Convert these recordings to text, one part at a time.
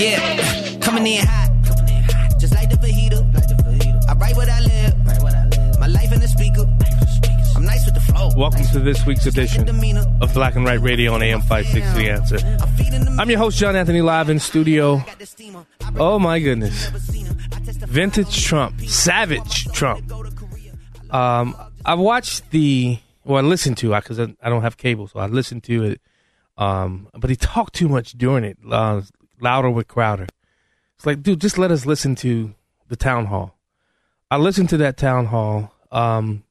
Yeah, coming in hot. Just like the fajita. I write what I live. My life in the speaker. I'm nice with the flow. Welcome to this week's edition of Black and Right Radio on AM 560 The Answer. I'm your host, John Anthony, live in studio. Oh my goodness. Vintage Trump. Savage Trump. Um, I watched the, well, I listened to it because I, I don't have cable, so I listened to it. Um, but he talked too much during it, uh, louder with Crowder. It's like, dude, just let us listen to the town hall. I listened to that town hall. Um,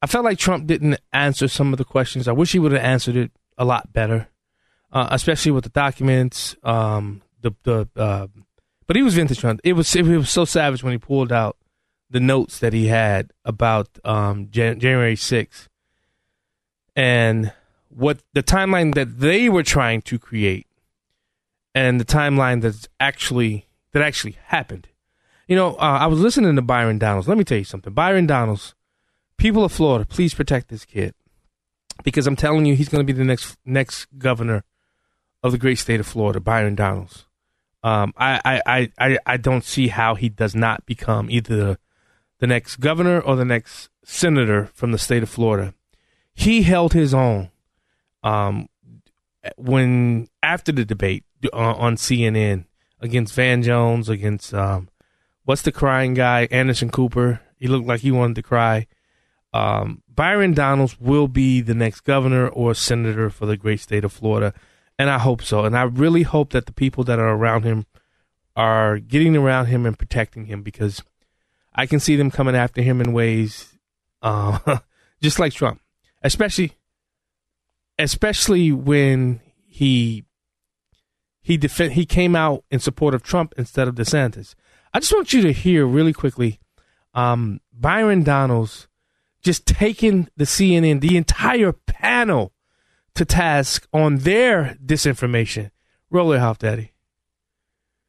I felt like Trump didn't answer some of the questions. I wish he would have answered it a lot better, uh, especially with the documents. Um, the the uh, but he was vintage Trump. It was it was so savage when he pulled out the notes that he had about um, Jan- January 6th and what the timeline that they were trying to create and the timeline that's actually that actually happened. You know, uh, I was listening to Byron Donalds. Let me tell you something. Byron Donalds, people of Florida, please protect this kid because I'm telling you, he's going to be the next next governor of the great state of Florida, Byron Donalds. Um, I, I, I, I don't see how he does not become either the, next governor or the next senator from the state of Florida. He held his own um, when after the debate uh, on CNN against Van Jones, against um, what's the crying guy, Anderson Cooper. He looked like he wanted to cry. Um, Byron Donalds will be the next governor or senator for the great state of Florida, and I hope so. And I really hope that the people that are around him are getting around him and protecting him because I can see them coming after him in ways uh, just like Trump, especially especially when he he defend he came out in support of Trump instead of DeSantis. I just want you to hear really quickly um, Byron Donalds just taking the CNN, the entire panel to task on their disinformation. Roll it, Half Daddy.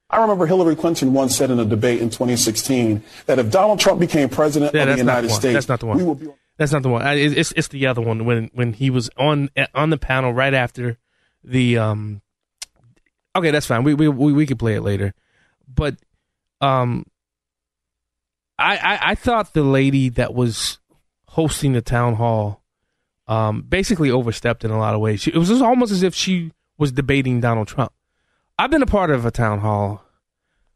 I remember Hillary Clinton once said in a debate in 2016 that if Donald Trump became president Yeah, of the United the. States, That's not the one. we would be. That's not the one. It's it's the other one when when he was on on the panel right after the um. Okay, that's fine. We we we, we could play it later, but um. I, I I thought the lady that was hosting the town hall, um, basically overstepped in a lot of ways. She, it was almost as if she was debating Donald Trump. I've been a part of a town hall.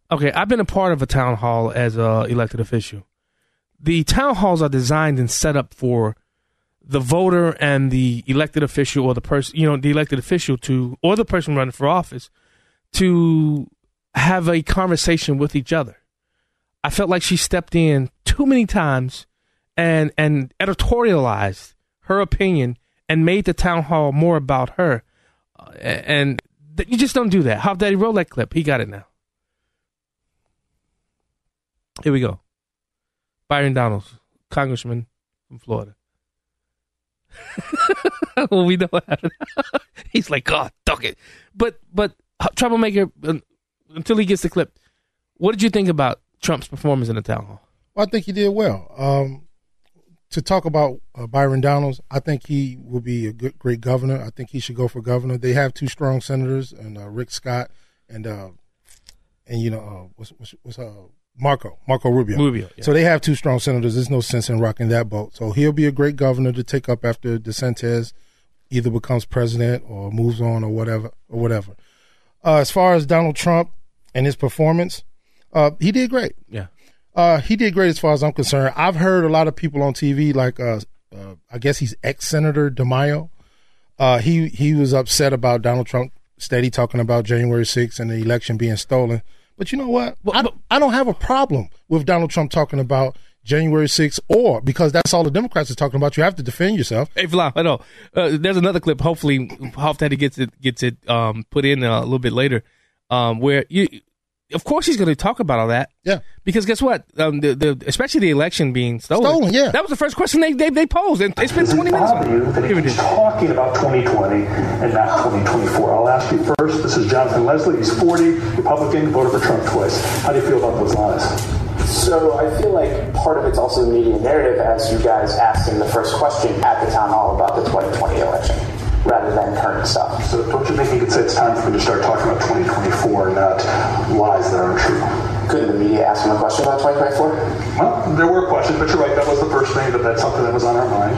Okay, I've been a part of a town hall as a elected official the town halls are designed and set up for the voter and the elected official or the person you know the elected official to or the person running for office to have a conversation with each other. I felt like she stepped in too many times and and editorialized her opinion and made the town hall more about her. Uh, and th- you just don't do that. How daddy roll that clip. He got it now. Here we go. Byron Donalds, congressman from Florida. well, we know how he's like, God, duck it. But but troublemaker until he gets the clip. What did you think about Trump's performance in the town hall? Well, I think he did well. Um, to talk about uh, Byron Donalds, I think he will be a good, great governor. I think he should go for governor. They have two strong senators, and uh, Rick Scott and uh, and you know uh, what's what's, what's uh, Marco, Marco Rubio. Rubio, yeah. So they have two strong senators. There's no sense in rocking that boat. So he'll be a great governor to take up after DeSantis either becomes president or moves on or whatever or whatever. Uh, as far as Donald Trump and his performance, uh, he did great. Yeah. Uh, he did great as far as I'm concerned. I've heard a lot of people on TV, like uh, uh, I guess he's ex Senator DeMaio. Uh, he he was upset about Donald Trump steady talking about January 6th and the election being stolen. But you know what? But- I, I don't have a problem with Donald Trump talking about January 6th, or because that's all the Democrats are talking about. You have to defend yourself. Hey, Fly, I know. Uh, there's another clip. Hopefully, Hoff Daddy gets it gets it um, put in uh, a little bit later, um, where you, of course, he's going to talk about all that. Yeah. Because guess what? Um, the, the especially the election being stolen. Stolen, yeah. That was the first question they they, they posed, and it's been 20 minutes. bother you that Here it he's talking about 2020 and not 2024. I'll ask you first. This is Jonathan Leslie. He's 40, Republican, voted for Trump twice. How do you feel about those lines? So I feel like part of it's also the media narrative, as you guys asked in the first question at the town hall about the 2020 election, rather than current stuff. So don't you think you could say it's time for me to start talking about 2024 and not lies that aren't true? Couldn't the media ask him a question about 2024? Well, there were questions, but you're right. That was the first thing. but that's something that was on our mind.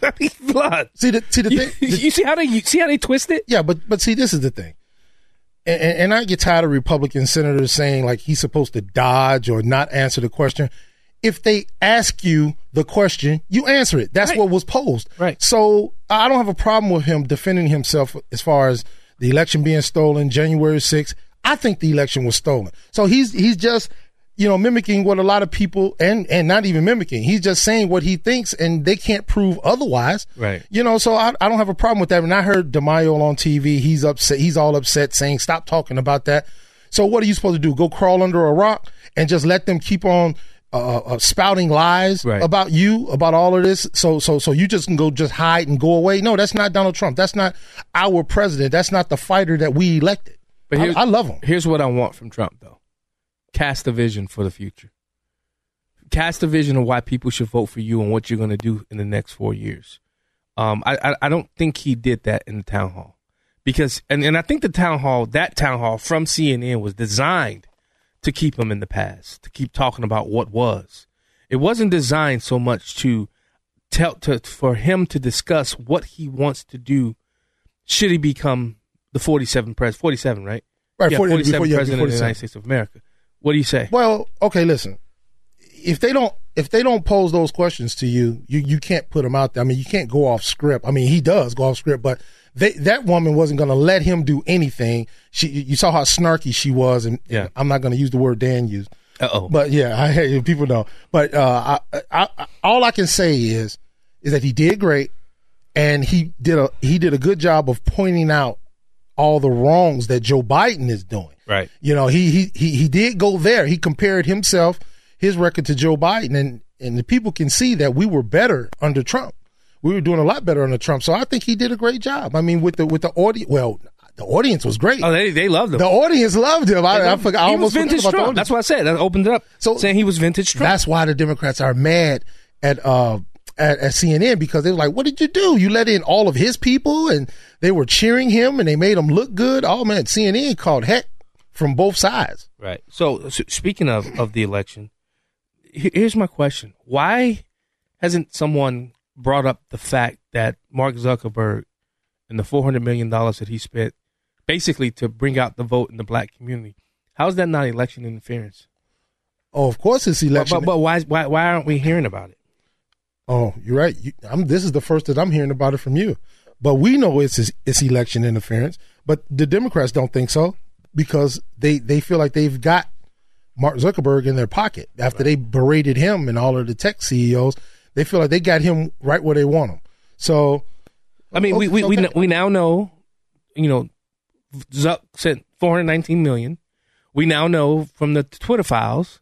Blood. See the see the You, thing. the- you see how they you see how they twist it? Yeah, but but see, this is the thing, and, and, I get tired of Republican senators saying like he's supposed to dodge or not answer the question. If they ask you the question, you answer it. That's Right. what was posed. Right. So I don't have a problem with him defending himself as far as the election being stolen, January 6th. I think the election was stolen. So he's he's just you know mimicking what a lot of people and and not even mimicking. He's just saying what he thinks, and they can't prove otherwise. Right. You know, so I, I don't have a problem with that. And I heard DeMaio on TV. He's upset. He's all upset, saying, "Stop talking about that." So what are you supposed to do? Go crawl under a rock and just let them keep on uh, uh, spouting lies Right. about you, about all of this? So so so you just can go just hide and go away? No, that's not Donald Trump. That's not our president. That's not the fighter that we elected. But I, I love him. Here's what I want from Trump, though: cast a vision for the future. Cast a vision of why people should vote for you and what you're going to do in the next four years. Um, I, I I don't think he did that in the town hall because, and, and I think the town hall, that town hall from CNN was designed to keep him in the past, to keep talking about what was. It wasn't designed so much to tell to for him to discuss what he wants to do. Should he become the 47 president? 47, right? Right, yeah, 47 before- yeah, president of the United States of America. What do you say? Well, okay, listen. If they don't if they don't pose those questions to you, you you can't put them out there. I mean, you can't go off script. I mean, he does go off script, but they, that woman wasn't going to let him do anything. She you saw how snarky she was and Yeah. I'm not going to use the word Dan used. Uh oh. But yeah, I hate people know. But uh, I, I, I, all I can say is is that he did great, and he did a he did a good job of pointing out all the wrongs that Joe Biden is doing. Right. You know, he he he he did go there. He compared himself his record to Joe Biden, and and the people can see that we were better under Trump. We were doing a lot better under Trump. So I think he did a great job. I mean, with the with the audience, well, the audience was great. Oh, they they loved him. the audience loved him. I, I forgot. I almost vintage Trump. That's what I said. That opened it up. So- saying he was vintage Trump. That's why the Democrats are mad at uh at, at CNN because they were like, "What did you do? You let in all of his people, and they were cheering him, and they made him look good." Oh man, CNN called heck from both sides. Right. So, so speaking of, of the election, here's my question: Why hasn't someone brought up the fact that Mark Zuckerberg and the four hundred million dollars that he spent basically to bring out the vote in the black community? How's that not election interference? Oh, of course it's But, election. but, but why, why why aren't we hearing about it? Oh, you're right. You, I'm, this is the first that I'm hearing about it from you. But we know it's it's election interference. But the Democrats don't think so because they they feel like they've got Mark Zuckerberg in their pocket after they berated him and all of the tech CEOs. They feel like they got him right where they want him. So I mean, we we, we Okay. kn- we now know, you know, Zuck sent 419 million. We now know from the Twitter files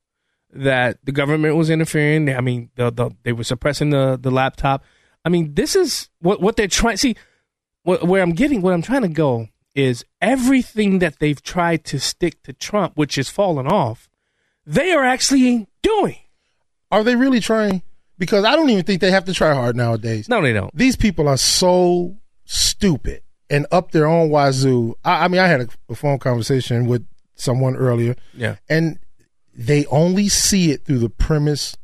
that the government was interfering. I mean, the, the, they were suppressing the the laptop. I mean, this is what what they're trying. See, what, where I'm getting, what I'm trying to go is everything that they've tried to stick to Trump, which has fallen off. They are actually doing. Are they really trying? Because I don't even think they have to try hard nowadays. No, they don't. These people are so stupid and up their own wazoo. I, I mean, I had a, a phone conversation with someone earlier, Yeah. and they only see it through the premise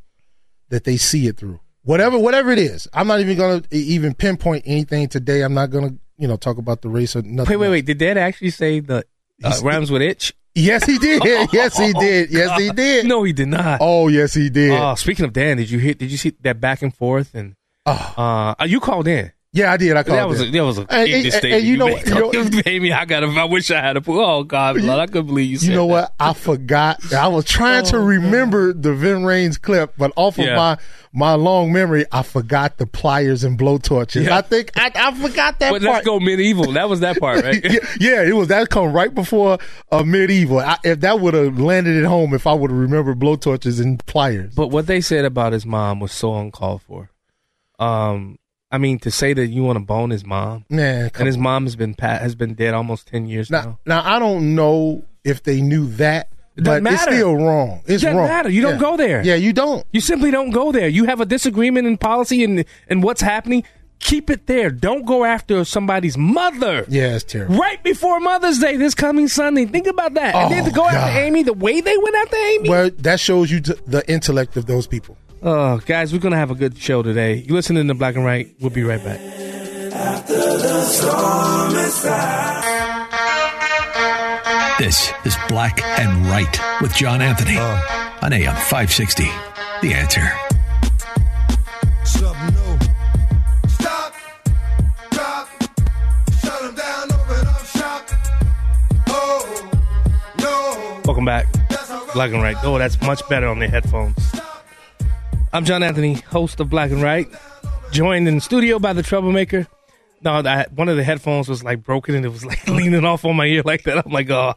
that they see it through. Whatever, whatever it is. I'm not even going to even pinpoint anything today. I'm not going to, you know, talk about the race or nothing. Wait, wait, wait. Did Dad actually say the uh, rhymes with itch? Yes, he did. yes, he did. Yes, he did. No, he did not. Oh, yes, he did. Oh, speaking of Dan, did you hear? Did you see that back and forth? And uh, you called in. Yeah, I did. I called that was a, that was a And- and- ignorant and statement you know- made. you know- me. I got. I wish I had a. Oh God, Lord, I couldn't believe you. Said You know that. what? I forgot. I was trying to remember the Vin Raines clip, but off of Yeah. my my long memory, I forgot the pliers and blowtorches. Yeah. I think I, I forgot that But part. let's go medieval. That was that part, right? yeah, yeah, it was that come right before uh, medieval. I, if that would have landed at home, if I would have remembered blowtorches and pliers. But what they said about his mom was so uncalled for. Um, I mean, to say that you want to bone his mom, Man, and his mom has been pat, has been dead almost ten years now. Now, now I don't know if they knew that, but doesn't it's still wrong. It's doesn't wrong. matter. You don't Yeah. go there. Yeah, you don't. You simply don't go there. You have a disagreement in policy and and what's happening. Keep it there. Don't go after somebody's mother. Yeah, it's terrible. Right before Mother's Day this coming Sunday. Think about that. and then to Oh, go God. after Amy the way they went after Amy. Well, that shows you the intellect of those people. Oh, guys, we're gonna have a good show today. You listening to Black and Right? We'll be right back. This is Black and Right with John Anthony on AM 560. The answer. Something new. Stop, drop, shut 'em down, open up shop. Oh, no. Welcome back. Black and Right. Oh, that's much better on the headphones. I'm John Anthony, host of Black and Right, joined in the studio by the Troublemaker. No, that one of the headphones was like broken and it was like leaning off on my ear like that. I'm like, oh,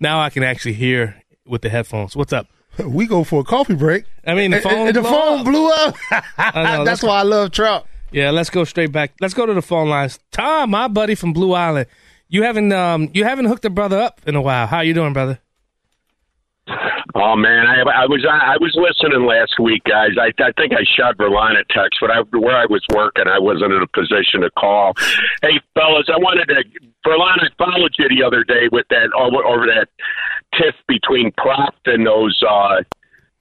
now I can actually hear with the headphones. What's up? We go for a coffee break. I mean, the phone and the blew phone up. blew up. I know, That's why I love Trump. Yeah, let's go straight back. Let's go to the phone lines. Tom, my buddy from Blue Island. You haven't um you haven't hooked a brother up in a while. How you doing, brother? Oh man, I, I was I was listening last week, guys. I, I think I shot Verlina a text, but I, where I was working, I wasn't in a position to call. Hey, fellas, I wanted to Verlina. I followed you the other day with that over, over that tiff between Proft and those, uh,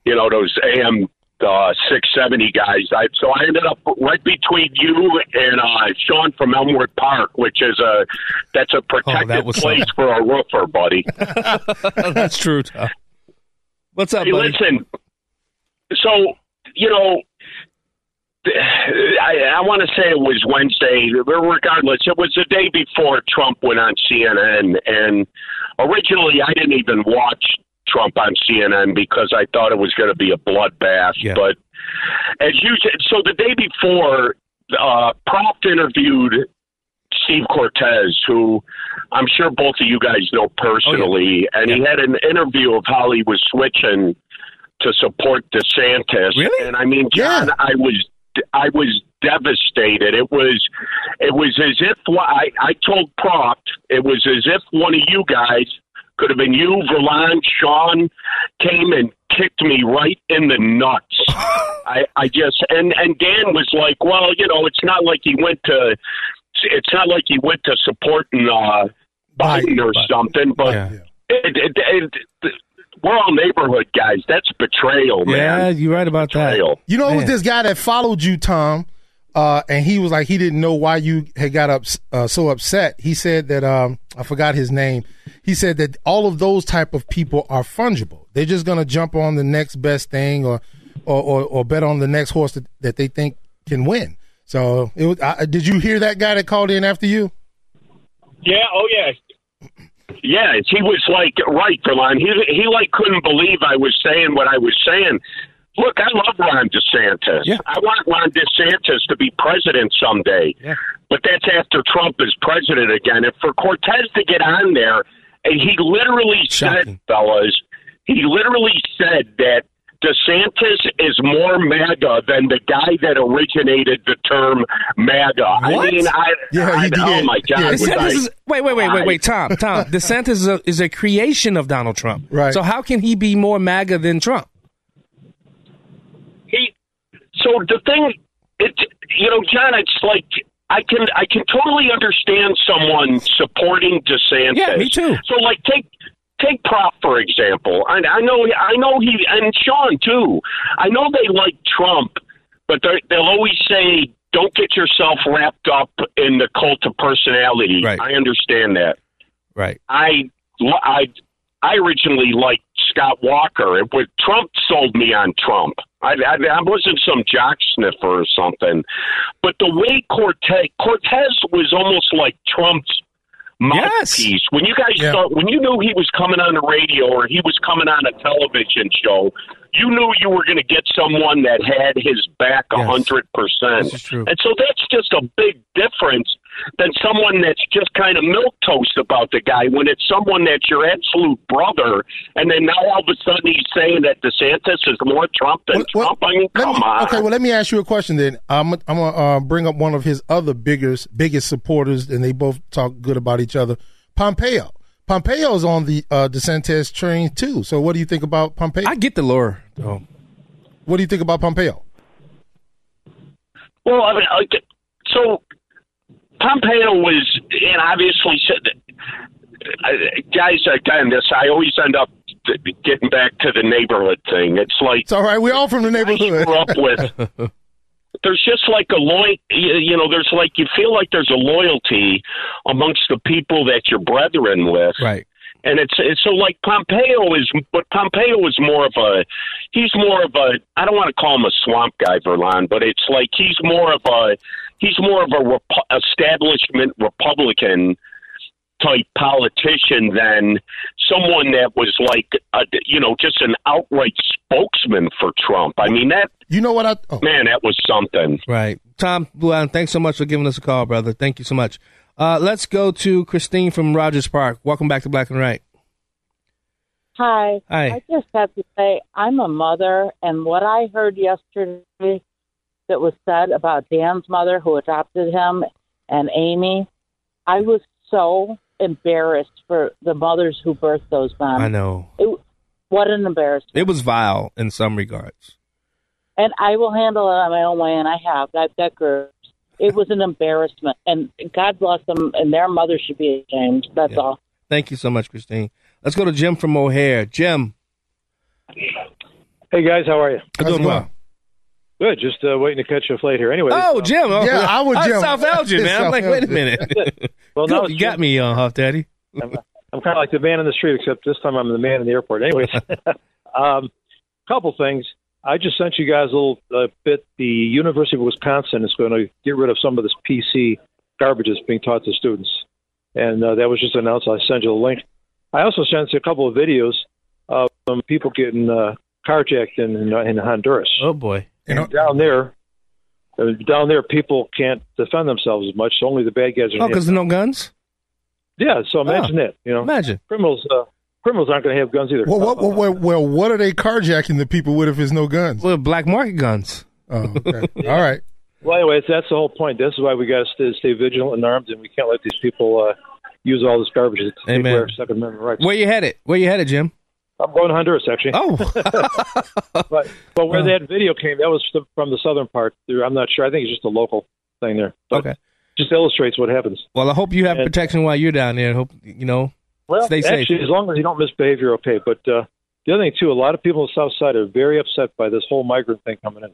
you know, those AM uh, six seventy guys. I, so I ended up right between you and uh, Sean from Elmwood Park, which is a that's a protected was place for a roofer, buddy. That's true, Tom. What's up, Hey, buddy? listen. So you know, I, I want to say it was Wednesday. Regardless, it was the day before Trump went on CNN, and originally I didn't even watch Trump on CNN because I thought it was going to be a bloodbath. Yeah. But as you said, so the day before, uh, Proft interviewed Steve Cortes, who I'm sure both of you guys know personally, oh, and he had an interview of how he was switching to support DeSantis. Really? And I mean, John, I was I was devastated. It was it was as if I I told Proft it was as if one of you guys could have been you, Verlon, Sean, came and kicked me right in the nuts. I, I just and and Dan was like, well, you know, it's not like he went to, it's not like he went to supporting uh, Biden or something, but Yeah. it, it, it, it, we're all neighborhood guys. That's betrayal, man. Yeah, you're right about that. You know, it was this guy that followed you, Tom, uh, and he was like, he didn't know why you had got up uh, so upset. He said that um, I forgot his name. He said that all of those type of people are fungible. They're just gonna jump on the next best thing, or or, or, or bet on the next horse that, that they think can win. So, it was, uh, did you hear that guy that called in after you? Yeah. Oh, yeah. Yeah, he was like right, Verlon. He he like couldn't believe I was saying what I was saying. Look, I love Ron DeSantis. Yeah. I want Ron DeSantis to be president someday. Yeah. But that's after Trump is president again. And for Cortes to get on there, and he literally Shocking. said, fellas, he literally said that DeSantis is more MAGA than the guy that originated the term MAGA. What? I mean, I, Yeah, he I- did. oh my God. Yeah, I- is, wait, wait, wait, wait, wait, Tom, Tom. DeSantis is a, is a creation of Donald Trump. Right. So how can he be more MAGA than Trump? he so the thing it you know john it's like i can i can totally understand someone supporting desantis Yeah, me too. so like take take Proft for example. I, I know, I know he and Sean too. I know they like Trump, but they they'll always say, "Don't get yourself wrapped up in the cult of personality." Right. I understand that. Right. I, I, I originally liked Scott Walker. It was Trump sold me on Trump. I, I, I wasn't some jock sniffer or something, but the way Cortes Cortes was almost like Trump's mouthpiece. When you guys Yeah. start, when you knew he was coming on the radio or he was coming on a television show, you knew you were going to get someone that had his back a hundred percent. This true. And so that's just a big difference than someone that's just kind of milk toast about the guy when it's someone that's your absolute brother, and then now all of a sudden he's saying that DeSantis is more Trump than Trump. I mean, Let come me- on. Okay, well, let me ask you a question then. I'm I'm gonna uh, bring up one of his other biggest biggest supporters, and they both talk good about each other. Pompeo. Pompeo's on the uh, DeSantis train too. So, what do you think about Pompeo? I get the lure. though. What do you think about Pompeo? Well, I mean, like, so Pompeo was, and obviously said, uh, guys, again, this I always end up getting back to the neighborhood thing. It's like It's all right. We're all from the neighborhood. grew up with. There's just like a loy, you know. There's like you feel like there's a loyalty amongst the people that you're brethren with, right? And it's, it's so like Pompeo is, but Pompeo is more of a, he's more of a. I don't want to call him a swamp guy, Verlon, but it's like he's more of a, he's more of a Repu- establishment Republican type politician than someone that was like, a, you know, just an outright spokesman for Trump. I mean that. You know what I? Oh. Man, that was something. Right. Tom Blue thanks so much for giving us a call, brother. Thank you so much. Uh, let's go to Christine from Rogers Park. Welcome back to Black and Right. Hi. Hi. I just have to say, I'm a mother, and what I heard yesterday that was said about Dan's mother who adopted him and Amy, I was so embarrassed for the mothers who birthed those men. I know. It, what an embarrassment. It was vile in some regards. And I will handle it on my own way, and I have. I've got girls. It was an embarrassment, and God bless them, and their mother should be ashamed. That's all. Thank you so much, Christine. Let's go to Jim from O'Hare. Jim. Hey guys, how are you? I'm doing well. Good. Just uh, waiting to catch a flight here. Anyway. Oh, uh, Jim. Oh, Yeah, I would I'm Jim. South Elgin, man. I'm like, wait a minute. well, now Good, you got me, uh, Huff Daddy. I'm, I'm kind of like the man in the street, except this time I'm the man in the airport. Anyways, um, couple things. I just sent you guys a little uh, bit. The University of Wisconsin is going to get rid of some of this PC garbage that's being taught to students, and uh, that was just announced. I sent you a link. I also sent you a couple of videos of um, people getting uh, carjacked in, in in Honduras. Oh boy! And down there, down there, people can't defend themselves as much. So only the bad guys are. Oh, because hit. no guns? Yeah, so imagine that. You know, imagine criminals. Uh, criminals aren't going to have guns either. Well, what, well, well, well, what are they carjacking the people with if there's no guns? Well, black market guns. Oh, okay. All right. Well, anyways, that's the whole point. This is why we got to stay, stay vigilant and armed, and we can't let these people uh, use all this garbage to take Amen. away our Second Amendment rights. Where you headed? Where you headed, Jim? I'm going to Honduras, actually. Oh, but but where that video came, that was from the southern part. I'm not sure. I think it's just a local thing there. But okay. Just illustrates what happens. Well, I hope you have And- protection while you're down there. Hope you know. Well, stay safe. as long as you don't misbehave, you're okay. But uh, the other thing too, a lot of people on the South Side are very upset by this whole migrant thing coming in,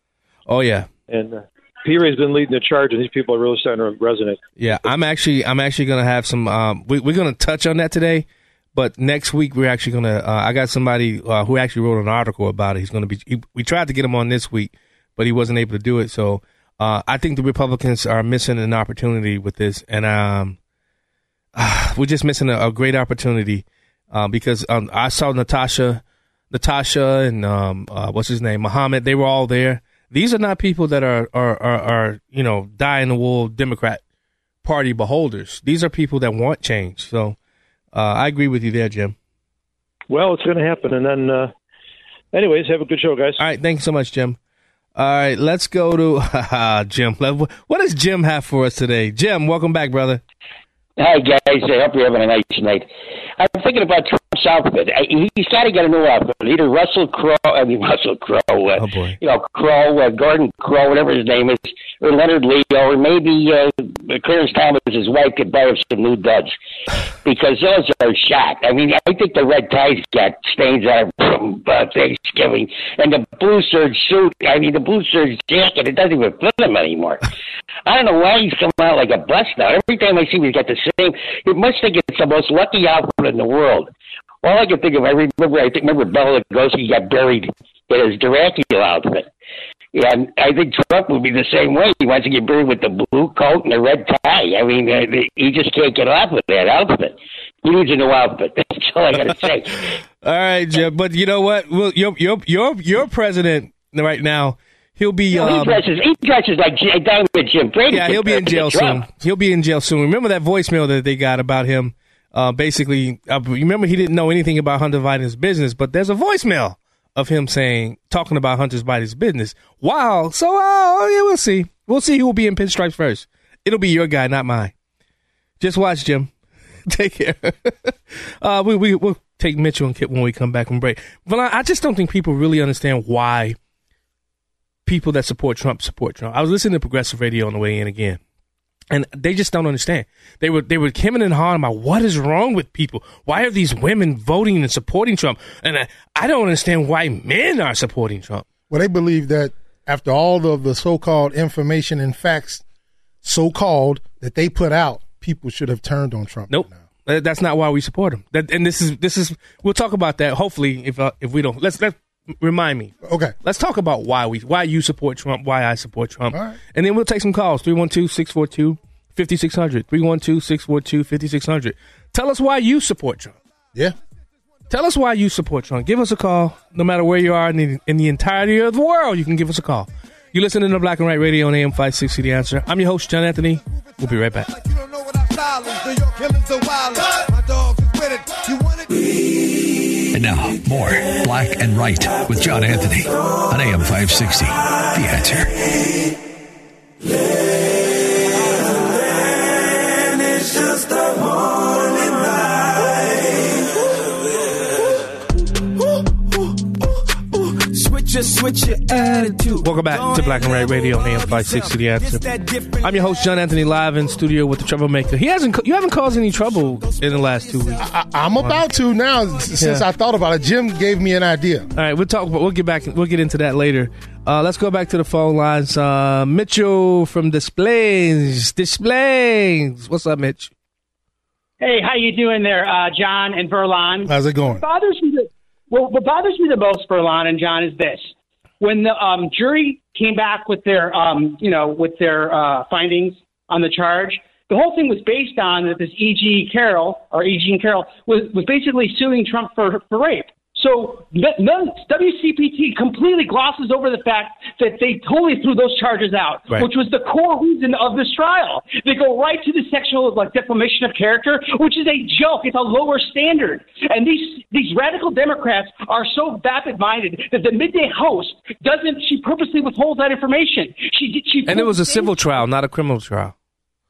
Oh yeah, and uh, P. Ray's been leading the charge, and these people are really starting to resonate. yeah. I'm actually, I'm actually gonna have some. Um, we, we're gonna touch on that today, but next week we're actually gonna. Uh, I got somebody uh, who actually wrote an article about it. He's gonna be. He, we tried to get him on this week, but he wasn't able to do it. So uh, I think the Republicans are missing an opportunity with this, and um, we're just missing a, a great opportunity uh, because um, I saw Natasha, Natasha, and um, uh, what's his name, Muhammad. They were all there. These are not people that are are are, are you know die in the wool Democrat Party beholders. These are people that want change. So uh, I agree with you there, Jim. Well, it's going to happen, and then, uh, anyways, have a good show, guys. All right, thanks so much, Jim. All right, let's go to Jim. What does Jim have for us today? Jim, welcome back, brother. Hi guys, I hope you're having a nice night. I'm thinking about Trump Trump's outfit. Uh, he- He's got to get a new outfit. Either Russell Crowe, I mean Russell Crowe, uh, Oh, boy. you know Crowe, uh, Gordon Crowe, whatever his name is, or Leonard Leo, or maybe uh, Clarence Thomas's wife could buy him some new duds because those are shot. I mean, I think the red ties got stains on from uh, Thanksgiving, and the blue serge suit. I mean, the blue serge jacket. It doesn't even fit him anymore. I don't know why he's coming out like a bust now. Every time I see him, he's got the same. You must think it's the most lucky outfit in the world. All I can think of, I remember, I think, remember Bela Lugosi got buried in his Dracula outfit. And I think Trump would be the same way. He wants to get buried with the blue coat and the red tie. I mean, uh, he just can't get off with that outfit. He needs a new outfit. That's all I got to say. All right, Jim. But you know what? Well, your your your your president right now. He'll be. You know, he um, dresses. He dresses like J- Diamond Jim Brady. Yeah, he'll be in jail soon. He'll be in jail soon. Remember that voicemail that they got about him? Uh, basically, uh, remember he didn't know anything about Hunter Biden's business, but there's a voicemail of him saying, talking about Hunter Biden's business. Wow. So, uh, yeah, we'll see. We'll see who will be in pinstripes first. It'll be your guy, not mine. Just watch, Jim. Take care. uh, we, we, we'll take Mitchell and Kip when we come back from break. But I, I just don't think people really understand why people that support Trump support Trump. I was listening to progressive radio on the way in again. And they just don't understand. They were they were hemming and hawing about what is wrong with people. Why are these women voting and supporting Trump? And I, I don't understand why men are supporting Trump. Well, they believe that after all of the so-called information and facts, so-called that they put out, people should have turned on Trump. Nope. That- That's not why we support him. That, and this is this is we'll talk about that. Hopefully, if uh, if we don't, let's let remind me. Okay. Let's talk about why we why you support Trump, why I support Trump, All right. and then we'll take some calls 312-642-5600, 312-642-5600. Tell us why you support Trump. Yeah. Tell us why you support Trump. Give us a call, no matter where you are in the, in the entirety of the world. You can give us a call. You listen to the Black and Right Radio on AM 560 The Answer. I'm your host, John Anthony. We'll be right back. And now, more Black and Right with John Anthony on AM 560. The answer. Switch your, switch your attitude. Welcome back to Black and Right Radio on AM 560 The Answer. I'm your host, John Anthony, live in studio with the troublemaker. He hasn't, you haven't caused any trouble in the last two weeks. I, I'm about to now since Yeah. I thought about it. Jim gave me an idea. All right, we'll talk. But we'll get back. We'll get into that later. Uh, let's go back to the phone lines. Uh, Mitchell from Des Plaines. Displays. What's up, Mitch? Hey, how you doing there, uh, John and Verlon? How's it going? What bothers me the well, what bothers me the most, for Verlon and John, is this: when the um, jury came back with their, um, you know, with their uh, findings on the charge. The whole thing was based on that this E.G. Carroll or E.G. Carroll was, was basically suing Trump for, for rape. So none, WCPT completely glosses over the fact that they totally threw those charges out, Right. which was the core reason of this trial. They go right to the sexual like defamation of character, which is a joke. It's a lower standard. And these these radical Democrats are so vapid minded that the midday host doesn't. She purposely withholds that information. She did. She And it was a civil trial, not a criminal trial.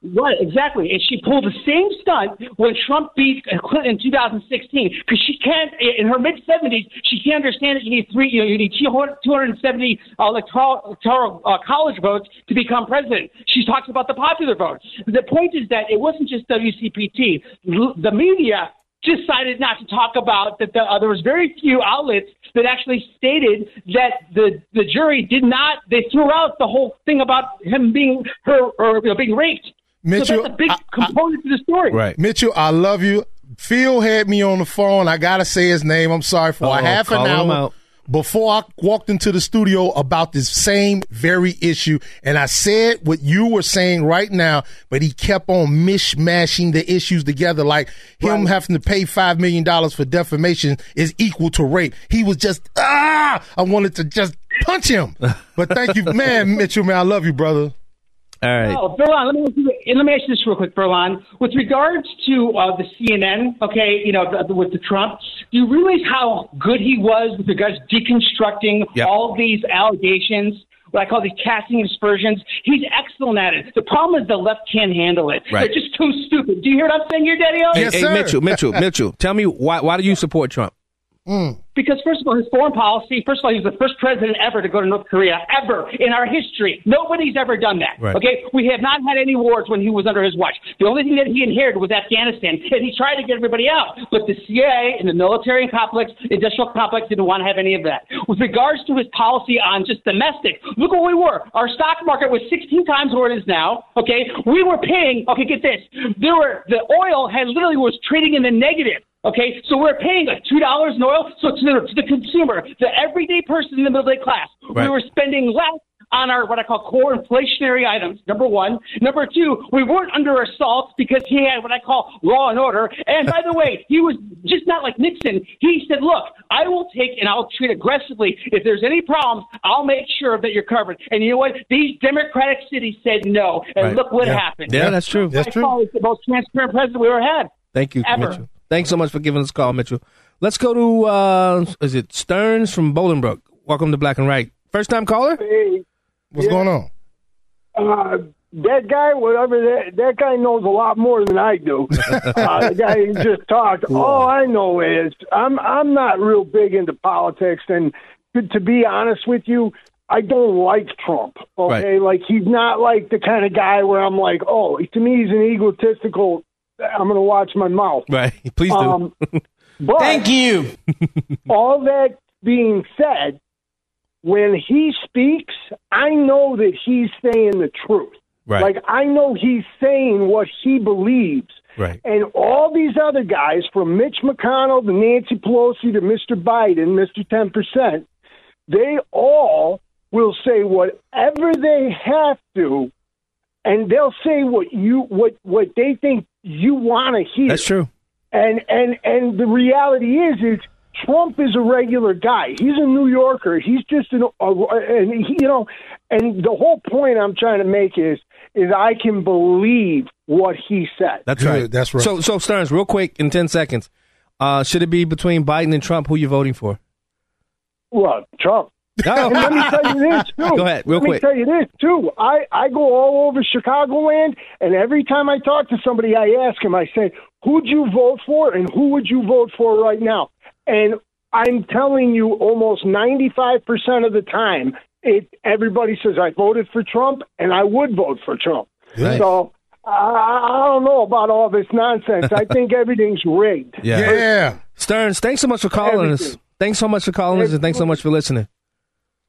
Right, exactly. And she pulled the same stunt when Trump beat Clinton in 2016 because she can't, in her mid 70s, she can't understand that you need three, you know, you need 270 electoral, electoral uh, college votes to become president. She talks about the popular vote. The point is that it wasn't just WCPT. The media decided not to talk about that. The, uh, there was very few outlets that actually stated that the the jury did not. They threw out the whole thing about him being her or you know, being raped. Mitchell, so that's a big component to the story. Right. Mitchell, I love you. Phil had me on the phone. I gotta say his name. I'm sorry for a Uh-oh, half an hour out. before I walked into the studio about this same very issue, and I said what you were saying right now, but he kept on mishmashing the issues together, like him having to pay five million dollars for defamation is equal to rape. He was just ah, I wanted to just punch him. But thank you, man, Mitchell, man, I love you, brother. All right. Oh, Verlon, let me ask you, let me ask you this real quick, Verlon. With regards to uh, the CNN, okay, you know, the, with the Trump, do you realize how good he was with regards to deconstructing Yep. all these allegations? what I call these casting aspersions. He's excellent at it. The problem is the left can't handle it. Right. They're just too stupid. Do you hear what I'm saying here, Daddy? Yes, Hey, hey, Mitchell, Mitchell, Mitchell, tell me why why do you support Trump? Mm. Because first of all, his foreign policy. First of all, he was the first president ever to go to North Korea ever in our history. Nobody's ever done that. Right. Okay, we have not had any wars when he was under his watch. The only thing that he inherited was Afghanistan, and he tried to get everybody out. But the CIA and the military complex, industrial complex, didn't want to have any of that. With regards to his policy on just domestic, look what we were. Our stock market was 16 times where it is now. Okay, we were paying. Okay, get this. There were the oil had literally was trading in the negative. Okay, so we're paying like two dollars in oil. So to the, to the consumer, the everyday person in the middle class, Right. we were spending less on our what I call core inflationary items. Number one. Number two, we weren't under assault because he had what I call law and order. And by the way, he was just not like Nixon. He said, "Look, I will take and I'll treat aggressively. If there's any problems, I'll make sure that you're covered." And you know what? These Democratic cities said no, and Right. look what Yeah. happened. Yeah, that's true. That's I true. call it the most transparent president we ever had. Thank you, Ever. Mitchell. Thanks so much for giving us a call, Mitchell. Let's go to uh is it Stearns from Bolingbrook? Welcome to Black and Right. First time caller? Hey, What's Yeah. going on? uh, that guy, whatever that that guy knows a lot more than I do. uh, the guy who just talked. All I know is I'm I'm not real big into politics, and to, to be honest with you. I don't like Trump. Okay, like he's not like the kind of guy where I'm like, oh, to me he's an egotistical. I'm going to watch my mouth. Right. Please do. Um, but Thank you. all that being said, when he speaks, I know that he's saying the truth. Right. Like I know he's saying what he believes. Right. And all these other guys, from Mitch McConnell to Nancy Pelosi to Mr. Biden, Mr. Ten Percent, they all will say whatever they have to, and they'll say what you what what they think you want to hear. That's true. And and and the reality is is Trump is a regular guy. He's a New Yorker. He's just an a, and he, you know. And the whole point I'm trying to make is is I can believe what he said. That's right. That's right. So so Stearns, real quick in ten seconds. Uh should it be between Biden and Trump? Who you voting for? Well, Trump. Oh. And let me tell you this too. Go ahead, real let quick. me tell you this too. I I go all over Chicagoland, and every time I talk to somebody, I ask him. I say, "Who'd you vote for, and who would you vote for right now?" And I'm telling you, almost 95 percent of the time, it everybody says I voted for Trump, and I would vote for Trump. Right. So. I, I don't know about all this nonsense. I think everything's rigged. Yeah. yeah. Stearns, thanks so much for calling us. Thanks so much for calling us and thanks so much for listening.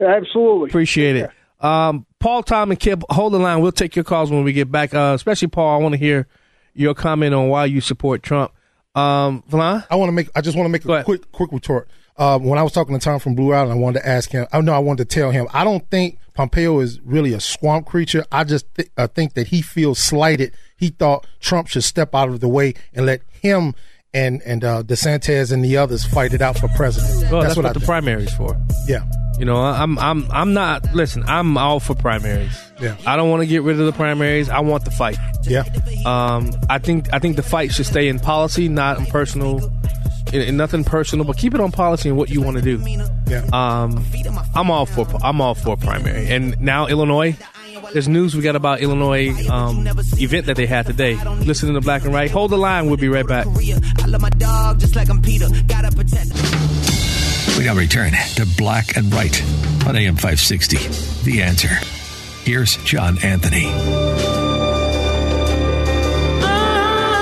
Absolutely. Appreciate it. Um, Paul, Tom, and Kip, hold the line. We'll take your calls when we get back. Uh, especially Paul, I want to hear your comment on why you support Trump. Um, Vlon? I want to make. I just want to make a quick, quick retort. Uh, when I was talking to Tom from Blue Island, I wanted to ask him. I know I wanted to tell him. I don't think Pompeo is really a swamp creature. I just th- uh, think that he feels slighted. He thought Trump should step out of the way and let him and and uh, DeSantis and the others fight it out for president. Well, that's, what, I the think. primaries for. Yeah. You know, I'm I'm I'm not. Listen, I'm all for primaries. Yeah. I don't want to get rid of the primaries. I want the fight. Yeah. Um, I think I think the fight should stay in policy, not in personal, in, in nothing personal, but keep it on policy and what you want to do. Yeah. Um, I'm all for I'm all for primary. And now Illinois, there's news we got about Illinois um, event that they had today. Listen to Black and Right. Hold the line. We'll be right back. We now return to Black and Right on AM 560. The answer. Here's John Anthony.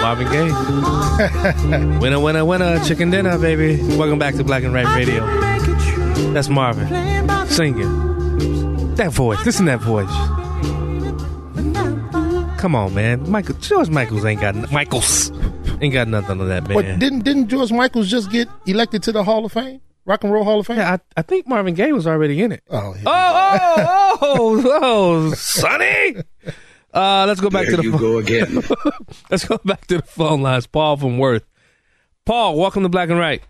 Marvin Gaye. winner, winner, winner. Chicken dinner, baby. Welcome back to Black and Right Radio. That's Marvin singing. That voice. Listen to that voice. Come on, man. Michael George Michaels ain't got n- Michaels ain't got nothing on that man. But didn't didn't George Michaels just get elected to the Hall of Fame, Rock and Roll Hall of Fame? Yeah, I, I think Marvin Gaye was already in it. Oh, Oh, oh, oh, oh, Sonny. Uh, let's go back There to the you phone. go again. let's go back to the phone lines. Paul from Worth. Paul, welcome to Black and Right.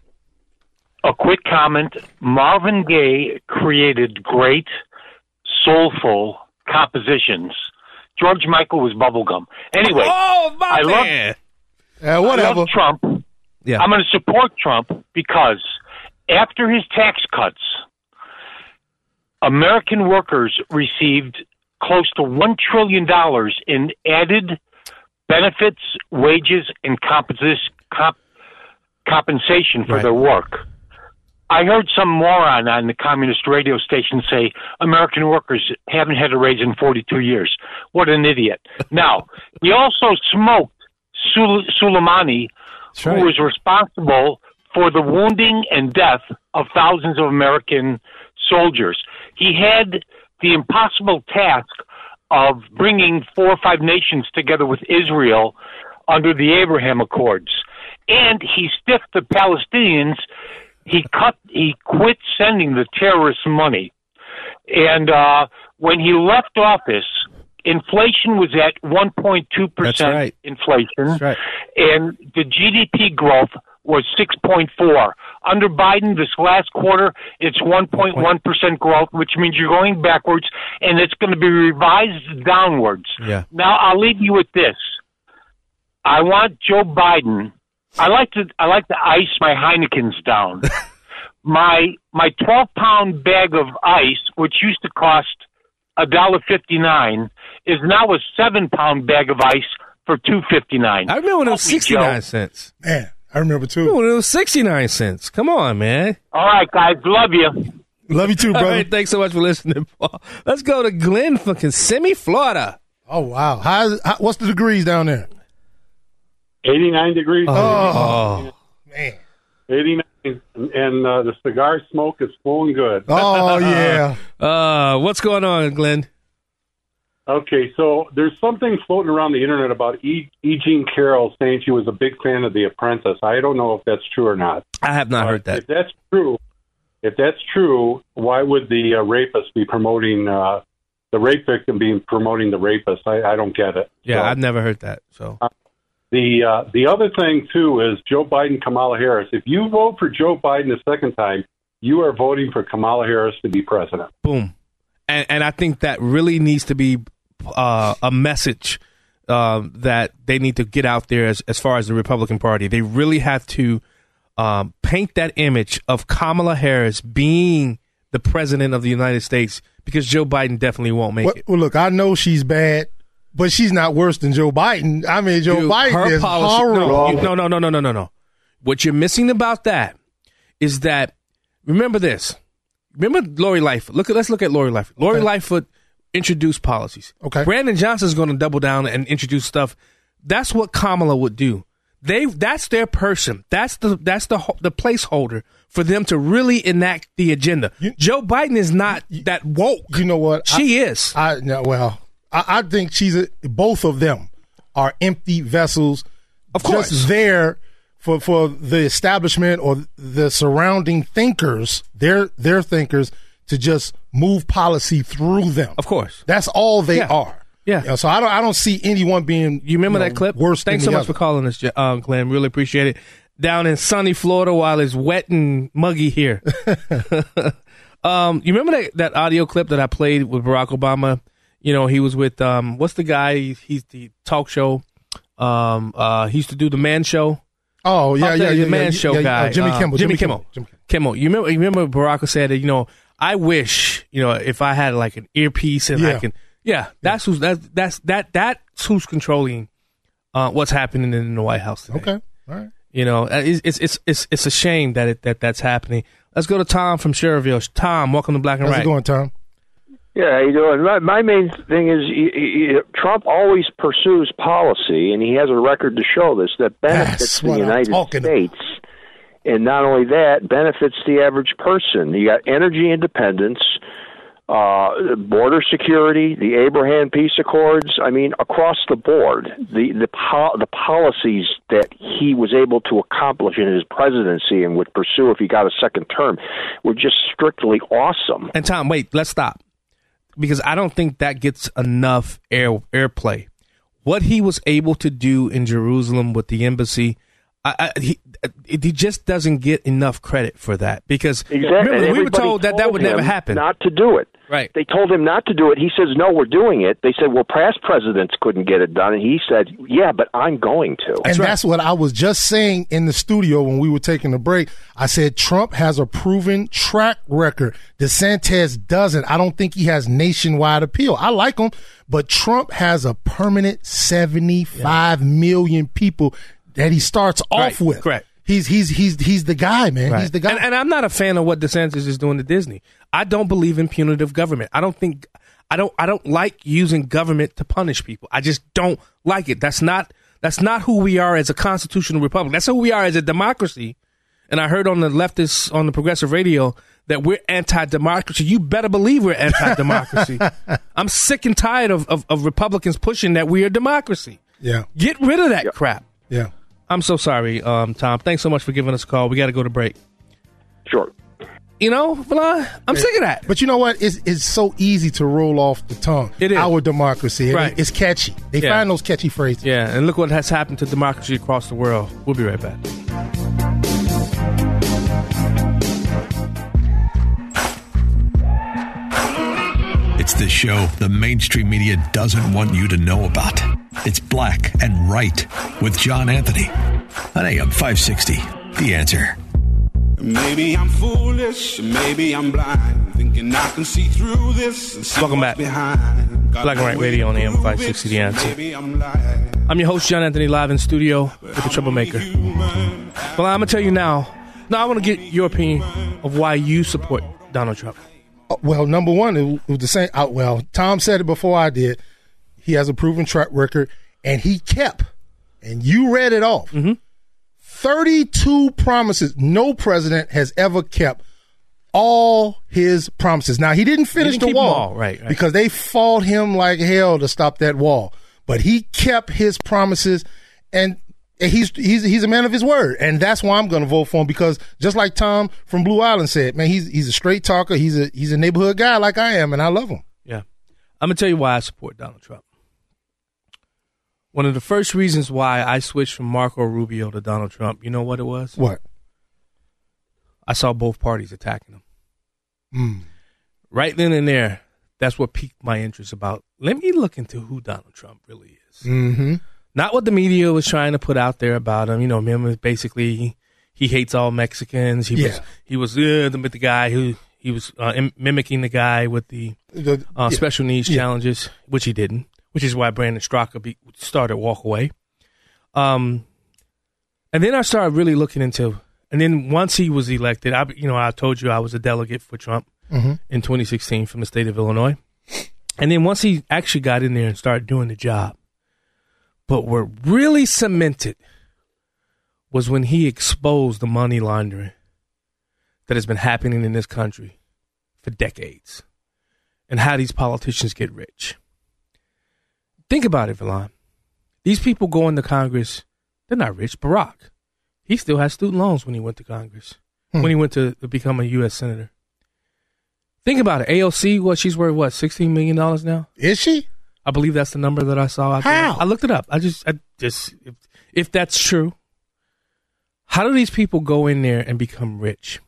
A quick comment. Marvin Gaye created great, soulful compositions. George Michael was bubblegum. Anyway, oh, my I love, man. Yeah, I love Trump. Yeah. I'm going to support Trump because after his tax cuts, American workers received close to $1 trillion in added benefits, wages, and comp- compensation for Right. their work. I heard some moron on the communist radio station say American workers haven't had a raise in 42 years. What an idiot. now, he also smoked Soleimani, who right. was responsible for the wounding and death of thousands of American soldiers. He had the impossible task of bringing four or five nations together with Israel under the Abraham Accords. And he stiffed the Palestinians. He cut, he quit sending the terrorists money. And uh, when he left office, inflation was at 1.2% That's right. inflation. Right. And the GDP growth was 6.4. Under Biden, this last quarter, it's 1.1% growth, which means you're going backwards, and it's going to be revised downwards. Yeah. Now, I'll leave you with this. I want Joe Biden. I like to I like to ice my Heinekens down. my my 12 pound bag of ice, which used to cost a dollar fifty nine, is now a seven pound bag of ice for two fifty nine. I remember when it was 69 cents. Man, I remember too. Remember when it was 69 cents. Come on, man. All right, guys, love you. Love you too, All brother. right, thanks so much for listening, Paul. Let's go to Glenn from Kissimmee, Florida. Oh wow, How's, how, what's the degrees down there? 89 degrees. Oh, man. 89. And uh, the cigar smoke is flowing good. Oh yeah. Uh, what's going on, Glenn? Okay, so there's something floating around the internet about E. e. Jean Carroll saying she was a big fan of The Apprentice. I don't know if that's true or not. I have not heard that. If that. that's true, if that's true, why would the uh, rapist be promoting uh, the rape victim being promoting the rapist? I, I don't get it. Yeah, So- I've never heard that. So The uh, the other thing too is Joe Biden, Kamala Harris. If you vote for Joe Biden the second time, you are voting for Kamala Harris to be president. boom, and and I think that really needs to be uh, a message um, that they need to get out there as as far as the Republican Party. They really have to um, paint that image of Kamala Harris being the president of the United States because Joe Biden definitely won't make Well, it. well, look, I know she's bad, but she's not worse than Joe Biden. I mean, Joe Dude, Biden is policy- horrible. No, you- no, no, no, no, no, no. What you're missing about that is that remember this. Remember Lori Lightfoot. Look at let's look at Lori Lightfoot. Lori Lightfoot introduced policies. Okay. Brandon Johnson's going to double down and introduce stuff. That's what Kamala would do. They that's their person. That's the that's the the placeholder for them to really enact the agenda. Joe Biden is not that woke. You know what? She is. I no, well, I, I think she's a, both of them are empty vessels. Of course. just there for for the establishment or the surrounding thinkers. They're they're thinkers to just move policy through them. Of course, that's all they Yeah. are. Yeah. You know, so I don't I don't see anyone being. You remember know, that clip? Worse. Thanks than so much for calling us, uh, Glenn. Really appreciate it. Down in sunny Florida while it's wet and muggy here. um, you remember that, that audio clip that I played with Barack Obama? You know, he was with um, what's the guy? He's, the talk show. Um, uh, he used to do the Man Show. Oh yeah, there, yeah, the yeah, Man yeah, Show yeah, guy, uh, Jimmy uh, Kimmel, Jimmy, Jimmy Kimmel, Kimmel. Kimmel. You remember? You remember Barack said that? You know, I wish you know if I had like an earpiece and I can. Yeah, that's who's that's that's that that's who's controlling uh, what's happening in the White House. Today. Okay, all right. You know, uh, it's it's it's it's, it's a shame that it, that that's happening. Let's go to Tom from Sherville. Tom, welcome to Black and How's Right. it going, Tom? Yeah, how you doing? My, my main thing is y y y Trump always pursues policy, and he has a record to show this that benefits That's the I'm United talking States. And not only that, benefits the average person. You got energy independence, uh, border security, the Abraham Peace Accords. I mean, across the board, the the the policies that he was able to accomplish in his presidency and would pursue if he got a second term were just strictly awesome. And Tom, wait, let's stop because I don't think that gets enough air airplay. What he was able to do in Jerusalem with the embassy, I, I, he he just doesn't get enough credit for that because Exactly. remember we were everybody told that that would never happen. Not to do it. Right. They told him not to do it. He says, "No, we're doing it." They said, "Well, past presidents couldn't get it done," and he said, "Yeah, but I'm going to." and that's what I was just saying in the studio when we were taking a break. I said Trump has a proven track record. DeSantis doesn't. I don't think he has nationwide appeal. I like him, but Trump has a permanent seventy-five million people that he starts off Right, with. correct. He's he's he's he's the guy, man. Right. He's the guy. And, and I'm not a fan of what DeSantis is doing to Disney. I don't believe in punitive government. I don't think I don't I don't like using government to punish people. I just don't like it. That's not that's not who we are as a constitutional republic. That's who we are as a democracy. And I heard on the leftists on the progressive radio that we're anti-democracy. You better believe we're anti-democracy. I'm sick and tired of, of, of Republicans pushing that we are democracy. yeah, Get rid of that crap. yeah. I'm so sorry, um, Tom. Thanks so much for giving us a call. We got to go to break. Sure. You know, Valon, I'm sick of that. But you know what? It's it's so easy to roll off the tongue. It is. our democracy. and Right. It's catchy. They Yeah. find those catchy phrases. Yeah, and look what has happened to democracy across the world. We'll be right back. It's the show the mainstream media doesn't want you to know about. It's Black and Right with John Anthony on AM 560. The answer. Maybe I'm foolish, maybe I'm blind, thinking I can see through this. And see Welcome back. Behind. Got Black and Right Radio on AM prove 560 The Answer. Maybe I'm lying. I'm your host, John Anthony, live in studio with the Troublemaker. Well, I'm going to tell you now. Now, I want to get your opinion of why you support Donald Trump. Uh, Well, number one, it was the same. Uh, well, Tom said it before I did. He has a proven track record, and he kept, and you read it off. Mm-hmm. 32 promises. No president has ever kept all his promises. Now, he didn't finish didn't the wall all, right, right. because they fought him like hell to stop that wall. But he kept his promises, and he's he's he's a man of his word, and that's why I'm going to vote for him because just like Tom from Blue Island said, man, he's he's a straight talker. He's a he's a neighborhood guy like I am, and I love him. Yeah. I'm going to tell you why I support Donald Trump. One of the first reasons why I switched from Marco Rubio to Donald Trump, you know what it was? What? I saw both parties attacking him. Mm. Right then and there, that's what piqued my interest about. Let me look into who Donald Trump really is. Mm-hmm. Not what the media was trying to put out there about him. You know, him is basically he, hates all Mexicans. He was he was uh, the, the guy who he was uh, im- mimicking the guy with the The- uh, yeah. special needs Yeah. challenges, which he didn't. Which is why Brandon Straka be, started walk away. Um, and then I started really looking into. And then once he was elected, I you know I told you I was a delegate for Trump Mhm. in 2016 from the state of Illinois. And then once he actually got in there and started doing the job, but what really cemented was when he exposed the money laundering that has been happening in this country for decades and how these politicians get rich. Think about it, Valon. These people go into Congress, they're not rich. Barack, he still has student loans when he went to Congress, Hmm. when he went to, to become a U.S. Senator. Think about it. AOC, what she's worth, what, $16 million now? Is she? I believe that's the number that I saw out there. How? I looked it up. I just, I just, if, if that's true, how do these people go in there and become rich?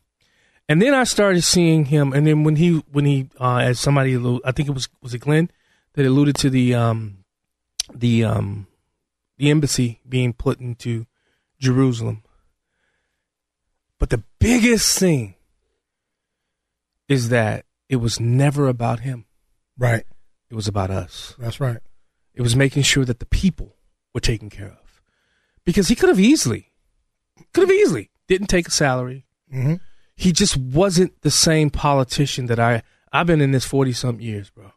And then I started seeing him, and then when he, when he, uh, as somebody, I think it was, was it Glenn that alluded to the, um, the, um, the embassy being put into Jerusalem. But the biggest thing is that it was never about him. Right. It was about us. That's right. It was making sure that the people were taken care of. Because he could have easily, could have easily didn't take a salary. Mm-hmm. He just wasn't the same politician that I, I've been in this 40 some years, bro,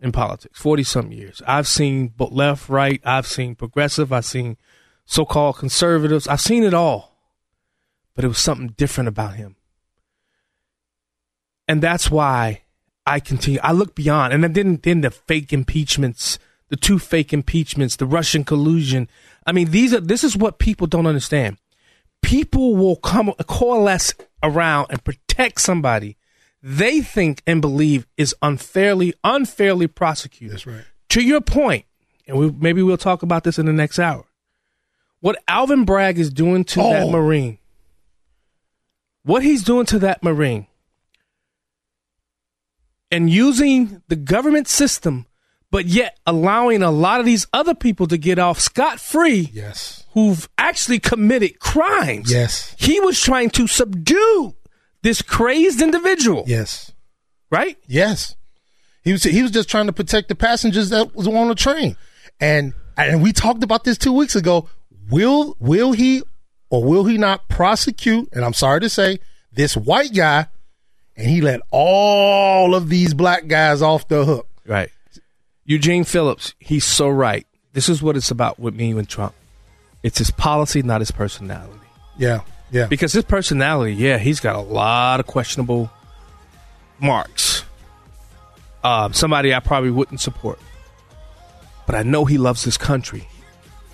in politics, 40 some years. I've seen left, right. I've seen progressive. I've seen so called conservatives. I've seen it all. But it was something different about him. And that's why I continue. I look beyond, and then then the fake impeachments, the two fake impeachments, the Russian collusion. I mean, these are this is what people don't understand. People will come coalesce around and protect somebody they think and believe is unfairly unfairly prosecuted. That's right. To your point, and we, maybe we'll talk about this in the next hour. what Alvin Bragg is doing to that Oh. Marine, what he's doing to that Marine, and using the government system, but yet allowing a lot of these other people to get off scot free. Yes. Who've actually committed crimes. Yes. He was trying to subdue this crazed individual. Yes. Right? Yes. He was he was just trying to protect the passengers that was on the train. And and we talked about this 2 weeks ago. Will will he or will he not prosecute, and I'm sorry to say, this white guy and he let all of these black guys off the hook. Right. Eugene Phillips, he's so right. This is what it's about with me and Trump. It's his policy, not his personality. Yeah. Yeah. Because his personality, yeah, he's got a lot of questionable marks. Um, somebody I probably wouldn't support. But I know he loves this country.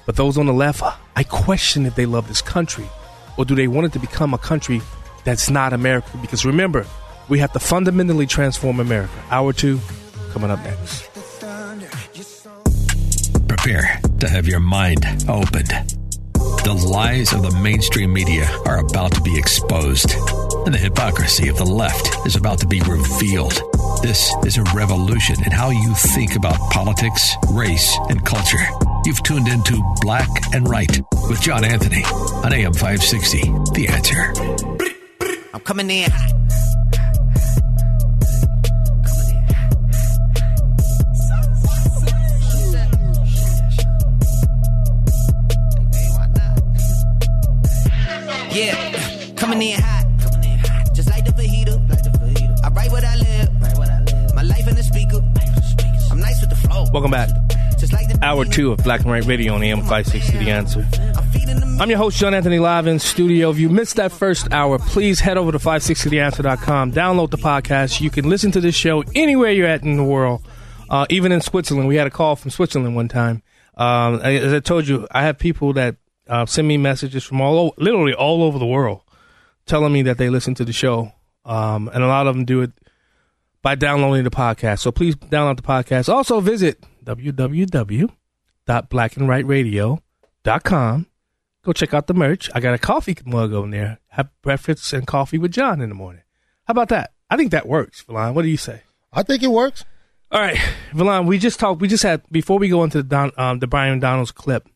But those on the left, I question if they love this country. Or do they want it to become a country that's not America? Because remember, we have to fundamentally transform America. Hour two, coming up next. Prepare to have your mind opened. The lies of the mainstream media are about to be exposed, and the hypocrisy of the left is about to be revealed. This is a revolution in how you think about politics, race, and culture. You've tuned into Black and Right with John Anthony on AM 560. The answer. I'm coming in Yeah, coming in hot. Just like the fajita. I write what I live. My life in the speaker. I'm nice with the flow. Welcome back. Just like the Hour two of Black and Right Radio on AM 560 The Answer. I'm your host, John Anthony, live in studio. If you missed that first hour, please head over to 560theanswer.com, download the podcast. You can listen to this show anywhere you're at in the world, uh, even in Switzerland. We had a call from Switzerland one time. Um, as I told you, I have people that uh, send me messages from all over, literally all over the world, telling me that they listen to the show. Um, and a lot of them do it by downloading the podcast. So please download the podcast. Also visit www.blackandrightradio.com. Go check out the merch. I got a coffee mug on there. Have breakfast and coffee with John in the morning. How about that? I think that works, Valon. What do you say? I think it works. All right, Valon, we just talked. We just had before we go into the Don, um, the Byron Donalds clip.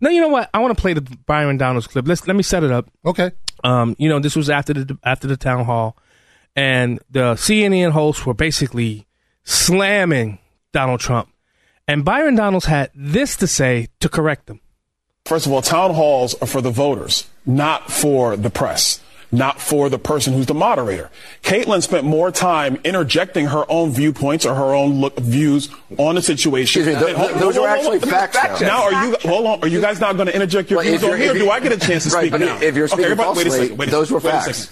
No, you know what? I want to play the Byron Donalds clip. Let's let me set it up. Okay. Um, you know, this was after the after the town hall, and the CNN hosts were basically slamming Donald Trump, and Byron Donalds had this to say to correct them. First of all, town halls are for the voters, not for the press, not for the person who's the moderator. Kaitlan spent more time interjecting her own viewpoints or her own look, views on the situation. Excuse me, th- th- those are actually facts, though. Now, are you hold on? Are you guys not going to interject your Well, views on you're- here? if Do I get a chance to Right, speak now? if you're okay, speaking wait a falsely, second. Wait those were facts.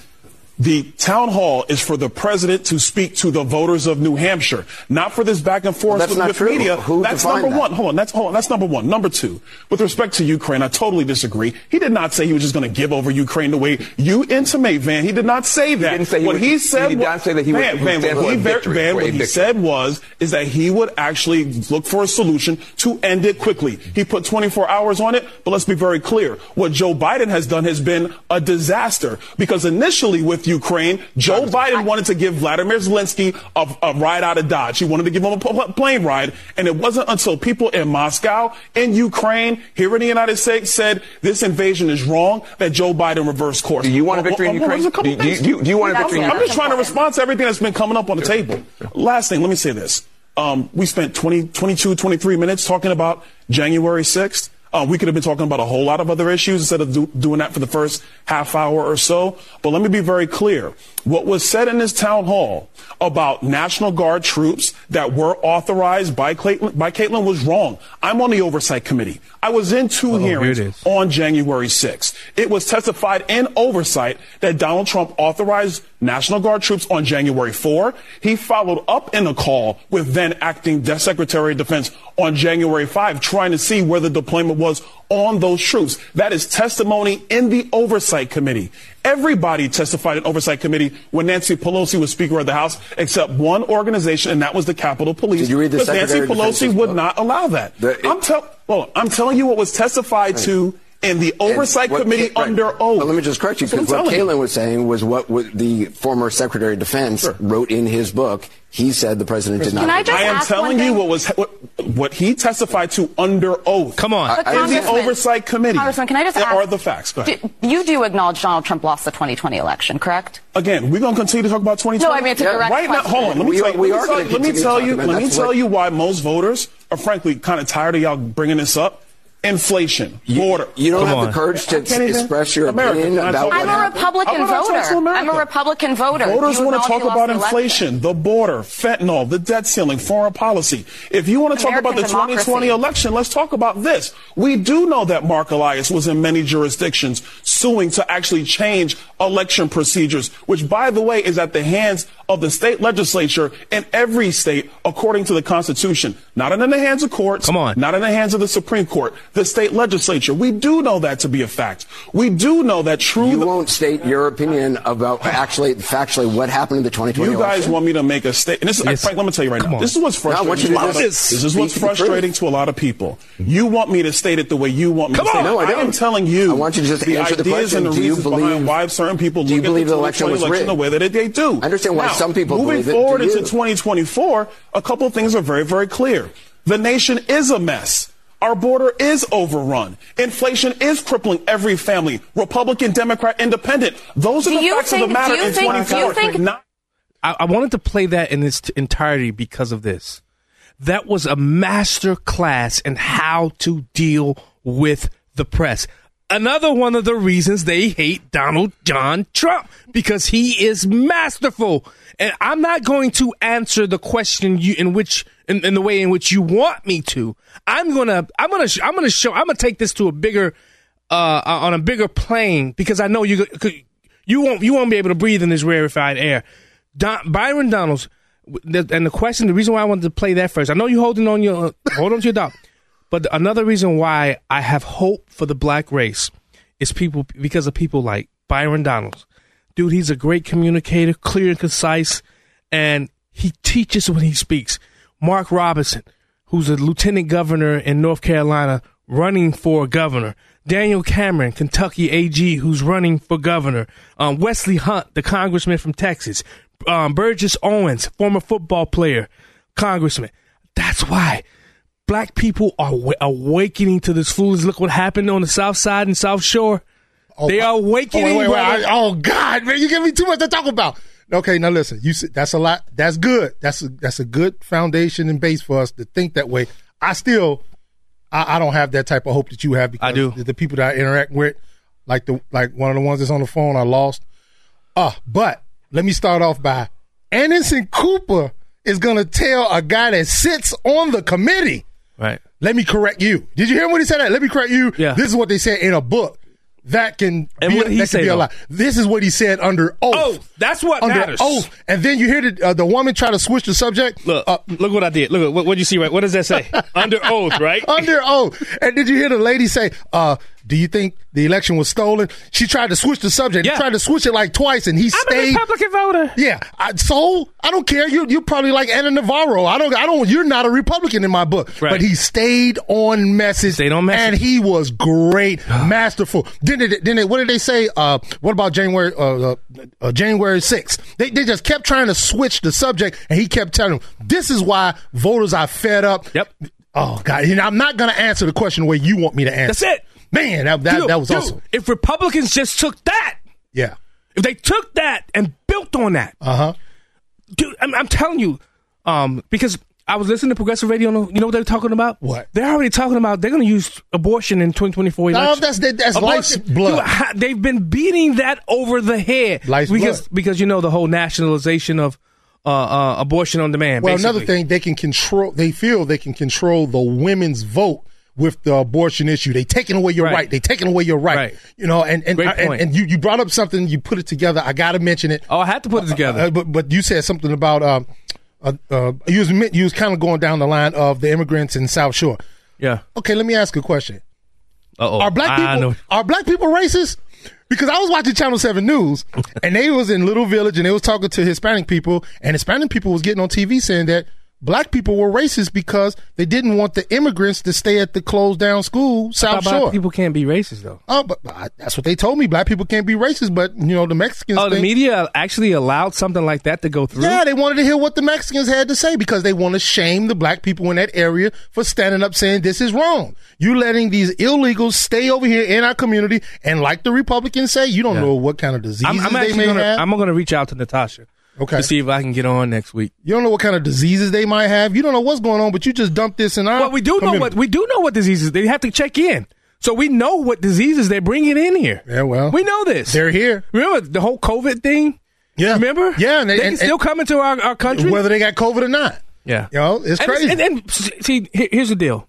The town hall is for the president to speak to the voters of New Hampshire, not for this back and forth Well, with, with media. Who that's number that? one. Hold on. That's hold on. That's number one. Number two. With respect to Ukraine, I totally disagree. He did not say he was just going to give over Ukraine the way you intimate, Van. He did not say that. didn't say he what would- he said. he did not say that he would- Van, he Van, what he, victory, Van, what he said was is that he would actually look for a solution to end it quickly. He put 24 hours on it, but let's be very clear. What Joe Biden has done has been a disaster because initially with Ukraine, Joe Biden wanted to give Vladimir Zelensky a, a ride out of Dodge. He wanted to give him a plane ride, and it wasn't until people in Moscow, in Ukraine, here in the United States said this invasion is wrong that Joe Biden reversed course. Do you want a victory in well, well, Ukraine? Do you- do you- do you want a victory in I'm just trying to respond to everything that's been coming up on the table. Last thing, let me say this. Um, we spent 20, 22, 23 minutes talking about January 6th. Uh, we could have been talking about a whole lot of other issues instead of do, doing that for the first half hour or so. But let me be very clear. What was said in this town hall about National Guard troops that were authorized by Kaitlan, by Kaitlan was wrong. I'm on the oversight committee. I was in two Oh, here hearings on January 6th. It was testified in oversight that Donald Trump authorized National Guard troops on January 4. He followed up in a call with then acting Secretary of Defense on January 5, trying to see where the deployment was on those troops. That is testimony in the oversight committee. Everybody testified in oversight committee when Nancy Pelosi was Speaker of the House, except one organization, and that was the Capitol Police. Did you read the Nancy Pelosi would not allow that. The- I'm, tell- well, I'm telling you what was testified to in the oversight what- committee right. under oath. But let me just correct you because what telling you. Kaitlan was saying was what, what the former Secretary of Defense wrote in his book. He said the president did not. I am telling you what was what, what he testified to under oath. Come on, But in the oversight committee. Congressman, can I just There ask- are the facts. Go ahead. Do, you do acknowledge Donald Trump lost the 2020 election, correct? Again, we're going to continue to talk about 2020. No, I mean, it's a direct right now. Hold on. Let me We tell you. we let me tell you- Let me tell you. Let me tell what- you why most voters are frankly kind of tired of y'all bringing this up. Inflation, border. You don't Come have on. the courage to I can't even- express your America, opinion can I about talk what I'm a? Republican How about I talk to voter. I'm a Republican voter. Voters want to talk about the election. inflation, the border, fentanyl, the debt ceiling, foreign policy. If you want to talk American about the 2020 election, let's talk about this. We do know that Marc Elias was in many jurisdictions suing to actually change election procedures, which, by the way, is at the hands of the state legislature in every state according to the Constitution. Not in the hands of courts. Come on. Not in the hands of the Supreme Court. The state legislature. We do know that to be a fact. We do know that true. You won't state your opinion about actually, factually, what happened in the 2020 You guys election. want me to make a statement. This is, Yes. Frank, let me tell you right Come now. on. This is what's frustrating. want you to to a lot just of- this is what's frustrating to a lot of people. You want me to state it the way you want me Come to state on. it. No, I don't. I am telling you. I want you to just the answer the question. and the Do you believe- why certain people do you look at believe the the election was election the way that they do. I understand why Now, some people moving believe it. forward Do into you? 2024, a couple of things are very, very clear. The nation is a mess. Our border is overrun. Inflation is crippling every family. Republican, Democrat, Independent. Those are Do the facts think- of the matter do you in think- do you think- Not I, I wanted to play that in its entirety because of this. That was a master class in how to deal with the press. Another one of the reasons they hate Donald John Trump because he is masterful. And I'm not going to answer the question you in which in, in the way in which you want me to. I'm gonna I'm gonna I'm gonna show I'm gonna take this to a bigger uh on a bigger plane because I know you you won't you won't be able to breathe in this rarefied air. Don, Byron Donalds, and the question, the reason why I wanted to play that first, I know you're holding on your hold on to your dog, but another reason why I have hope for the black race is people because of people like Byron Donalds. Dude, he's a great communicator, clear and concise, and he teaches when he speaks. Mark Robinson, who's a lieutenant governor in North Carolina, running for governor. Daniel Cameron, Kentucky AG, who's running for governor. Um, Wesley Hunt, the congressman from Texas. Um, Burgess Owens, former football player, congressman. That's why black people are wa- awakening to this foolishness. Look what happened on the South Side and South Shore. they are Oh, awakening. wait, wait, wait. I- oh God, man, you give me too much to talk about. Okay, now listen. You said that's a lot. That's good. That's a, that's a good foundation and base for us to think that way. I still, I, I don't have that type of hope that you have because I do. The, the people that I interact with, like the like one of the ones that's on the phone, I lost. Uh, but let me start off by Anderson Cooper is gonna tell a guy that sits on the committee. Right. Let me correct you. Did you hear what he said? That? Let me correct you. Yeah. This is what they said in a book. That can And be, what he that can say, be a though? lie. This is what he said under oath. Oath. That's what under matters. oath. And then you hear the uh, the woman try to switch the subject. Look, look what I did. Look, what what you see right? What does that say? Under oath, right? under oath. And did you hear the lady say, uh, do you think the election was stolen? She tried to switch the subject. Yeah. He tried to switch it like twice and he I'm a stayed. Republican voter. Yeah. I, so I don't care. You you probably like Ana Navarro. I don't I don't you're not a Republican in my book. Right. But he stayed on message. Stayed on message. And he was great, masterful. Then it, then it, what did they say? Uh, what about January uh, uh, uh, January 6th? They they just kept trying to switch the subject and he kept telling them, this is why voters are fed up. Yep. Oh God. And I'm not going to answer the question the way you want me to answer. That's it. Man, that that, Dude, that was dude, awesome. If Republicans just took that, Yeah. if they took that and built on that, Uh huh. dude, I'm, I'm telling you, um, because I was listening to progressive radio. You know what they're talking about? What? They're already talking about they're going to use abortion in 2024 No, election. that's- that- that's Abortion- life's blood. Dude, they've been beating that over the head. Life's because blood. because you know the whole nationalization of uh, uh, abortion on demand. Well, basically. another thing, they can control. They feel they can control the women's vote with the abortion issue. They taking away your right. Right. They taking away your right. Right. You know, and and, and, and you you brought up something. You put it together. I got to mention it. Oh, I had to put it together. Uh, but but you said something about um, uh, uh, you was you was kind of going down the line of the immigrants in South Shore. yeah. Okay, let me ask a question. Uh-oh. Are black people are black people racist? Because I was watching Channel Seven News, and they was in Little Village, and they was talking to Hispanic people, and Hispanic people was getting on TV saying that black people were racist because they didn't want the immigrants to stay at the closed down school South Shore. people can't be racist though. Oh, but, but I- that's what they told me. Black people can't be racist, but you know the Mexicans. Oh, the media actually allowed something like that to go through. Yeah, they wanted to hear what the Mexicans had to say because they want to shame the black people in that area for standing up saying this is wrong. You letting these illegals stay over here in our community, and like the Republicans say, you don't know what kind of I'm, I'm they may gonna have. I'm gonna reach out to Natasha. Okay. To see if I can get on next week. you don't know what kind of diseases they might have. You don't know what's going on, but you just dump this in our. Well, we do know what we do know what diseases they have to check in. So we know what diseases they're bringing in here. Yeah, well, we know this. They're here. Remember the whole COVID thing? Yeah, remember? Yeah, and they, they- can and- still come into our, our country, whether they got COVID or not. Yeah, you know it's And crazy. And, and see, here's the deal: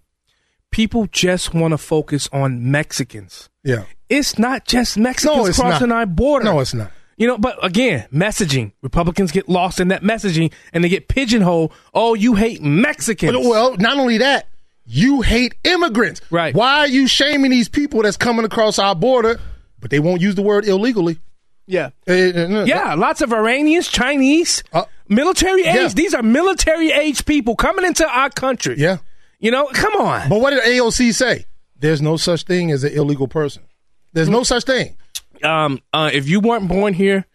people just want to focus on Mexicans. yeah, It's not just Mexicans No, crossing not. our border. No, it's not. You know, but again, messaging. Republicans get lost in that messaging and they get pigeonholed. Oh, you hate Mexicans. Well, not only that, you hate immigrants. Right. Why are you shaming these people that's coming across our border, but they won't use the word illegally? Yeah. Uh, uh, Yeah, lots of Iranians, Chinese, military age. yeah. These are military age people coming into our country. Yeah. You know, come on. But what did AOC say? There's no such thing as an illegal person. There's no such thing. Um, uh, if you weren't born here,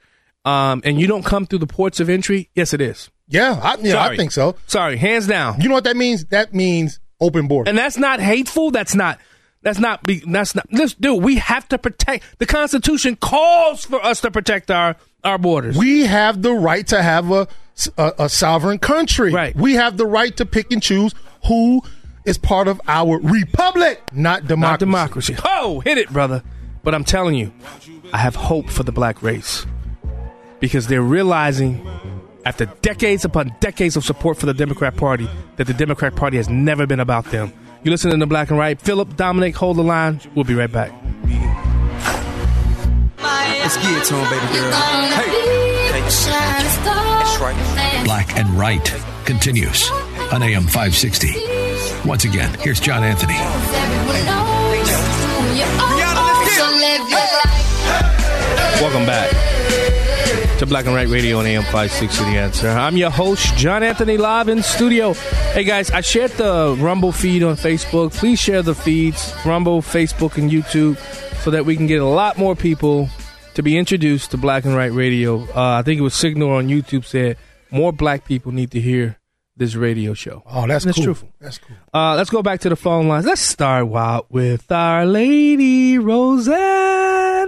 um, and you don't come through the ports of entry, yes, it is. Yeah, I, yeah, I think so. Sorry, hands down. You know what that means? That means open border. And that's not hateful. That's not. That's not. Be, that's not. Let's do. We have to protect. The Constitution calls for us to protect our our borders. We have the right to have a, a, a sovereign country. Right. We have the right to pick and choose who is part of our republic, not democracy. Not democracy. Oh, hit it, brother. But I'm telling you, I have hope for the black race because they're realizing after decades upon decades of support for the Democrat Party that the Democrat Party has never been about them. You listen to Black and Right. Philip, Dominic, hold the line. We'll be right back. Let's get it to him, baby girl. Hey, that's right. Black and Right continues on AM 560. Once again, here's John Anthony. Welcome back to Black and Right Radio on AM 560 The Answer. I'm your host, John Anthony, live in studio. Hey guys, I shared the Rumble feed on Facebook. Please share the feeds, Rumble, Facebook, and YouTube, so that we can get a lot more people to be introduced to Black and Right Radio. Uh, I think it was Signal on YouTube said more black people need to hear this radio show. Oh, that's And cool. truthful. That's cool. Uh, let's go back to the phone lines. Let's start out with Our Lady Rosanna.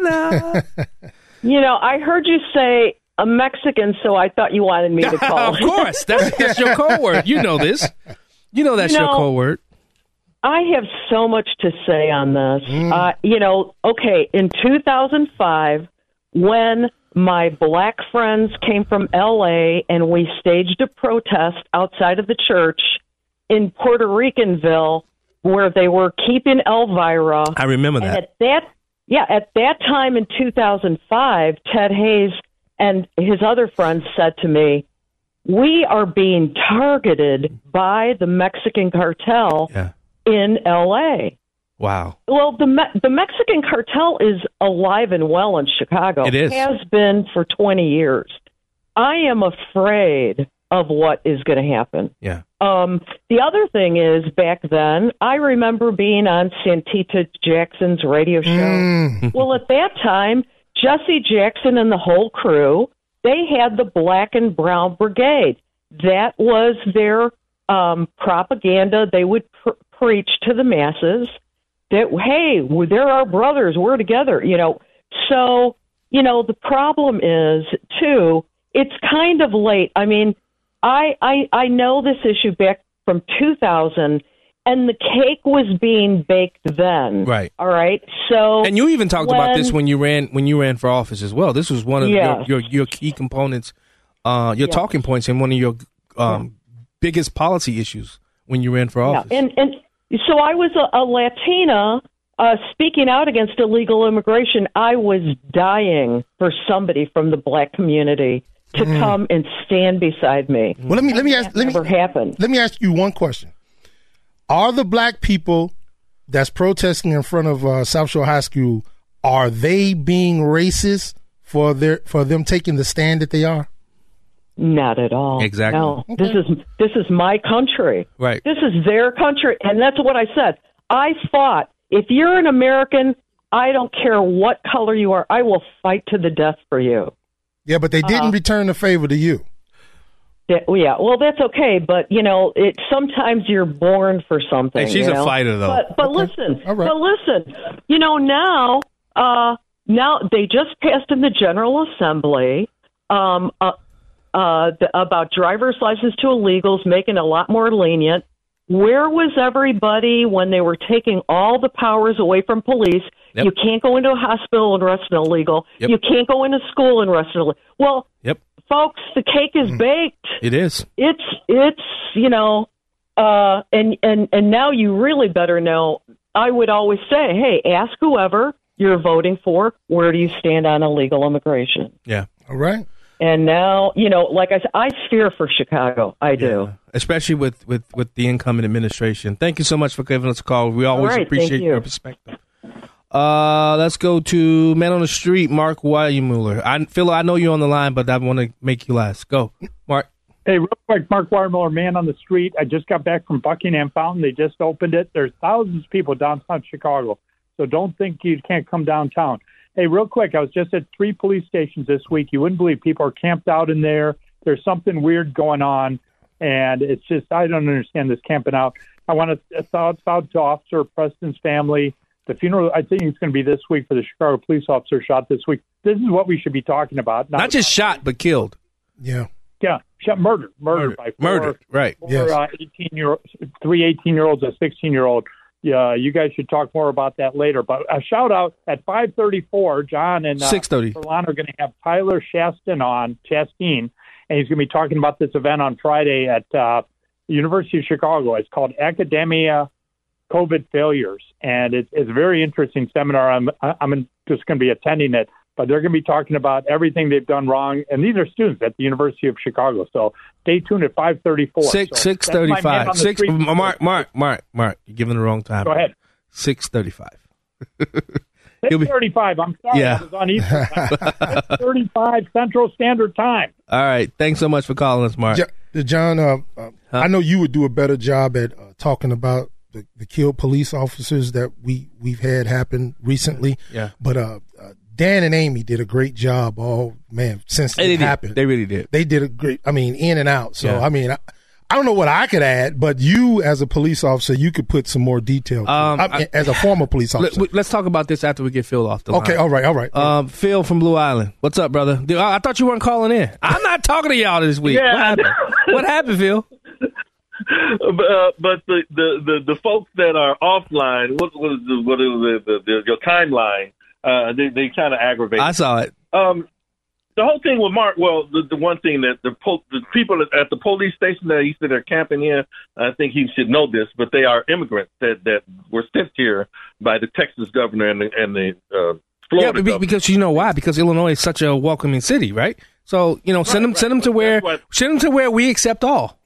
You know, I heard you say a Mexican, so I thought you wanted me to call. of course, that's, that's your code word. You know this. You know that's You your know, code word. I have so much to say on this. Mm. Uh, you know, okay, in 2005, when my black friends came from LA and we staged a protest outside of the church in Puerto Ricanville where they were keeping Elvira. I remember that. at that, yeah, at that time in 2005, Ted Hayes and his other friends said to me, "We are being targeted by the Mexican cartel in L.A." Wow. Well, the Me- the Mexican cartel is alive and well in Chicago. It is. has been for 20 years. I am afraid of what is going to happen. Yeah. Um, the other thing is, back then, I remember being on Santita Jackson's radio show. Mm. well, at that time, Jesse Jackson and the whole crew, they had the Black and Brown Brigade. That was their um, propaganda. They would pr- preach to the masses that, hey, we're- they're our brothers. We're together, you know. So, you know, the problem is, too, it's kind of late. I mean, I, I I know this issue back from 2000, and the cake was being baked then. Right. All right. So And you even talked about this when- when you ran when you ran for office as well. This was one of Yes. your, your your key components, uh, your Yes. talking points, and one of your um, biggest policy issues when you ran for office. Yeah, and and so I was a, a Latina uh, speaking out against illegal immigration. I was dying for somebody from the black community to Mm. come and stand beside me. Well, let me let me ask let me never happened. Let me ask you one question: Are the black people that's protesting in front of uh, South Shore High School are they being racist for their for them taking the stand that they are? Not at all. Exactly. No, this is this is my country. Right. This is their country, and that's what I said. I fought. If you're an American, I don't care what color you are. I will fight to the death for you. Yeah, but they didn't Uh, return the favor to you. Yeah, yeah, well, that's okay, but you know, it sometimes you're born for something. Hey, she's you a fighter, though. But but listen, but listen, you know now, uh, now they just passed in the General Assembly um, uh, uh, the, about driver's license to illegals, making it a lot more lenient. Where was everybody when they were taking all the powers away from police? Yep. You can't go into a hospital and arrest an illegal. Yep. You can't go into school and arrest an illegal. Well, Yep. folks, the cake is baked It is. it's it's you know uh and and and now you really better know i would always say hey ask whoever you're voting for where do you stand on illegal immigration Yeah. All right. and now you know like i said i fear for chicago i do Especially with, with, with the incoming administration. Thank you so much for giving us a call. We always right, appreciate you. your perspective. Uh, let's go to man on the street, Mark Weilmuller. I Phil, I know you're on the line, but I want to make you last. Go, Mark. Hey, real quick, Mark Weirmuller, man on the street. I just got back from Buckingham Fountain. They just opened it. There's thousands of people downtown Chicago, so don't think you can't come downtown. Hey, real quick, I was just at three police stations this week. You wouldn't believe people are camped out in there. There's something weird going on, and it's just I don't understand this camping out. I want to thoughts out to Officer Preston's family. The funeral, I think it's going to be this week for the Chicago police officer shot this week. This is what we should be talking about. Not just shot, but killed. Yeah. Yeah, shot murder, murder, by four, Murdered, right. Four, Yes. uh, 18 year, three 18 year olds, a 16 year old. Yeah, you guys should talk more about that later. But a shout out at 5:34, John and uh, 6:30. Verlon are going to have Tyler Shastin on Chastain, and he's going to be talking about this event on Friday at uh, the University of Chicago. It's called Academia COVID Failures, and it's, it's a very interesting seminar. I'm I'm just going to be attending it, but they're going to be talking about everything they've done wrong, and these are students at the University of Chicago. So stay tuned at 5:34. Six So six that's my thirty man on five. the Six. Mark, Mark, Mark, Mark. You're giving the wrong time. Go ahead. Six thirty five. Six thirty-five. I'm sorry, Yeah. I was on Eastern. Thirty-five Central Standard Time. All right. Thanks so much for calling us, Mark. Jo- John, uh, uh, I know you would do a better job at uh, talking about the, the killed police officers that we we've had happen recently. Yeah. But uh, uh, Dan and Amy did a great job. All man, since They it did. happened, They really did. they did a great. I mean, in and out. So Yeah. I mean, I, I don't know what I could add, but you as a police officer, you could put some more detail. Um, I I- as a former police officer, Let, officer. us talk about this after we get Phil off the line. Okay, all right, all right. Um, Phil from Blue Island. What's up, brother? Dude, I, I thought you weren't calling in. I'm not talking to y'all this week. Yeah, what, happened? what happened, Phil? But, uh, but the, the, the, the folks that are offline, what was the, what is the, the, the your timeline? Uh, they they kind of aggravate. I saw it. Um, the whole thing with Mark. Well, the, the one thing that the po- the people at the police station that he said they're camping here, I think he should know this, but they are immigrants that that were sent here by the Texas governor and the and the uh, Florida yeah, because you know why? Because Illinois is such a welcoming city, right? So you know, send them send them to where send them to where we accept all.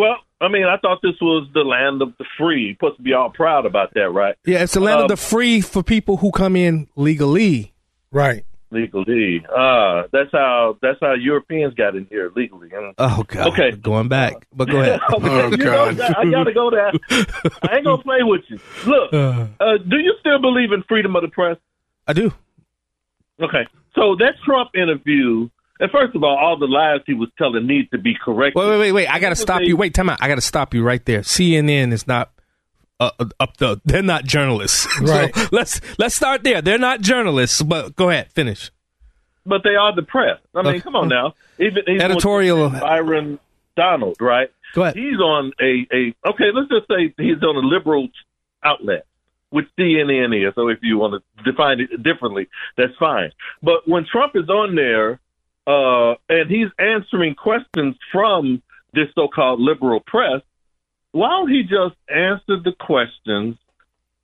Well, I mean, I thought this was the land of the free. You're supposed to be all proud about that, right? Yeah, it's the land Um, of the free for people who come in legally. Right. Legally. Ah, that's how that's how Europeans got in here legally. huh? Oh God. Okay. Going back, but go ahead. Okay, you know, I gotta go there. I ain't gonna play with you. Look, Uh. uh, do you still believe in freedom of the press? I do. Okay, so that Trump interview, and first of all, all the lies he was telling need to be corrected. Wait, wait, wait, wait! I got to stop you. Wait, time out. I got to stop you right there. CNN is not uh, uh, up the. They're not journalists. Right. So let's let's start there. They're not journalists. But go ahead, finish. But they are the press. I mean, Okay. come on now. Even even Editorial- with Byron Donald, right? Go ahead. He's on a a okay. Let's just say he's on a liberal outlet, which CNN is. So if you want to define it differently, that's fine. But when Trump is on there, uh, and he's answering questions from this so-called liberal press, don't he just answer the questions,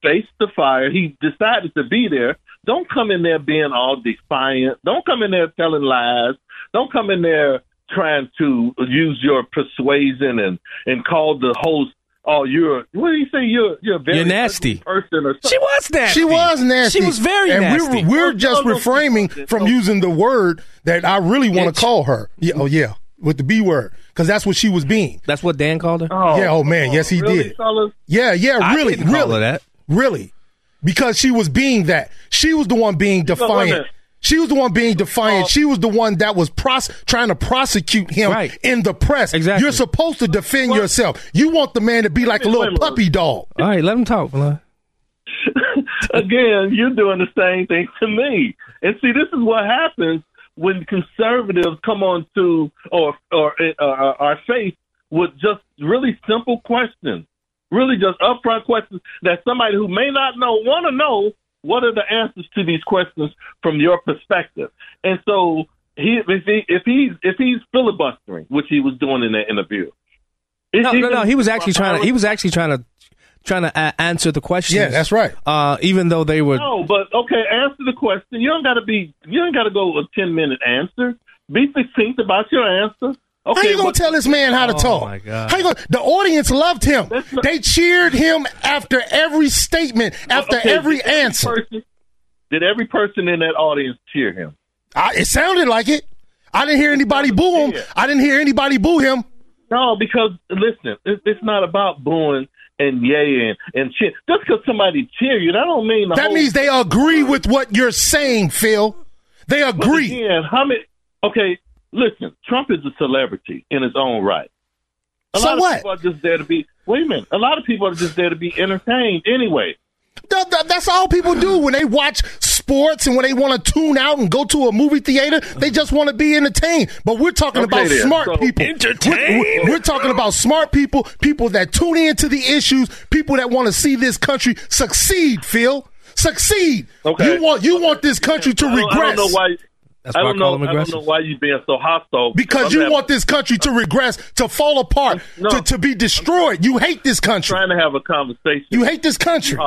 face the fire? He decided to be there. Don't come in there being all defiant. Don't come in there telling lies. Don't come in there trying to use your persuasion and and call the host oh, you're what do you say? You're you're a very You're nasty. person or something. She was nasty. She was nasty. She was very and nasty. We're, we're Oh, just no, no, refraining oh. from using the word that I really want to call her. Yeah, oh yeah, with the B word, because that's what she was being. That's what Dan called her. Oh, yeah. Oh man. Yes, he really, did. fellas? Yeah. Yeah. I Really. didn't call really. her that. Really. Because she was being that. She was the one being wait a defiant. Minute. She was the one being defiant. She was the one that was pros- trying to prosecute him Right. in the press. Exactly. You're supposed to defend yourself. You want the man to be like a little wait, wait. puppy dog. All right, let him talk. Malone. Again, you're doing the same thing to me. And see, this is what happens when conservatives come on to or or uh, our faith with just really simple questions, really just upfront questions that somebody who may not know want to know what are the answers to these questions from your perspective. And so he if he if he's if he's filibustering, which he was doing in that interview. No, it- no, no. He was actually trying to. He was actually trying to trying to a- answer the question. Yeah, that's right. Uh, even though they were. No, but okay, answer the question. You don't got to be. You don't got to go a ten minute answer. Be succinct about your answer. Okay, how you gonna what- tell this man how to Oh, talk? my God. How you gonna, the audience loved him. Not- they cheered him after every statement, after okay, every did answer. person- did every person in that audience cheer him? I, it sounded like it. I didn't hear anybody boo him. I didn't hear anybody boo him. No, because listen, it, it's not about booing and yay and, and cheer. Just because somebody cheer you, that don't mean That means they agree with what you're saying, Phil. They agree. Again, how many? Okay, listen. Trump is a celebrity in his own right. A So lot what? of people are just there to be. Wait a minute. A lot of people are just there to be entertained anyway. Th- th- That's all people do when they watch sports and when they want to tune out and go to a movie theater. They just want to be entertained. But we're talking Okay about then. smart So- people. Entertained? We're, we're- talking about smart people, people that tune into the issues, people that want to see this country succeed. Phil, succeed. Okay. You want you want this country to I don't, regress. I don't know why. That's I why don't call know. him I don't know why you're being so hostile. because you having- want this country to regress, to fall apart, No. to, to be destroyed. You hate this country. trying to have a conversation. You hate this country.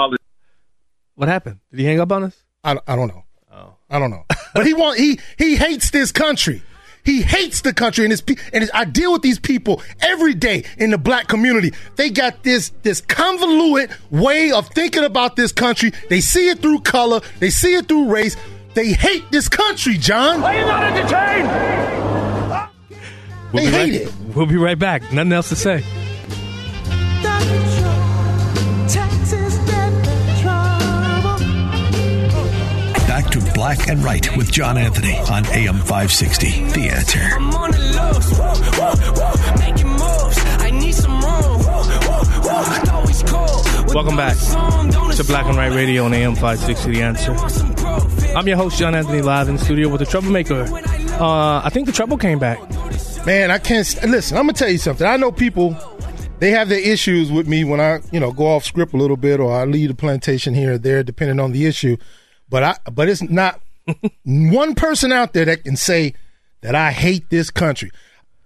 What happened? Did he hang up on us? I, I don't know. Oh. I don't know. But he want he he hates this country. He hates the country and his and his, I deal with these people every day in the black community. They got this this convoluted way of thinking about this country. They see it through color. They see it through race. They hate this country, John. Why are you not entertained? They hate right, it. We'll be right back. Nothing else to say. Back to Black and Right with John Anthony on AM 560. The answer. I'm on the loose, woo, woo, woo, making moves. I need some room. Woo, woo, woo, thought we cool. Welcome back to Black and Right Radio on AM 560. The answer. Want some growth. I'm your host, John Anthony, live in the studio with the troublemaker. Uh, I think the trouble came back. Man, I can't listen. I'm gonna tell you something. I know people they have their issues with me when I, you know, go off script a little bit or I leave a plantation here or there, depending on the issue. But I, but it's not one person out there that can say that I hate this country.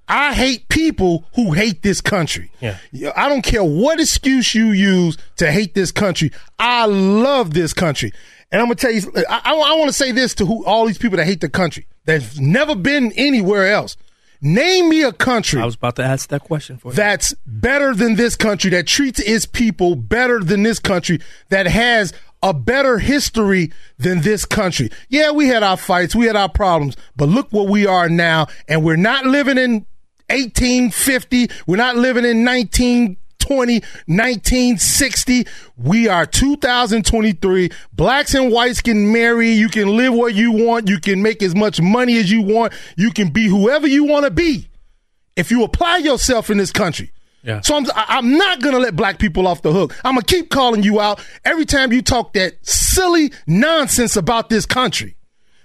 I hate people who hate this country. Yeah, I don't care what excuse you use to hate this country. I love this country. And I'm gonna tell you, I, I, I want to say this to who, all these people that hate the country that's never been anywhere else. Name me a country I was about to ask that question for you. that's better than this country, that treats its people better than this country, that has a better history than this country. Yeah, we had our fights, we had our problems, but look where we are now, and we're not living in 1850, we're not living in 1920, 1960. We are 2023. Blacks and whites can marry. You can live where you want. You can make as much money as you want. You can be whoever you want to be if you apply yourself in this country. Yeah. So I'm I'm not gonna let black people off the hook. I'm gonna keep calling you out every time you talk that silly nonsense about this country.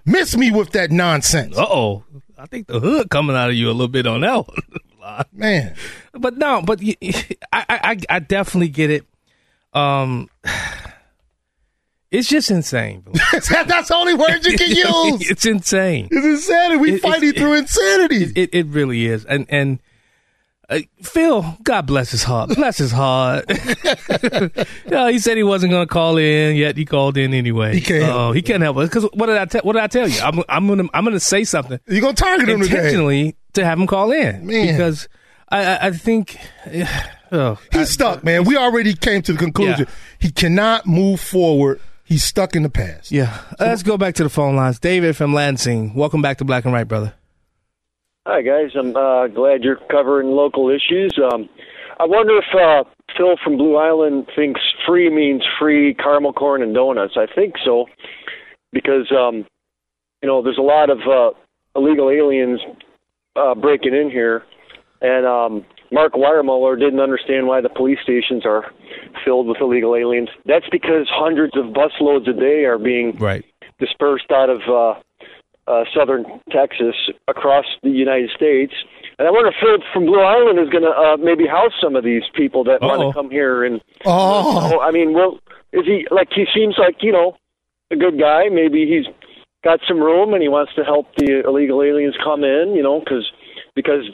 Miss me with that nonsense, Uh oh. I think the hood coming out of you a little bit on that one. man. but no, but I I definitely get it. Um, it's just insane. That's the only word you can use. it's insane. It's insanity. We It- fighting through insanity. It, it really is. And and uh, Phil, God bless his heart. Bless his heart. yeah, he said he wasn't going to call in, yet he called in anyway. He can't Oh, he can't help it. Because what did I tell? What did I tell you? I'm I'm gonna I'm gonna say something You're gonna target him intentionally to have him call in Man. because I I, I think Oh, He's stuck, man. We already came to the conclusion he cannot move forward. He's stuck in the past. Yeah. Let's go back to the phone lines. David from Lansing. Welcome back to Black and Right, brother. Hi, guys. I'm uh, glad you're covering local issues. Um, I wonder if uh, Phil from Blue Island thinks free means free caramel corn and donuts. I think so, because um, you know there's a lot of uh, illegal aliens uh, breaking in here, and um, Mark Weiremuller didn't understand why the police stations are filled with illegal aliens. That's because hundreds of busloads a day are being right. dispersed out of uh, uh, southern Texas across the United States. And I wonder if Phil from Blue Island is going to uh, maybe house some of these people that want to come here. And Oh. So, I mean, well, is he like he seems like you know a good guy? Maybe he's got some room and he wants to help the illegal aliens come in. You know, because because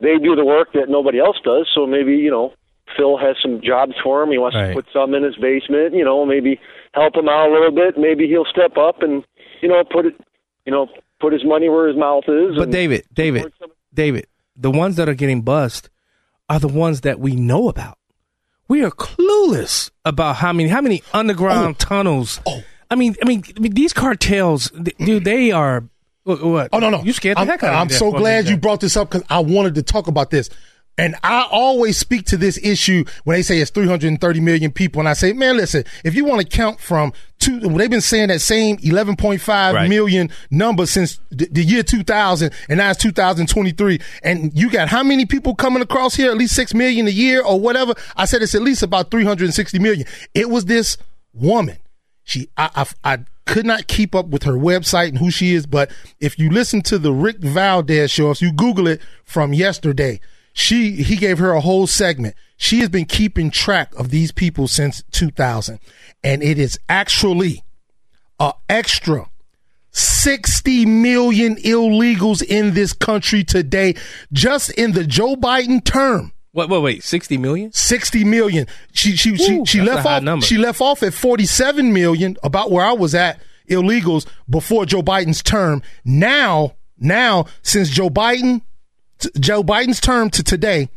they do the work that nobody else does. So maybe you know Phil has some jobs for him. He wants Right. to put some in his basement. You know, maybe help him out a little bit. Maybe he'll step up and you know put it you know put his money where his mouth is. But David, David, David, the ones that are getting bust are the ones that we know about. We are clueless about how many how many underground oh. tunnels. Oh. I mean, I mean, I mean, these cartels, th- dude, they are. What? what? Oh no, no. You scared the I'm, heck out of me I'm so glad you brought this up because I wanted to talk about this. And I always speak to this issue when they say it's 330 million people. And I say, man, listen, if you want to count from two, they've been saying that same 11.5 million number since the, the year 2000 and now it's 2023. And you got how many people coming across here? At least 6 million a year or whatever. I said it's at least about 360 million. It was this woman. She, I, I, I could not keep up with her website and who she is, but if you listen to the Rick Valdez show, if you Google it from yesterday, she, he gave her a whole segment. She has been keeping track of these people since 2000, and it is actually a extra 60 million illegals in this country today, just in the Joe Biden term. Wait, wait, wait, 60 million? 60 million. She she she, Ooh, she that's a left off number. she left off at 47 million about where I was at illegals before Joe Biden's term. Now, now since Joe Biden t- Joe Biden's term to today,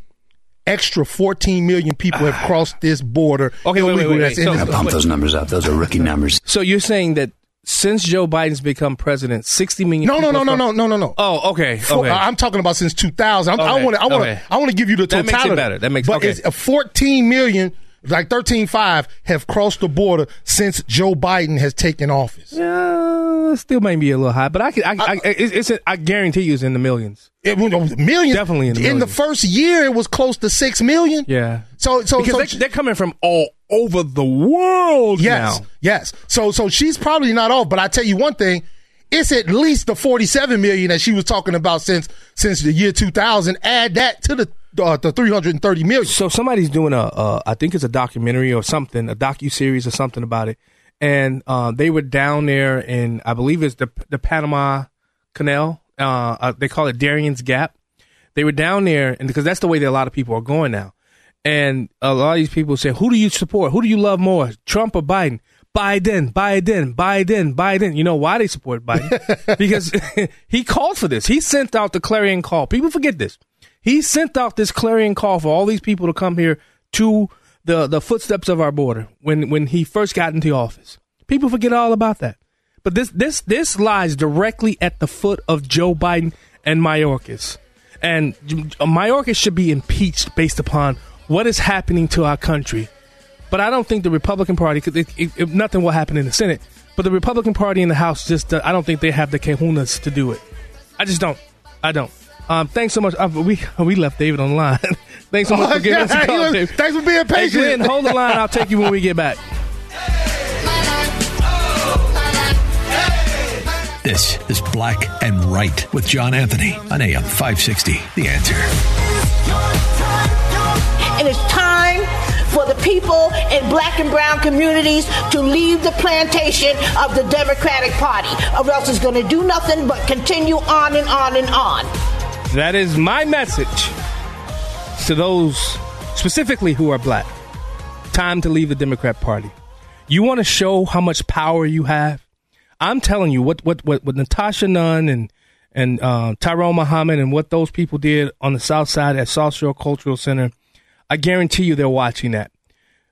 extra 14 million people have ah. crossed this border. Okay, wait, wait, wait, that's wait. in So- this- Pump those numbers up. Those are rookie numbers. So you're saying that since Joe Biden's become president, 60 million No, no, no, no, no, no, no, no. Oh, okay. For- okay. I'm talking about since 2000. I'm, I Okay, want to, I want to, okay. I want to give you the That totality. makes it better. That makes- but okay. it's a 14 million, like 13.5, have crossed the border since Joe Biden has taken office. Yeah, still might be a little high, but I can. I, I, it's, it's. I guarantee you, it's in the millions. It millions. Definitely in the In the first year, it was close to six million. Yeah. So, so, because so they, are coming from all over the world yes, now. yes. So, so she's probably not off. But I tell you one thing. It's at least the 47 million that she was talking about since since the year 2000. Add that to the uh, the 330 million. So somebody's doing a, uh, I think it's a documentary or something, a docu series or something about it, and uh, they were down there in, I believe it's the the Panama Canal. Uh, uh, they call it Darien's Gap. They were down there, and because that's the way that a lot of people are going now. And a lot of these people say, "Who do you support? Who do you love more, Trump or Biden?" Biden, Biden, Biden, Biden. You know why they support Biden? because he called for this. He sent out the clarion call. People forget this. He sent out this clarion call for all these people to come here to the the footsteps of our border when when he first got into office. People forget all about that. But this this this lies directly at the foot of Joe Biden and Mayorkas. And Mayorkas should be impeached based upon what is happening to our country. But I don't think the Republican Party, because nothing will happen in the Senate. But the Republican Party in the House just, uh, I don't think they have the kahunas to do it. I just don't. I don't. Um, thanks so much. Uh, we we left David on the line. thanks so much for giving us a call, David. Thanks for being patient. Hey, patient. Glenn, hold the line. I'll take you when we get back. This is Black and Right with John Anthony on AM 560. The answer. And it's time for the people in black and brown communities to leave the plantation of the Democratic Party, or else it's going to do nothing but continue on and on and on. That is my message to those specifically who are black. Time to leave the Democrat Party. You want to show how much power you have? I'm telling you what what what, what Natasha Nunn and and uh, Tyrone Muhammad and what those people did on the South Side at South Shore Cultural Center. I guarantee you they're watching that.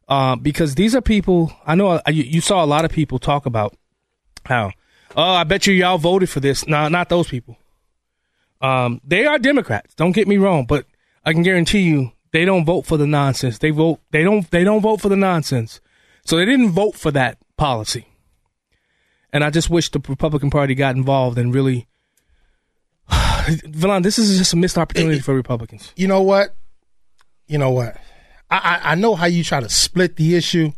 Uh, because these are people, I know uh, you, you saw a lot of people talk about how, oh, I bet you y'all voted for this. No, not those people. Um, they are Democrats. Don't get me wrong, but I can guarantee you they don't vote for the nonsense. They vote. They don't. They don't vote for the nonsense. So they didn't vote for that policy. And I just wish the Republican Party got involved and really. Villan, this is just a missed opportunity for Republicans. You know what? You know what? I, I, I know how you try to split the issue.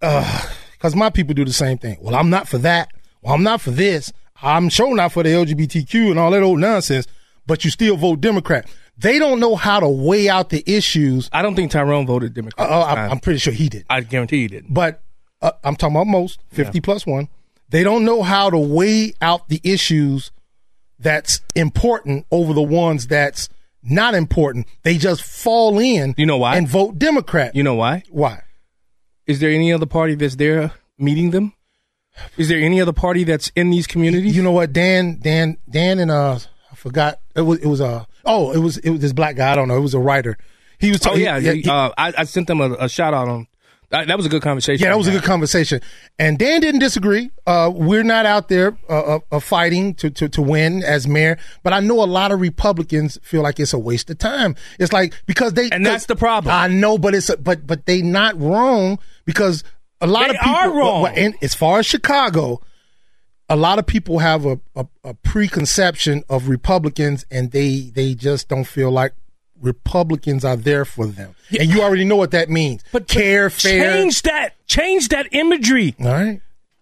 Because my people do the same thing. Well, I'm not for that. Well, I'm not for this. I'm sure not for the LGBTQ and all that old nonsense. But you still vote Democrat. They don't know how to weigh out the issues. I don't think Tyrone voted Democrat. Uh, I'm. I'm pretty sure he did. I guarantee he did. But uh, I'm talking about most 50 Yeah. plus one. They don't know how to weigh out the issues that's important over the ones that's not important. They just fall in. You know why? And vote Democrat. You know why? Why? Is there any other party that's there meeting them? Is there any other party that's in these communities? You know what, Dan, Dan, Dan, and uh, I forgot it was it was uh oh it was it was this black guy I don't know it was a writer. He was Oh talking. yeah, he- uh, I, I sent them a, a shout out on. That, that was a good conversation. Yeah, that was a good conversation. And Dan didn't disagree. Uh, we're not out there uh, uh, uh, fighting to, to, to win as mayor, but I know a lot of Republicans feel like it's a waste of time. It's like because they And that's the problem. I know, but it's a, but but they not wrong because a lot They of people are wrong. well, and as far as Chicago, a lot of people have a, a, a preconception of Republicans, and they they just don't feel like Republicans are there for them. And you already know what that means. But care, fair. Change that. Change that imagery. All right.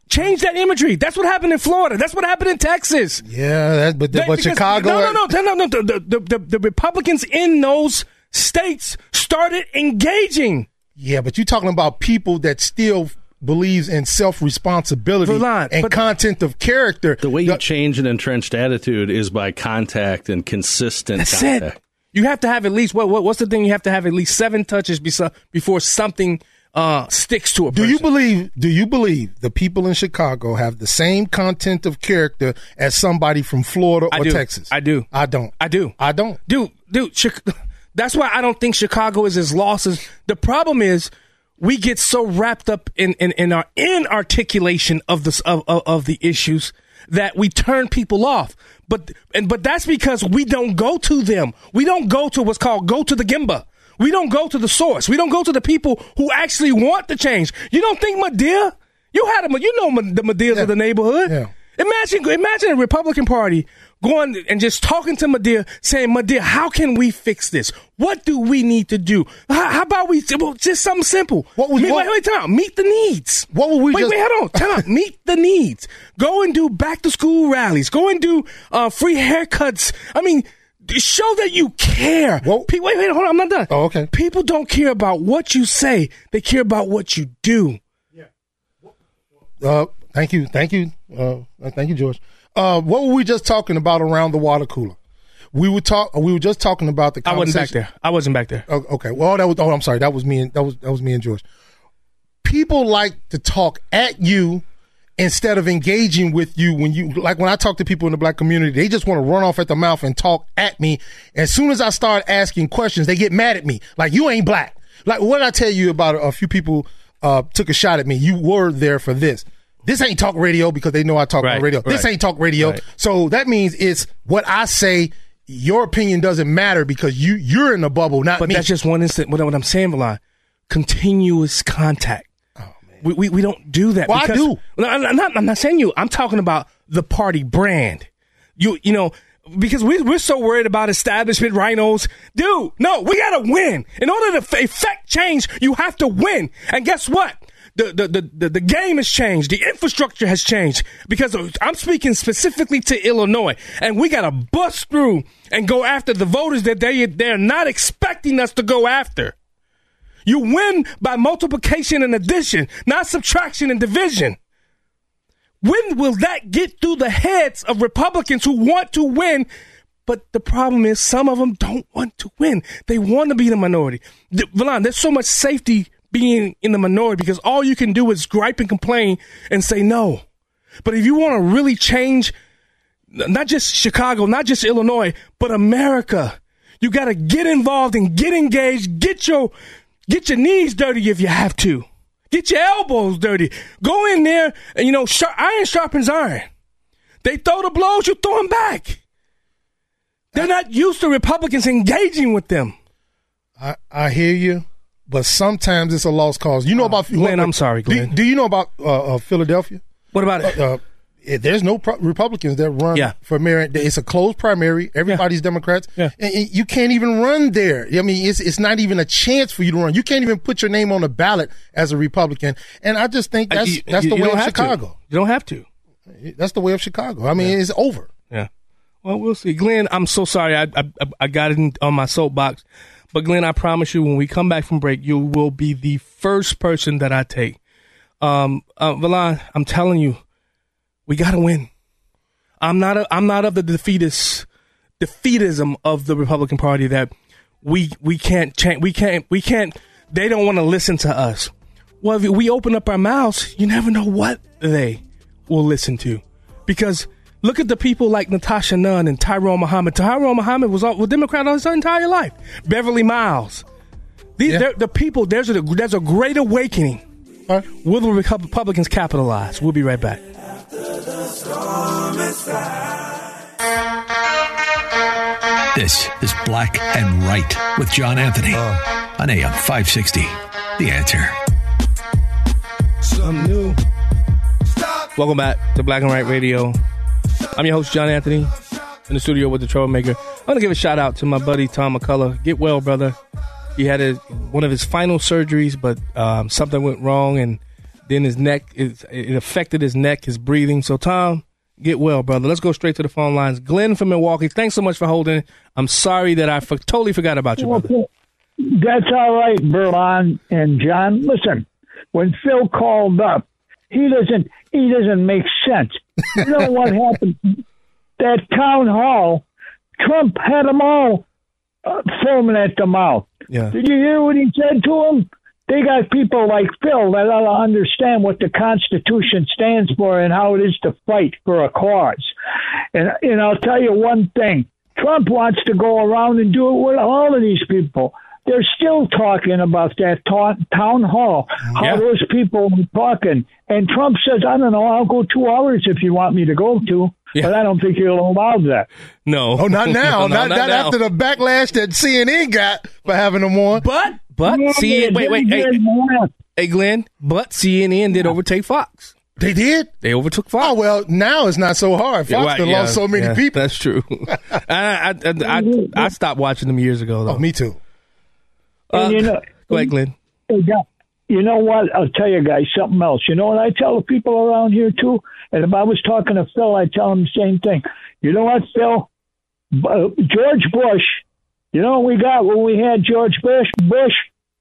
Change that imagery. That's what happened in Florida. That's what happened in Texas. Yeah, that, but That- but because- Chicago. No, no, no, no, no. The, the, the, the Republicans in those states started engaging. Yeah, but you're talking about people that still believes in self responsibility and content of character. The way you change an entrenched attitude is by contact and consistent That's contact. it. You have to have at least what, what? What's the thing? You have to have at least seven touches before something uh, sticks to a Person. Do you believe? Do you believe the people in Chicago have the same content of character as somebody from Florida or do. Texas? I do. I don't. I do. I don't. Dude, dude, Chi- that's why I don't think Chicago is as lost as the problem is we get so wrapped up in, in, in our inarticulation of the of, of, of the issues that we turn people off. But and but that's because we don't go to them. We don't go to what's called go to the Gemba. We don't go to the source. We don't go to the people who actually want the change. You don't think Madea? You had a you know the Madeas of the neighborhood. Imagine imagine a Republican Party going and just talking to Madea, saying, Madea, how can we fix this? What do we need to do? How, how about we well, just something simple? What was- wait, what- wait, wait, time. Meet the needs. What would we wait, just- wait, hold on. Time. Meet the needs. Go and do back to school rallies. Go and do uh, free haircuts. I mean, show that you care. Pe- wait, wait, hold on. I'm not done. Oh, okay. People don't care about what you say. They care about what you do. Uh, thank you, thank you, uh, thank you, George. Uh, what were we just talking about around the water cooler? We were talk. We were just talking about the. I wasn't back there. I wasn't back there. Oh, okay. Well, that was. Oh, I'm sorry. That was me. And that was that was me and George. People like to talk at you instead of engaging with you when you like when I talk to people in the black community, they just want to run off at the mouth and talk at me. As soon as I start asking questions, they get mad at me. Like you ain't black. Like what did I tell you about a few people uh, took a shot at me? You were there for this. This ain't talk radio because they know I talk on Right, radio. This ain't talk radio. Right. So that means it's what I say. Your opinion doesn't matter because you you're in a bubble, not But me. that's just one instant. What, what I'm saying, Valon, continuous contact. Oh, we, we, we don't do that. Well, I because- do. No, I'm I'm not, I'm not saying you. I'm talking about the party brand. You you know because we we're so worried about establishment RINOs, dude. No, we gotta win. In order to f- effect change, you have to win. And guess what? The, the, the, the, game has changed. The infrastructure has changed because I'm speaking specifically to Illinois and we got to bust through and go after the voters that they, they're not expecting us to go after. You win by multiplication and addition, not subtraction and division. When will that get through the heads of Republicans who want to win? But the problem is, some of them don't want to win. They want to be the minority. The, Valon, there's so much safety being in the minority because all you can do is gripe and complain and say no. But if you want to really change, not just Chicago, not just Illinois, but America, You got to get involved and get engaged. Get your get your knees dirty if you have to. Get your elbows dirty. Go in there and you know, sharp, iron sharpens iron. They throw the blows, you throw them back. They're not used to Republicans engaging with them. I, I hear you, but sometimes it's a lost cause. You know about Glenn, I'm sorry, Glenn. Do, you know about uh, uh, Philadelphia? What about it? Uh, eh, there's no pro- Republicans that run Yeah. for mayor. It's a closed primary. Everybody's Democrats. Yeah. And, and you can't even run there. I mean, it's it's not even a chance for you to run. You can't even put your name on the ballot as a Republican. And I just think that's You- that's you- the you way of have to. Chicago. You don't have to. That's the way of Chicago. I mean, it's over. Yeah. Well, we'll see. Glenn, I'm so sorry. I I, I got it in, on my soapbox. But Glenn, I promise you, when we come back from break, you will be the first person that I take. Um, uh, Valon, I'm telling you, we got to win. I'm not. A, I'm not of the defeatist defeatism of the Republican Party that we we can't change. We can't. We can't. They don't want to listen to us. Well, if we open up our mouths, you never know what they will listen to. Because look at the people like Natasha Nunn and Tyrone Muhammad. Tyrone Muhammad was a was Democrat all his entire life. Beverly Miles. These they're- the people. There's a there's a great awakening. Will the Republicans capitalize? We'll be right back. This is Black and Right with John Anthony uh. on AM 560. The answer. Something new. Welcome back to Black and Right Radio. I'm your host, John Anthony, in the studio with the Troublemaker. I want to give a shout out to my buddy Tom McCullough. Get well, brother. He had a, one of his final surgeries, but um, something went wrong, and then his neck it, it affected his neck, his breathing. So, Tom, get well, brother. Let's go straight to the phone lines. Glenn from Milwaukee, thanks so much for holding. I'm sorry that I for, totally forgot about you, brother. That's all right, Berlon and John. Listen, when Phil called up, he doesn't he doesn't make sense. You know what happened? That town hall, Trump had them all uh, foaming at the mouth. Yeah. Did you hear what he said to them? They got people like Phil that ought to understand what the Constitution stands for and how it is to fight for a cause. And and I'll tell you one thing: Trump wants to go around and do it with all of these people. They're still talking about that ta- town hall, how Yeah. those people were talking. And Trump says, I don't know, I'll go two hours if you want me to go to. But I don't think he'll allow that. No. Oh, not now. No, not, not not now. after the backlash that CNN got for having them on. But but CNN, wait, wait, hey, hey, Glenn. But CNN did overtake Fox. They did. They overtook Fox. Oh well, now it's not so hard. Fox Right, yeah, lost so many yeah, people. That's true. I, I, I, I, I stopped watching them years ago. Though. Oh, me too. Uh, you know, go ahead, Glenn. Hey, guy- You know what? I'll tell you guys something else. You know what I tell the people around here too? And if I was talking to Phil, I'd tell him the same thing. You know what, Phil? Uh, George Bush. You know what we got when we had George Bush? Bush.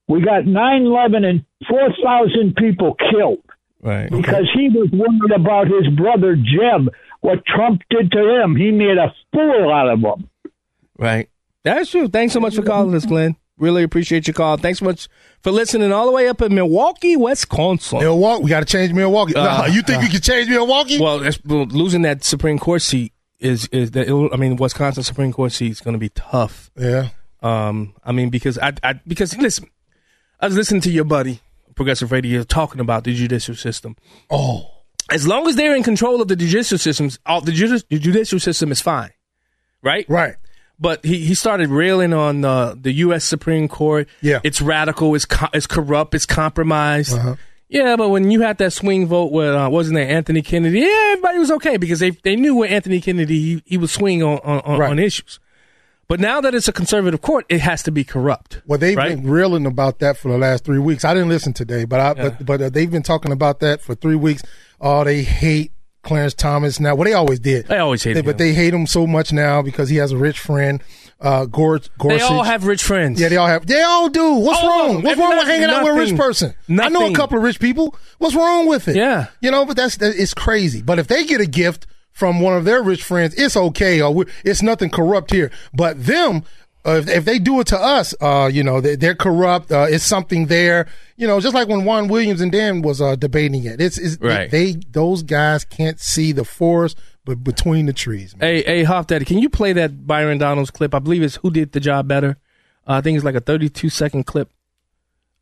We got 9/11 and 4,000 people killed Right. because he was worried about his brother Jeb. What Trump did to him, he made a fool out of him. Right. That's true. Thanks so much for calling us, Glenn. Really appreciate your call. Thanks so much for listening all the way up in Milwaukee, Wisconsin. Milwaukee, we got to change Milwaukee. Uh, Nah, you think uh, you can change Milwaukee? Well, well, losing that Supreme Court seat is is that I mean Wisconsin Supreme Court seat is going to be tough. Yeah. Um, I mean because I, I because listen, I was listening to your buddy Progressive Radio talking about the judicial system. Oh, as long as they're in control of the judicial systems, all the judicial system is fine, right? Right. But he, he started railing on uh, the U.S. Supreme Court. Yeah. it's radical, it's co- it's corrupt, it's compromised. Uh-huh. Yeah, but when you had that swing vote with uh, wasn't there Anthony Kennedy? Yeah, everybody was okay because they they knew where Anthony Kennedy he, he was swing on on, on, on issues. But now that it's a conservative court, it has to be corrupt. Well, they've right? been reeling about that for the last three weeks. I didn't listen today, but I Yeah. but but uh, they've been talking about that for three weeks. Oh, they hate Clarence Thomas now. Well, they always did. They always hated him. but they hate him so much now because he has a rich friend, uh, Gor- Gorsuch. They all have rich friends. Yeah, they all have. They all do. What's All wrong? What's wrong with Nothing, hanging out with a rich nothing. person? I know a couple of rich people. What's wrong with it? Yeah. you know, but that's that, it's crazy. But if they get a gift from one of their rich friends, it's okay. Or we- it's nothing corrupt here. But them, Uh, if, if they do it to us, uh, you know, they, they're corrupt. Uh, it's something there. You know, just like when Juan Williams and Dan was uh, debating it. It's, it's Right. they those guys can't see the forest, but between the trees. Hey, hey, Hoff Daddy, can you play that Byron Donalds clip? I believe it's Who Did the Job Better. Uh, I think it's like a 32 second clip.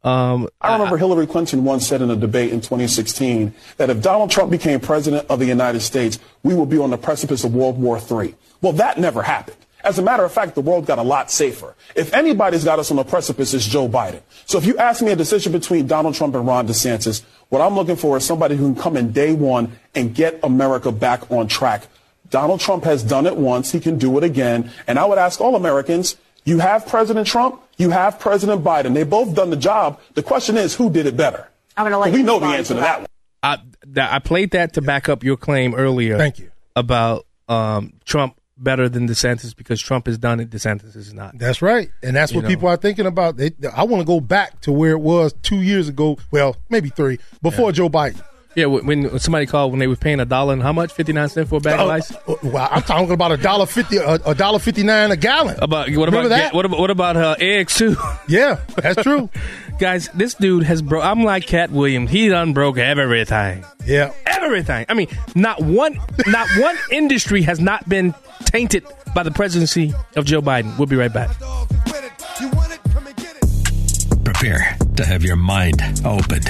Um, I remember Hillary Clinton once said in a debate in 2016 that if Donald Trump became president of the United States, we would be on the precipice of World War III. Well, that never happened. As a matter of fact, the world got a lot safer. If anybody's got us on the precipice, it's Joe Biden. So if you ask me a decision between Donald Trump and Ron DeSantis, what I'm looking for is somebody who can come in day one and get America back on track. Donald Trump has done it once. He can do it again. And I would ask all Americans, you have President Trump, you have President Biden. They both done the job. The question is, who did it better? I'm going to let we you know the answer to to that one. I, I played that to back up your claim earlier. Thank you. About um, Trump better than DeSantis because Trump has done it, DeSantis is not. That's right, and that's You what know. people are thinking about. They, I want to go back to where it was two years ago. Well, maybe three before Joe Biden. Yeah, when, when somebody called when they were paying a dollar and how much? 59 cents for a bag of ice? Oh, Well, I'm talking about a dollar fifty, a a dollar fifty nine a gallon. About what Remember about that? what about what about uh, eggs too? Yeah, that's true. Guys, this dude has broke. I'm like Katt Williams. He done broke everything. Yeah, everything. I mean, not one, not one industry has not been tainted by the presidency of Joe Biden. We'll be right back. Prepare to have your mind opened.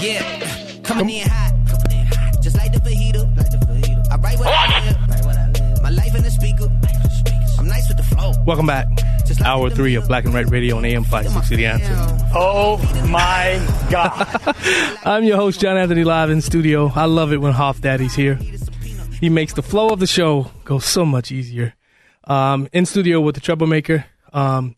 Yeah, coming in hot. Coming in hot. Just like the fajita. Like the fajita. I write what I live. Write what I live. My life in the speaker. I'm nice with the flow. Welcome back. Hour three of Black and Right Radio on AM 560 The Answer. Oh my God. I'm your host, John Anthony, live in studio. I love it when Hoff Daddy's here. He makes the flow of the show go so much easier. Um, in studio with the troublemaker. Um,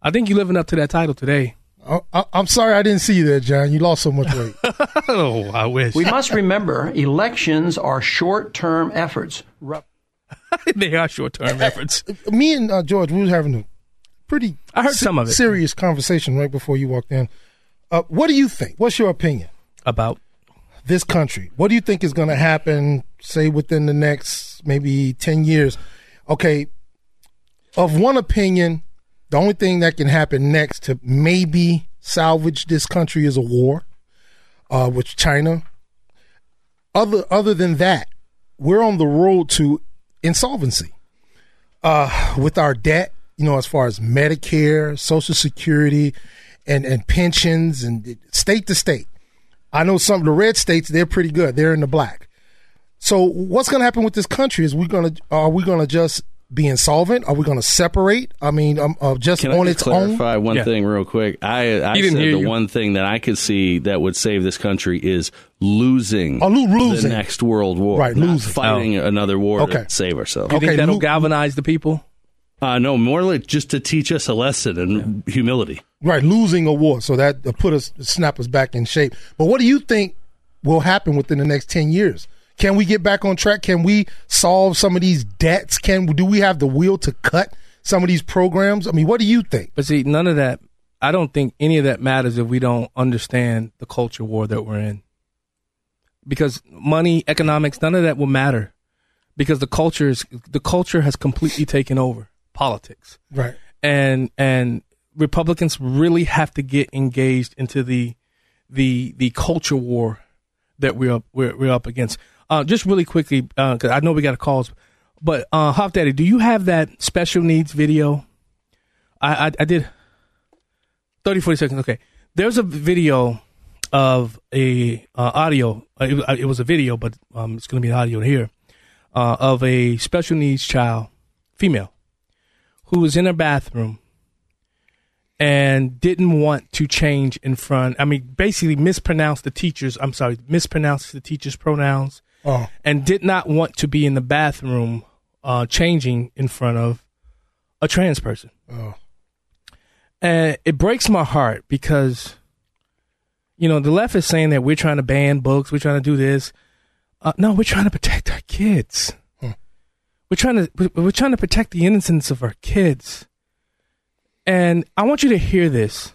I think you're living up to that title today. I, I, I'm sorry I didn't see you there, John. You lost so much weight. oh, I wish. We must remember elections are short term efforts. they are short term efforts. Me and uh, George, we were having a pretty I heard some of it. serious conversation right before you walked in. Uh, what do you think? What's your opinion about this country? What do you think is going to happen, say, within the next maybe 10 years? Okay, of one opinion, the only thing that can happen next to maybe salvage this country is a war uh, with China. Other other than that, we're on the road to insolvency uh, with our debt. You know, as far as Medicare, Social Security, and and pensions, and state to state. I know some of the red states they're pretty good. They're in the black. So what's going to happen with this country? Is we're going to are we going to just be insolvent? Are we going to separate? I mean, um, uh, just Can on I its just clarify own. one Yeah. thing real quick? I, I said the you. one thing that I could see that would save this country is losing, Oh, lo- losing. the next world war, Right, not losing. fighting another war Okay. to save ourselves. You think that'll galvanize the people? Uh, no, more like just to teach us a lesson in humility. Right, losing a war, so that put us snap us back in shape. But what do you think will happen within the next ten years? Can we get back on track? Can we solve some of these debts? Can do we have the will to cut some of these programs? I mean, what do you think? But see, none of that. I don't think any of that matters if we don't understand the culture war that we're in. Because money, economics, none of that will matter. Because the culture is the culture has completely taken over politics. Right. and and Republicans really have to get engaged into the the the culture war that we're up, we're, we're up against. Uh, just really quickly, because I know we got calls, but uh, Daddy, do you have that special needs video? I I, I did 30, 40 seconds. Okay, there's a video of a uh, audio. Uh, it, was- it was a video, but um, it's going to be audio here uh, of a special needs child, female, who was in her bathroom and didn't want to change in front. I mean, basically mispronounced the teachers. I'm sorry, mispronounced the teachers' pronouns, Oh. and did not want to be in the bathroom uh, changing in front of a trans person. Oh. And it breaks my heart because, you know, the left is saying that we're trying to ban books, we're trying to do this. Uh, no, we're trying to protect our kids. We're trying to we- we're trying to protect the innocence of our kids. And I want you to hear this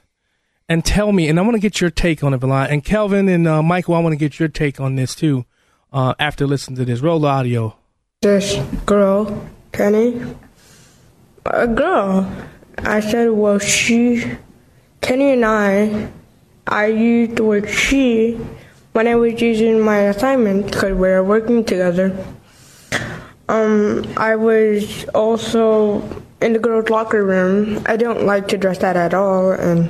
and tell me, and I want to get your take on it, Valon. And Kelvin and uh, Michael, I want to get your take on this too. Uh, after listening to this, roll audio. this girl, Kenny, a girl. I said, well, she, Kenny and I, I used the word she when I was using my assignment because we were working together. Um, I was also in the girls' locker room. I don't like to dress that at all, and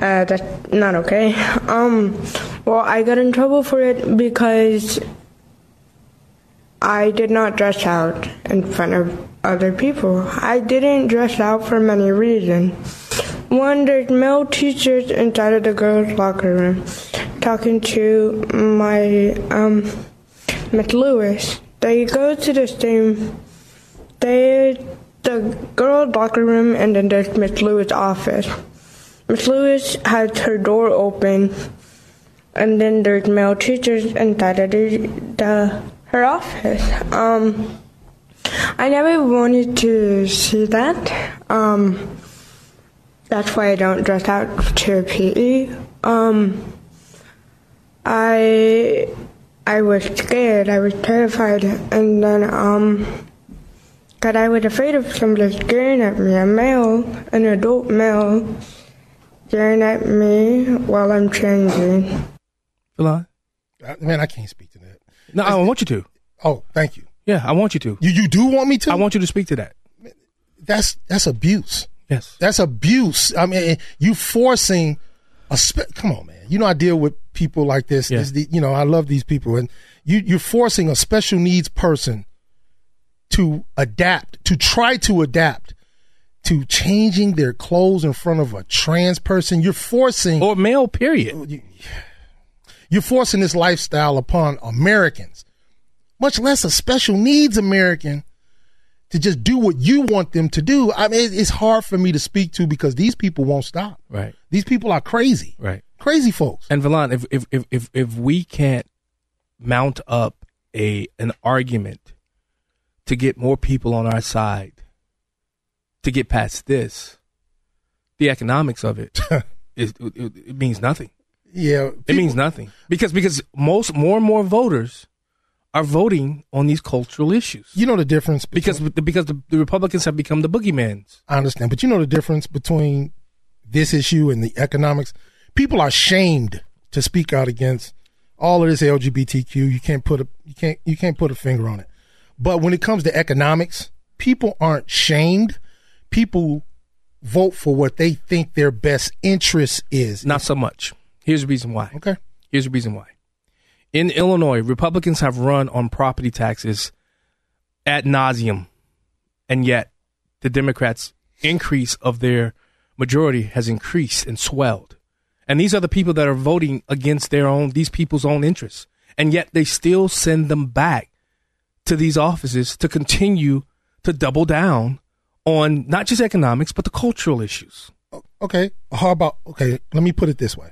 uh, that's not okay. Um, well, I got in trouble for it because I did not dress out in front of other people. I didn't dress out for many reasons. One, there's male teachers inside of the girls' locker room talking to my um, Miss Lewis. They go to the same. They the girls' locker room and then there's Miss Lewis' office. Miss Lewis has her door open, and then there's male teachers inside of the, her office. Um, I never wanted to see that. Um, that's why I don't dress out to PE. Um, I I was scared. I was terrified, and then um, God, I was afraid of somebody staring at me, a male, an adult male, staring at me while I'm changing. Valon? Man, I can't speak to that. No, I want you to. Oh, thank you. Yeah, I want you to. You you do want me to? I want you to speak to that. That's that's abuse. Yes, that's abuse. I mean, you forcing a spe- come on, man. You know I deal with people like this. Yeah. This the- you know I love these people, and you you're forcing a special needs person to adapt, to try to adapt to changing their clothes in front of a trans person. You're forcing or male. Period. You're forcing this lifestyle upon Americans, much less a special needs American to just do what you want them to do. I mean, it's hard for me to speak to because these people won't stop. Right. These people are crazy. Right. Crazy folks. And Valon, if if if if, if we can't mount up a an argument to get more people on our side to get past this, the economics of it is it, it means nothing. Yeah, it means nothing because because most more and more voters are voting on these cultural issues. You know the difference because because the, the Republicans have become the boogeymans. I understand, but you know the difference between this issue and the economics. People are shamed to speak out against all of this LGBTQ. You can't put a you can't you can't put a finger on it. But when it comes to economics, people aren't shamed. People vote for what they think their best interest is. Not so much. Here's the reason why. Okay. Here's the reason why. In Illinois, Republicans have run on property taxes ad nauseum, and yet the Democrats' increase of their majority has increased and swelled. And these are the people that are voting against their own, these people's own interests. And yet they still send them back to these offices to continue to double down on not just economics, but the cultural issues. Okay. How about okay, let me put it this way.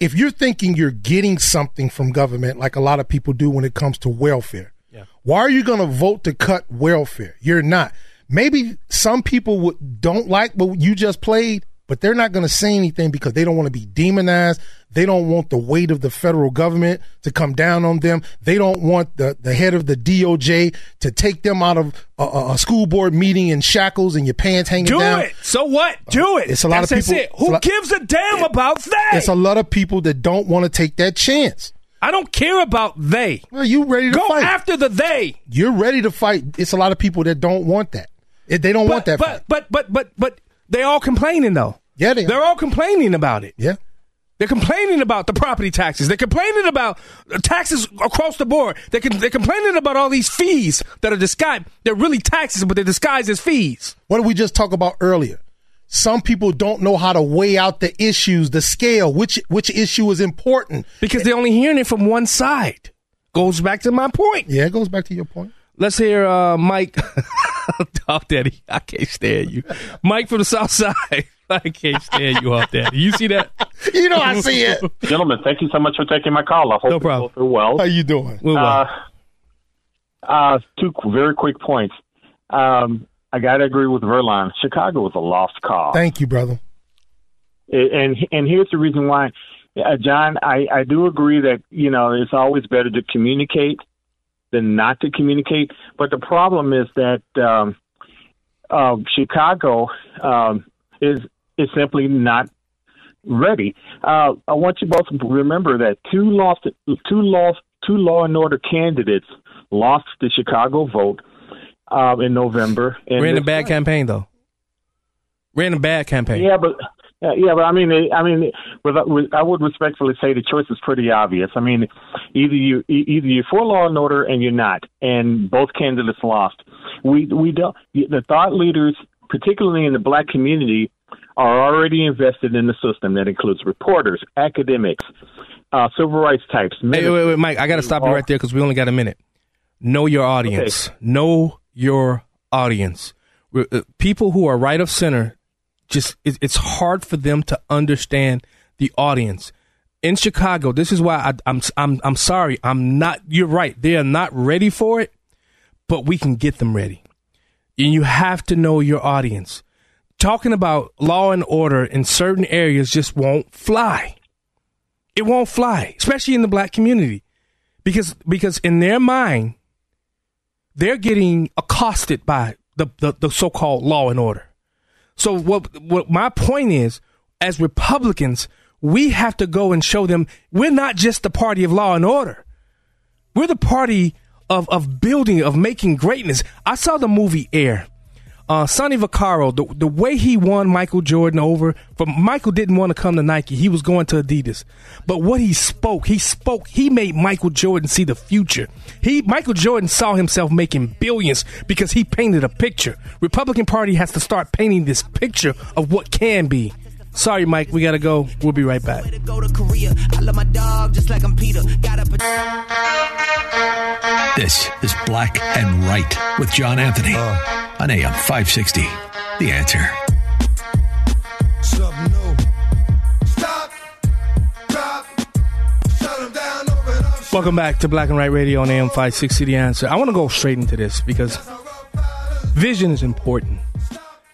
If you're thinking you're getting something from government like a lot of people do when it comes to welfare, Yeah. why are you going to vote to cut welfare? You're not. Maybe some people would, don't like what you just played, but they're not going to say anything because they don't want to be demonized. They don't want the weight of the federal government to come down on them. They don't want the, the head of the DOJ to take them out of a, a, school board meeting in shackles and your pants hanging Do down. Do it. So what? Do uh, it. It's a lot That's, of people. it. it's a Who lot- gives a damn about that? It's a lot of people that don't want to take that chance. I don't care about they. Well, you ready to Go fight? after the they. You're ready to fight. It's a lot of people that don't want that. They don't want that. But fight. but but but but they all complaining though. Yeah, they They're all complaining about it. Yeah. They're complaining about the property taxes. They're complaining about taxes across the board. They can, they're complaining about all these fees that are disguised. They're really taxes, but they're disguised as fees. What did we just talk about earlier? Some people don't know how to weigh out the issues, the scale, which which issue is important. Because they're only hearing it from one side. Goes back to my point. Yeah, it goes back to your point. Let's hear uh, Mike. Hoff Daddy, I can't stand you. Mike from the South Side. I can't stand you, Hoff Daddy. You see that? You know I see it. Gentlemen, thank you so much for taking my call. I hope No problem. you both well. How are you doing? We're well. Uh, uh, two very quick points. Um, I got to agree with Verlon. Chicago was a lost cause. Thank you, brother. and and here's the reason why, uh, John. I I do agree that you know it's always better to communicate than not to communicate. But the problem is that um, uh, Chicago um, is is simply not ready. Uh, I want you both to remember that two lost two lost two law and order candidates lost the Chicago vote um, in November. And Ran a bad campaign, though. Ran a bad campaign. yeah, but uh, yeah, but I mean, I mean, with, with, I would respectfully say the choice is pretty obvious. I mean, either you either you're for law and order and you're not, and both candidates lost. We we don't. The thought leaders, particularly in the black community, are already invested in the system. That includes reporters, academics, uh, civil rights types. Hey, wait, wait, Mike, I got to stop you right there because we only got a minute. Know your audience. Know your audience. Uh, People who are right of center, just it, it's hard for them to understand the audience. In Chicago, this is why I, I'm I'm I'm sorry. I'm not. You're right. They are not ready for it, but we can get them ready. And you have to know your audience. Talking about law and order in certain areas just won't fly. It won't fly, especially in the black community, because because in their mind, they're getting accosted by the, the, the so-called law and order. So what what my point is, as Republicans, we have to go and show them we're not just the party of law and order. We're the party of of building, of making greatness. I saw the movie Air. Uh, Sonny Vaccaro, the, the way he won Michael Jordan over, from Michael didn't want to come to Nike. He was going to Adidas. But what he spoke, he spoke, he made Michael Jordan see the future. He, Michael Jordan saw himself making billions because he painted a picture. Republican Party has to start painting this picture of what can be. Sorry, Mike, we gotta go. We'll be right back. Go to Korea. I love my dog just like I'm Peter. Got up. This is Black and Right with John Anthony on AM 560. The answer. Welcome back to Black and Right Radio on AM 560 The Answer. I want to go straight into this because vision is important.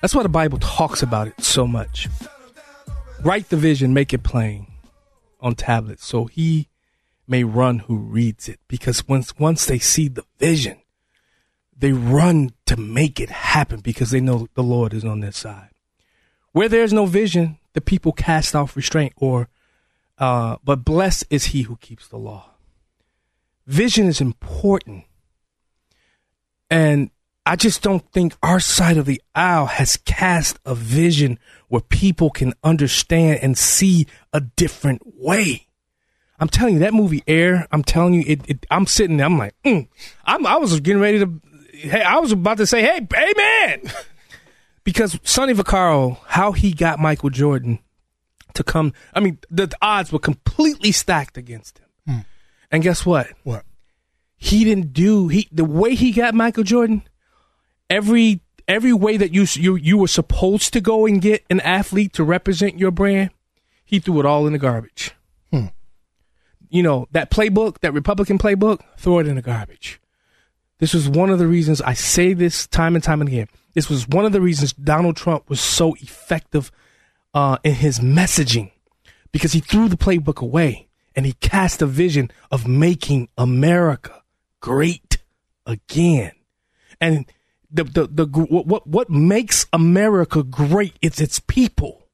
That's why the Bible talks about it so much. Write the vision, make it plain on tablets so he may run who reads it. Because once once they see the vision, they run to make it happen because they know the Lord is on their side. Where there's no vision, the people cast off restraint or uh, but blessed is he who keeps the law. Vision is important. And I just don't think our side of the aisle has cast a vision where people can understand and see a different way. I'm telling you, that movie Air, I'm telling you, it, it I'm sitting there, I'm like, mm. I'm, I was getting ready to, hey, I was about to say, hey, amen. because Sonny Vaccaro, how he got Michael Jordan to come, I mean, the, the odds were completely stacked against him. Hmm. And guess what? What? He didn't do he the way he got Michael Jordan. Every every way that you you you were supposed to go and get an athlete to represent your brand, he threw it all in the garbage. Hmm. You know that playbook, that Republican playbook, throw it in the garbage. This was one of the reasons I say this time and time again. This was one of the reasons Donald Trump was so effective uh, in his messaging because he threw the playbook away and he cast a vision of making America great again. And the the the what what, what makes America great? is its people.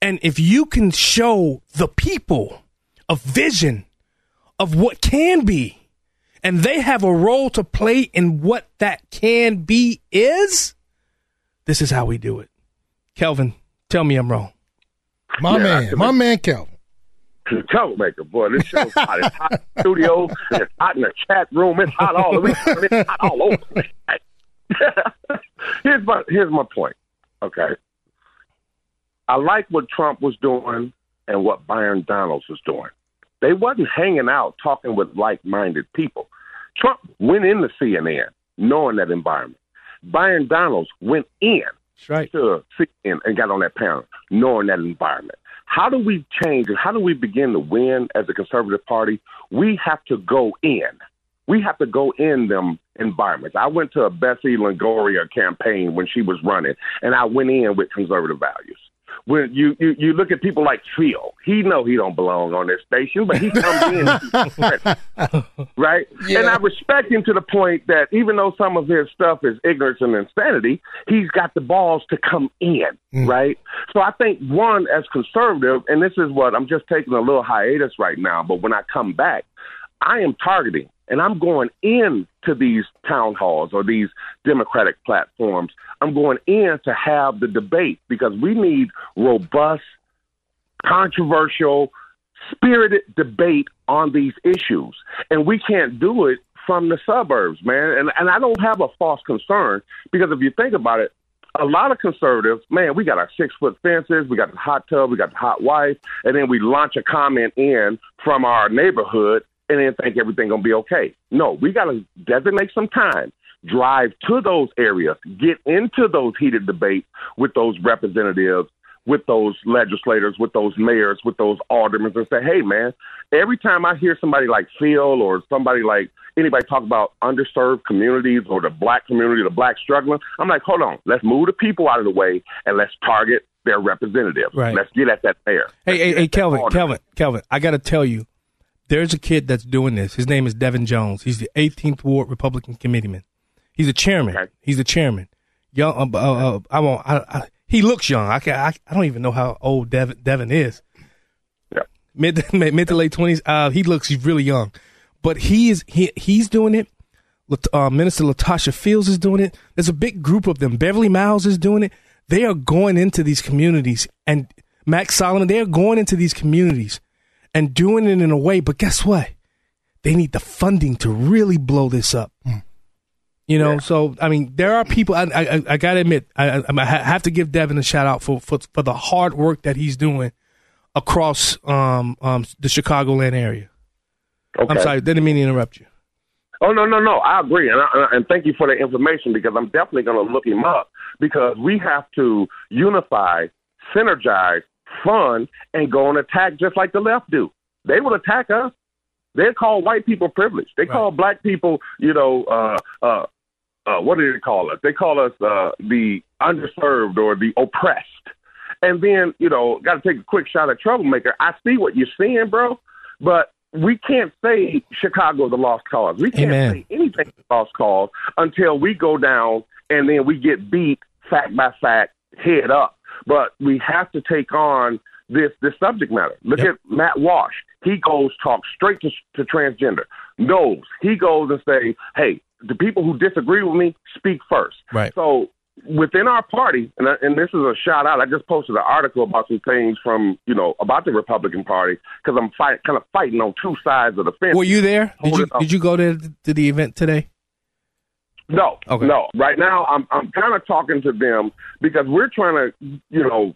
And if you can show the people a vision of what can be, and they have a role to play in what that can be is, this is how we do it. Kelvin, tell me I'm wrong. My Yeah, man, my man, Kelvin. Troublemaker, boy. This show's hot. It's hot in the studio. It's hot in the chat room. It's hot all over. It's hot all over. here's my here's my point. Okay. I like what Trump was doing and what Byron Donalds was doing. They wasn't hanging out talking with like-minded people. Trump went into CNN knowing that environment. Byron Donalds went in right. to CNN and got on that panel knowing that environment. How do we change and how do we begin to win as a conservative party? We have to go in. We have to go in them environments. I went to a Bessie Longoria campaign when she was running, and I went in with conservative values. When you, you, you look at people like Phil, he know he don't belong on this station, but he comes in, right? And I respect him to the point that even though some of his stuff is ignorance and insanity, he's got the balls to come in, mm. right? So I think one as conservative, and this is what I'm just taking a little hiatus right now, but when I come back, I am targeting and I'm going in to these town halls or these democratic platforms. I'm going in to have the debate because we need robust, controversial, spirited debate on these issues. And we can't do it from the suburbs, man. And and I don't have a false concern because if you think about it, a lot of conservatives, man, we got our six foot fences, we got the hot tub, we got the hot wife, and then we launch a comment in from our neighborhood and then think everything gonna be okay. No, we gotta designate some time, drive to those areas, get into those heated debates with those representatives, with those legislators, with those mayors, with those aldermen, and say, hey man, every time I hear somebody like Phil or somebody like anybody talk about underserved communities or the black community, the black struggling, I'm like, hold on, let's move the people out of the way and let's target their representatives. Right. Let's get at that mayor. Hey, hey, hey, Kelvin, Kelvin, Kelvin, I got to tell you, there's a kid that's doing this. His name is Devin Jones. He's the 18th Ward Republican committeeman. He's a chairman. He's the chairman. Young, uh, uh, uh, I won't. I, I, he looks young. I can. I, I don't even know how old Devin, Devin is. Mid, mid to late twenties. Uh, he looks really young, but he is. He he's doing it. Uh, Minister Latasha Fields is doing it. There's a big group of them. Beverly Miles is doing it. They are going into these communities, and Max Solomon. They are going into these communities and doing it in a way. But guess what? They need the funding to really blow this up. You know, so I mean, there are people. I I, I gotta admit, I, I have to give Devin a shout out for, for for the hard work that he's doing across um um the Chicagoland area. Okay. I'm sorry, didn't mean to interrupt you. Oh no, no, no! I agree, and, I, and thank you for the information because I'm definitely going to look him up because we have to unify, synergize, fund, and go and attack just like the left do. They will attack us. They call white people privileged. They call black people, you know, uh, uh, uh, what do they call us? They call us uh, the underserved or the oppressed. And then, you know, got to take a quick shot at troublemaker. I see what you're seeing, bro, but we can't say Chicago the lost cause. We can't Amen. say anything lost cause until we go down and then we get beat fact by fact, head up. But we have to take on this this subject matter. Look at Matt Walsh. He goes talk straight to, to transgender. Knows he goes and say, "Hey, the people who disagree with me speak first. Right. So within our party, and, I, and this is a shout out. I just posted an article about some things from you know about the Republican Party because I'm fight, kind of fighting on two sides of the fence. Were you there? Did you did you go to to the event today? No, Okay. no. Right now, I'm I'm kind of talking to them because we're trying to, you know,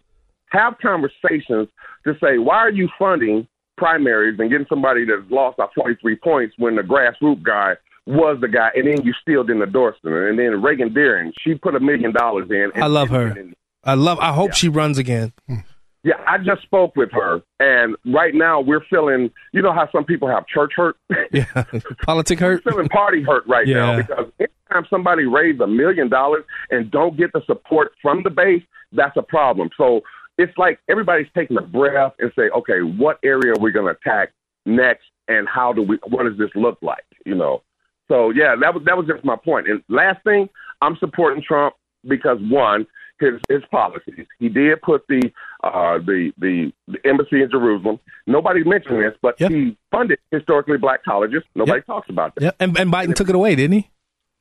have conversations to say why are you funding primaries and getting somebody that's lost by 43 points when the grassroots guy was the guy, and then you still didn't endorse them, and then Regan Deering, she put a million dollars in. And, I love her. I love. I hope she runs again. Hmm. Yeah, I just spoke with her, and right now we're feeling, you know how some people have church hurt. Yeah, politic hurt. feeling party hurt right now Yeah. because anytime somebody raises a million dollars and don't get the support from the base, that's a problem. So it's like everybody's taking a breath and say, okay, what area are we going to attack next, and how do we? What does this look like? You know. So yeah, that was that was just my point. And last thing, I'm supporting Trump because one, his his policies. He did put the uh the the, the embassy in Jerusalem. Nobody mentioned this, but he funded historically black colleges. Nobody talks about that. Yeah, and, and Biden took it away, didn't he?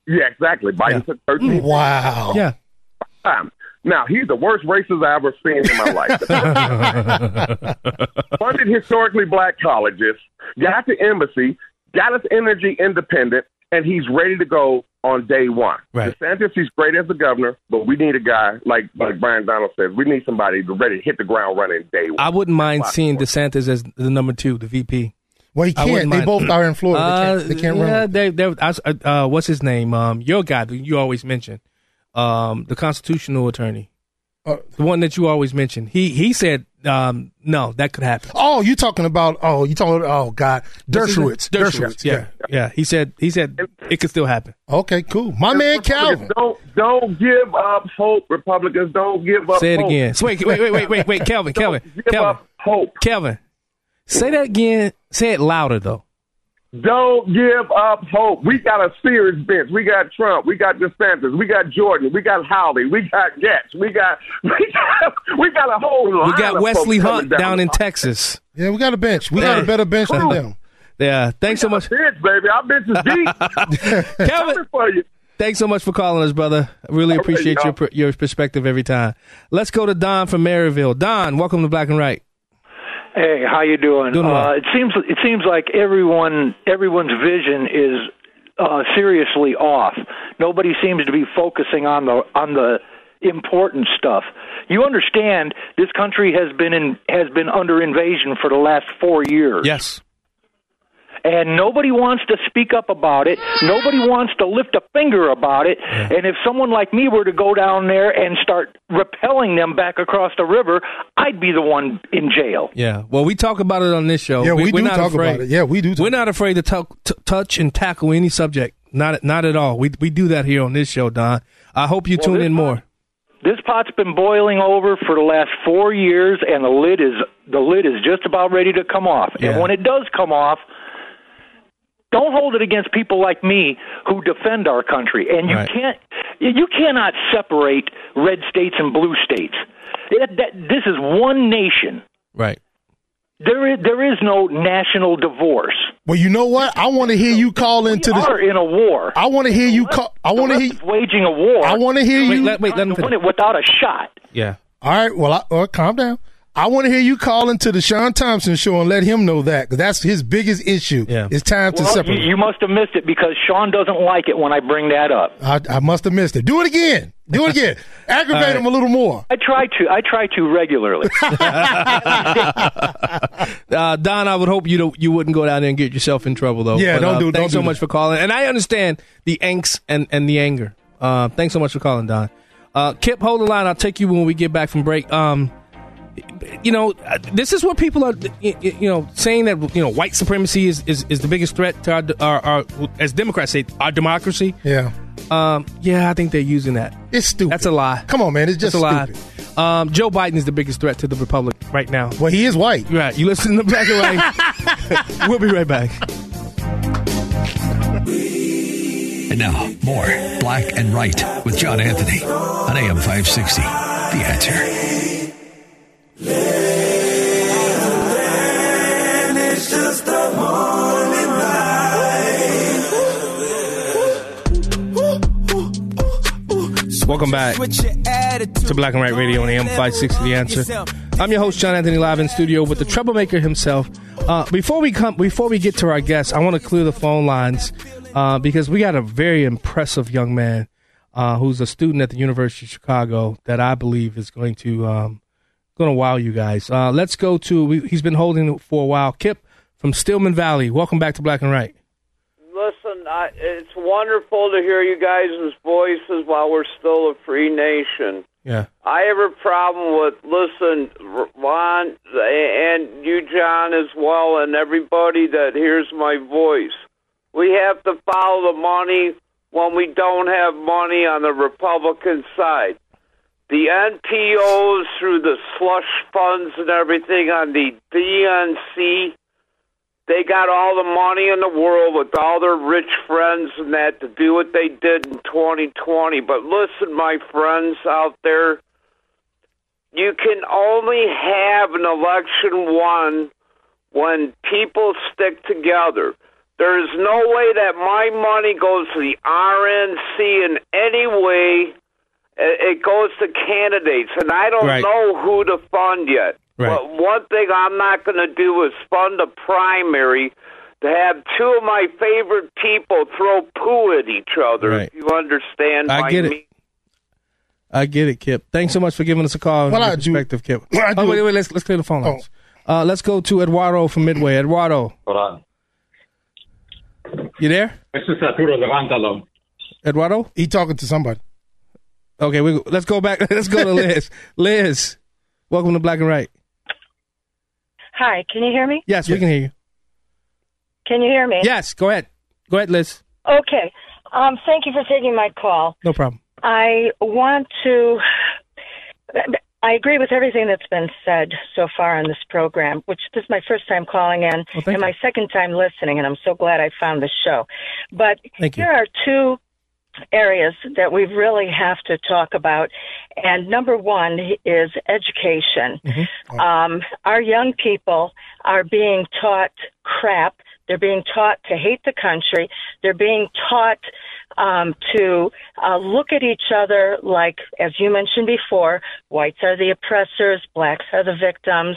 Yeah, exactly. Biden took 13. Wow. Yeah. Um, now, he's the worst racist I ever seen in my life. Funded historically black colleges, got the embassy, got us energy independent, and he's ready to go on day one. Right. DeSantis, he's great as a governor, but we need a guy, like, like Byron Donalds says, we need somebody to ready to hit the ground running day one. I wouldn't mind seeing DeSantis as the number two, the VP. Well, he can't. They mind- both are in Florida. They can't- they can't run yeah, with they, they, I, s- uh, what's his name? Um, your guy that you always mention, um, the constitutional attorney, Uh, the one that you always mention. He he said, um, no, that could happen. Oh, you talking about? Oh, you talking? Oh God, What's his name? Dershowitz. Dershowitz. Yeah, yeah. He said he said it could still happen. Okay, cool. My man Calvin. Don't don't give up hope, Republicans. Don't give up. Say it hope. again. So wait, wait, wait, wait, wait, wait, Kelvin, Don't Kelvin, give Kelvin, up hope. Kelvin. Say that again. Say it louder though. Don't give up hope. We got a serious bench. We got Trump. We got DeSantis. We got Jordan. We got Hawley. We got Gaetz. We got we got we got a whole line We got of Wesley Hunt coming down in Texas. Yeah, we got a bench. We got a better bench than them. Yeah. Thanks so much. bench, baby. Our bench is deep. Kelvin, for you. Thanks so much for calling us, brother. I really All right, appreciate your your perspective every time. Let's go to Don from Maryville. Don, welcome to Black and Right. Hey, how you doing? Doing well. uh, it seems it seems like everyone everyone's vision is uh, seriously off. Nobody seems to be focusing on the on the important stuff. You understand this country has been in has been under invasion for the last 4 years. Yes. And nobody wants to speak up about it. Nobody wants to lift a finger about it. And if someone like me were to go down there and start repelling them back across the river, I'd be the one in jail. Yeah. Well, we talk about it on this show. Yeah, we we're do not talk afraid. about it. Yeah, we do. We're not afraid to talk, t- touch and tackle any subject. Not not at all. We we do that here on this show, Don. I hope you Well, tune this in more. This pot's been boiling over for the last four years, and the lid is the lid is just about ready to come off. Yeah. And when it does come off, don't hold it against people like me who defend our country. And you Right. can't you cannot separate red states and blue states. That, that, this is one nation. Right. There is there is no national divorce. Well, you know what? I want to hear you call into We the. are in a war. I want to hear you call. I want to hear. waging a war. I want to hear Wait, you. let- wait, let him Trying win it without a shot. Yeah. All right. Well, I, well calm down. I want to hear you call into the Sean Thompson show and let him know that because that's his biggest issue. Yeah. It's time to separate. you, you must have missed it because Sean doesn't like it when I bring that up. I, I must have missed it. Do it again. Do it again. Aggravate All right. him a little more. I try to. I try to regularly. Uh, Don, I would hope you don't, you wouldn't go down there and get yourself in trouble though. Yeah, But, don't uh, do- Thanks don't so do much that. for calling, and I understand the angst and and the anger. Uh, thanks so much for calling, Don. Uh, Kip, hold the line. I'll take you when we get back from break. Um, you know, uh, this is what people are, y- y- you know, saying that you know white supremacy is is, is the biggest threat to our, our, our, as Democrats say, our democracy. Yeah. Um, yeah, I think they're using that. It's stupid. That's a lie. Come on, man. It's just That's a lie. Um, Joe Biden is the biggest threat to the republic right now. Well, he is white. Right. You listen to the Black and Right. we'll be right back. And now, more Black and Right with John Anthony on AM 560. The answer. Welcome back to Black and Right Radio on AM 560 The Answer. I'm your host, John Anthony, live in studio with the troublemaker himself. Uh, before we come, before we get to our guests, I want to clear the phone lines uh, because we got a very impressive young man uh, who's a student at the University of Chicago that I believe is going to um, going to wow you guys. Uh, let's go to. We, he's been holding it for a while. Kip from Stillman Valley. Welcome back to Black and Right. Listen, I, it's wonderful to hear you guys' voices while we're still a free nation. Yeah. I have a problem with listen, Ron and you, John, as well, and everybody that hears my voice. We have to follow the money when we don't have money on the Republican side. The NPOs through the slush funds and everything on the DNC, they got all the money in the world with all their rich friends and that to do what they did in 2020. But listen, my friends out there, you can only have an election won when people stick together. There is no way that my money goes to the RNC in any way. It it goes to candidates, and I don't Right. know who to fund yet. Right. But one thing I'm not going to do is fund a primary to have two of my favorite people throw poo at each other. Right. If you understand I my get it. meaning. I get it, Kip. Thanks so much for giving us a call. Well, and I do- perspective, Kip. I oh, do- wait, wait, let's let's clear the phone lines. Uh, let's go to Eduardo from Midway. Eduardo. Hold on. You there? This is Arturo Levántalo. Eduardo? He talking to somebody. Okay, we, let's go back. Let's go to Liz. Liz, welcome to Black and Right. Hi, can you hear me? Yes, we can hear you. Can you hear me? Yes, go ahead. Go ahead, Liz. Okay. Um, thank you for taking my call. No problem. I want to. I agree with everything that's been said so far on this program, which this is my first time calling in and my second time listening, and I'm so glad I found the show. But Thank you. here are two areas that we really have to talk about. And number one is education. Um, our young people are being taught crap. They're being taught to hate the country. They're being taught um, to uh, look at each other like, as you mentioned before, whites are the oppressors, blacks are the victims,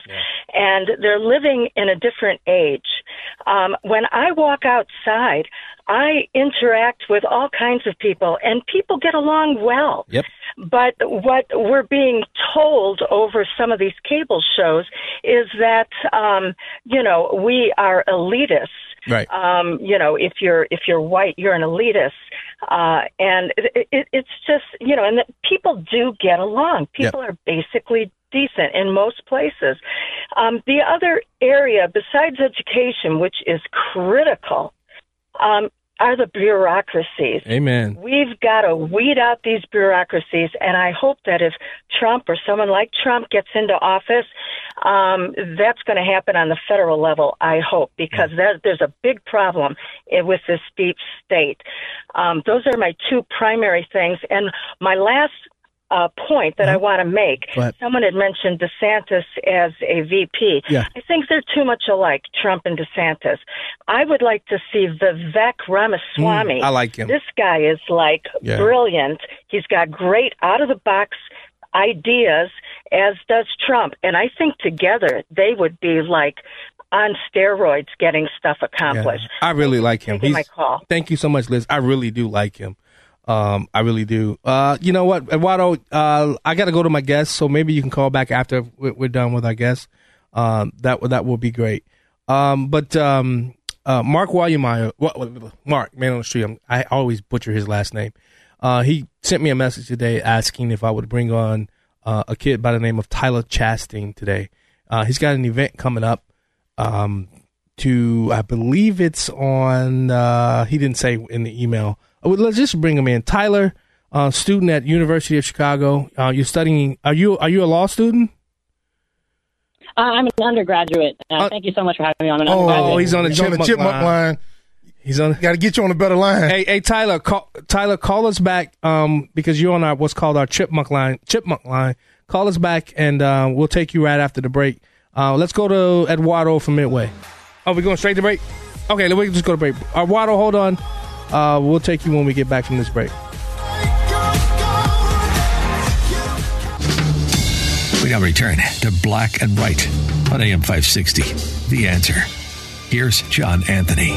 and they're living in a different age. Um, when I walk outside, I interact with all kinds of people, and people get along well. Yep. But what we're being told over some of these cable shows is that, um, you know, we are elitists. Right. Um, you know, if you're if you're white, you're an elitist, uh, and it, it, it's just you know, and that people do get along. People are basically decent in most places. Um, the other area besides education, which is critical, um, are the bureaucracies. Amen. We've got to weed out these bureaucracies, and I hope that if Trump or someone like Trump gets into office, um, that's going to happen on the federal level. I hope because that, there's a big problem with this deep state. Um, those are my two primary things, and my last. Uh, point that I want to make. Someone had mentioned DeSantis as a VP. Yeah. I think they're too much alike, Trump and DeSantis. I would like to see Vivek Ramaswamy. Mm, I like him. This guy is like Yeah. brilliant. He's got great out of the box ideas, as does Trump. And I think together they would be like on steroids getting stuff accomplished. Yeah, I really like him. Taking my call. Thank you so much, Liz. I really do like him. Um, I really do. Uh, you know what, Eduardo? Uh, I got to go to my guest, so maybe you can call back after we're, done with our guest. Um, that that will be great. Um, but um, uh, Mark what- Mark, man on the street. I'm, I always butcher his last name. Uh, he sent me a message today asking if I would bring on uh, a kid by the name of Tyler Shasteen today. Uh, he's got an event coming up. Um, to I believe it's on. Uh, he didn't say in the email. Uh, well, let's just bring him in. Tyler, uh, student at University of Chicago. Uh, you're studying. Are you are you a law student? Uh, I'm an undergraduate. Uh, thank you so much for having me on. I'm an Oh, undergraduate. he's on the He's on chipmunk, the chipmunk line. line. He's on. Got to get you on a better line. Hey, hey, Tyler, call, Tyler, call us back. Um, because you're on our what's called our chipmunk line. Chipmunk line. Call us back, and uh, we'll take you right after the break. Uh, let's go to Eduardo from Midway. Oh, we going straight to break? Okay, let me just go to break. Eduardo, hold on. Uh, we'll take you when we get back from this break. We now return to Black and Right on AM 560. The answer. Here's John Anthony.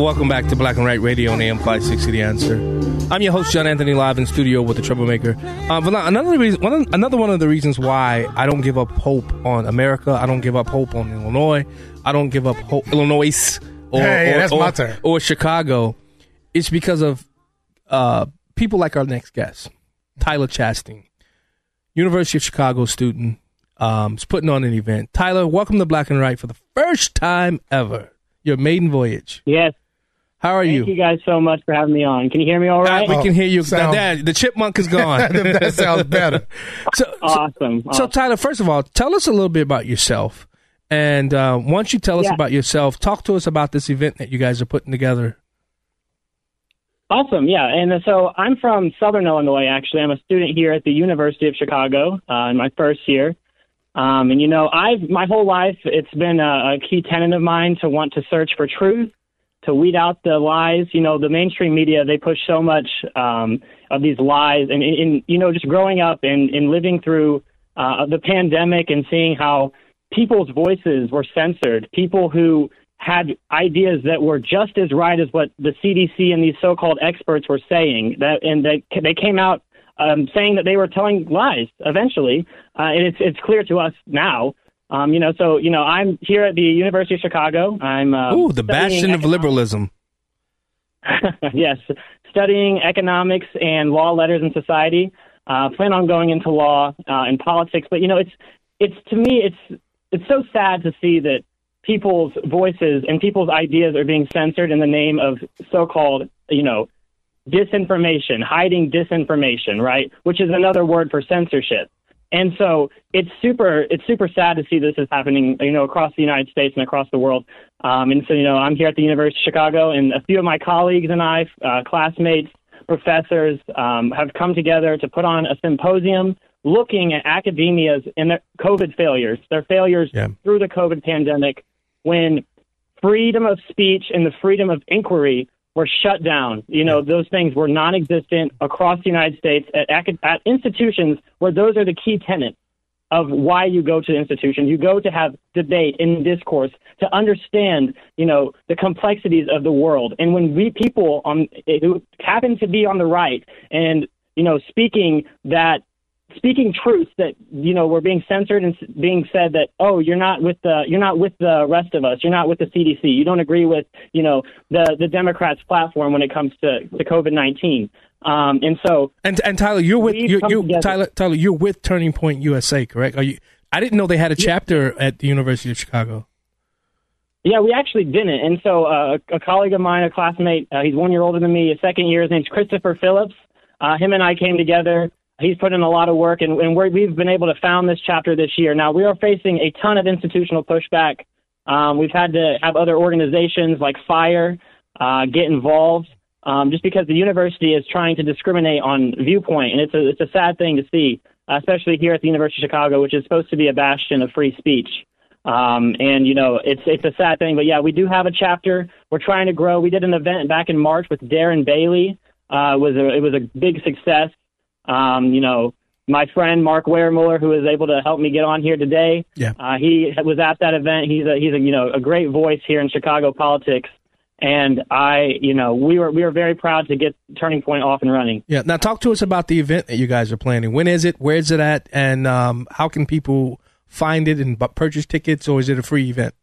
Welcome back to Black and Right Radio on AM 560 The Answer. I'm your host, John Anthony, live in studio with the Troublemaker. Uh, but another reason, one, another one of the reasons why I don't give up hope on America, I don't give up hope on Illinois, I don't give up hope, Illinois, or, Hey, or, that's or- my turn. or Chicago, it's because of uh, people like our next guest, Tyler Shasteen, University of Chicago student, um, is putting on an event. Tyler, welcome to Black and Right for the first time ever. Your maiden voyage. Yes. How are Thank you? Thank you guys so much for having me on. Can you hear me all right? we can hear you. sound- Dad, the chipmunk is gone. That sounds better. So, so- Awesome. So, Tyler, first of all, tell us a little bit about yourself. And uh, once you tell us Yeah. about yourself, talk to us about this event that you guys are putting together. Awesome, yeah. And so I'm from Southern Illinois, actually. I'm a student here at the University of Chicago uh, in my first year. Um, and, you know, I've my whole life, it's been a, a key tenet of mine to want to search for truth, to weed out the lies. You know, the mainstream media, they push so much um, of these lies. And, and, you know, just growing up and, and living through uh, the pandemic and seeing how people's voices were censored, people who had ideas that were just as right as what the CDC and these so-called experts were saying. That and they they came out um, saying that they were telling lies. Eventually, uh, and it's it's clear to us now Um, you know, so you know, I'm here at the University of Chicago. I'm uh, Ooh, the bastion of liberalism. yes, studying economics and law, letters, and society. Uh, plan on going into law uh, and politics, but you know, it's it's to me, it's it's so sad to see that people's voices and people's ideas are being censored in the name of so-called, you know, disinformation, hiding disinformation, right? Which is another word for censorship. And so it's super it's super sad to see this is happening, you know, across the United States and across the world. Um, and so, you know, I'm here at the University of Chicago, and a few of my colleagues and I, uh, classmates, professors, um, have come together to put on a symposium looking at academia's and their COVID failures, their failures through the COVID pandemic, when freedom of speech and the freedom of inquiry were shut down. You know, those things were non-existent across the United States at, acad- at institutions where those are the key tenets of why you go to the institution. You go to have debate and discourse to understand, you know, the complexities of the world. And when we people on who happen to be on the right and you know speaking that speaking truths that you know were being censored and being said that oh you're not with the you're not with the rest of us you're not with the CDC you don't agree with you know the the Democrats platform when it comes to to COVID nineteen um, and so And and Tyler, you're with you you. Tyler Tyler, you're with Turning Point USA, correct? Are you? I didn't know they had a chapter at the University of Chicago. Yeah, we actually didn't. And so uh, a colleague of mine, a classmate, uh, he's one year older than me, a second year, his name's Christopher Phillips. Uh, him and I came together. He's put in a lot of work, and, and we're, we've been able to found this chapter this year. Now, we are facing a ton of institutional pushback. Um, we've had to have other organizations like FIRE uh, get involved um, just because the university is trying to discriminate on viewpoint, and it's a, it's a sad thing to see, especially here at the University of Chicago, which is supposed to be a bastion of free speech. Um, and you know, it's it's a sad thing, but yeah, we do have a chapter. We're trying to grow. We did an event back in March with Darren Bailey. Uh, was a it was a big success. Um, you know, my friend Mark Weyermuller, who was able to help me get on here today. Yeah. Uh, he was at that event. He's a he's a you know a great voice here in Chicago politics. And I, you know, we were we were very proud to get Turning Point off and running. Yeah. Now talk to us about the event that you guys are planning. When is it? Where is it at? And um, how can people find it and purchase tickets, or is it a free event?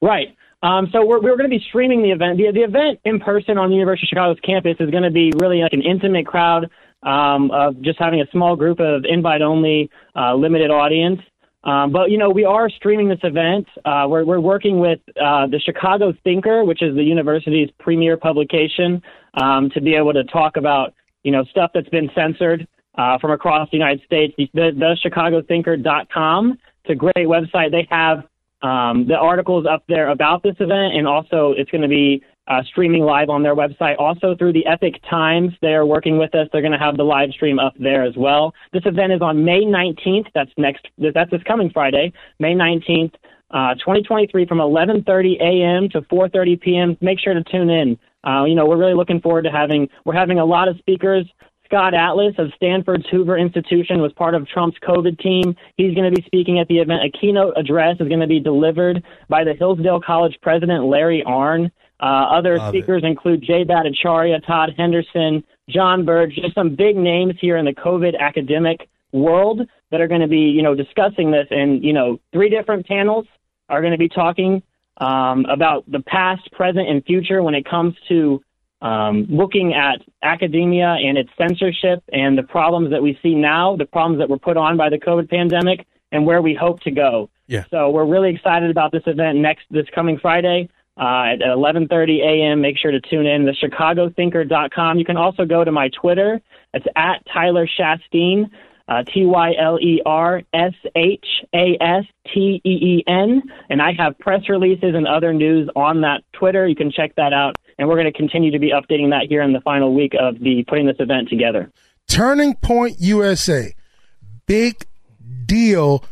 Right. Um, so we're, we're going to be streaming the event. The, the event in person on the University of Chicago's campus is going to be really like an intimate crowd um, of just having a small group of invite-only, uh, limited audience. Um, but you know, we are streaming this event. Uh, we're we're working with uh, the Chicago Thinker, which is the university's premier publication, um, to be able to talk about you know stuff that's been censored uh, from across the United States. The, the ChicagoThinker.com. It's a great website. They have um, the is up there about this event, and also it's going to be uh, streaming live on their website. Also through the Epoch Times, they are working with us. They're going to have the live stream up there as well. This event is on May 19th. That's next. That's this coming Friday, May 19th, uh, 2023, from 11:30 a.m. to 4:30 p.m. Make sure to tune in. Uh, you know, we're really looking forward to having. We're having a lot of speakers. Scott Atlas of Stanford's Hoover Institution was part of Trump's COVID team. He's going to be speaking at the event. A keynote address is going to be delivered by the Hillsdale College president, Larry Arnn. Uh, other Love speakers include Jay Bhattacharya, Todd Henderson, John Burge, just some big names here in the COVID academic world that are going to be, you know, discussing this. And, you know, three different panels are going to be talking um, about the past, present, and future when it comes to um, looking at academia and its censorship and the problems that we see now, the problems that were put on by the COVID pandemic, and where we hope to go. Yeah. So we're really excited about this event next this coming Friday uh, at 11:30 a.m. Make sure to tune in. The ChicagoThinker.com. You can also go to my Twitter. It's at Tyler Shasteen. Uh, T Y L E R S H A S T E E N. And I have press releases and other news on that Twitter. You can check that out. And we're going to continue to be updating that here in the final week of the putting this event together. Turning Point USA, big deal.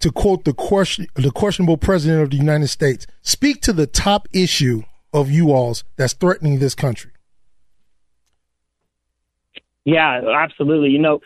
To quote the question, the questionable president of the United States, speak to the top issue of you all's that's threatening this country. Yeah, absolutely. You know,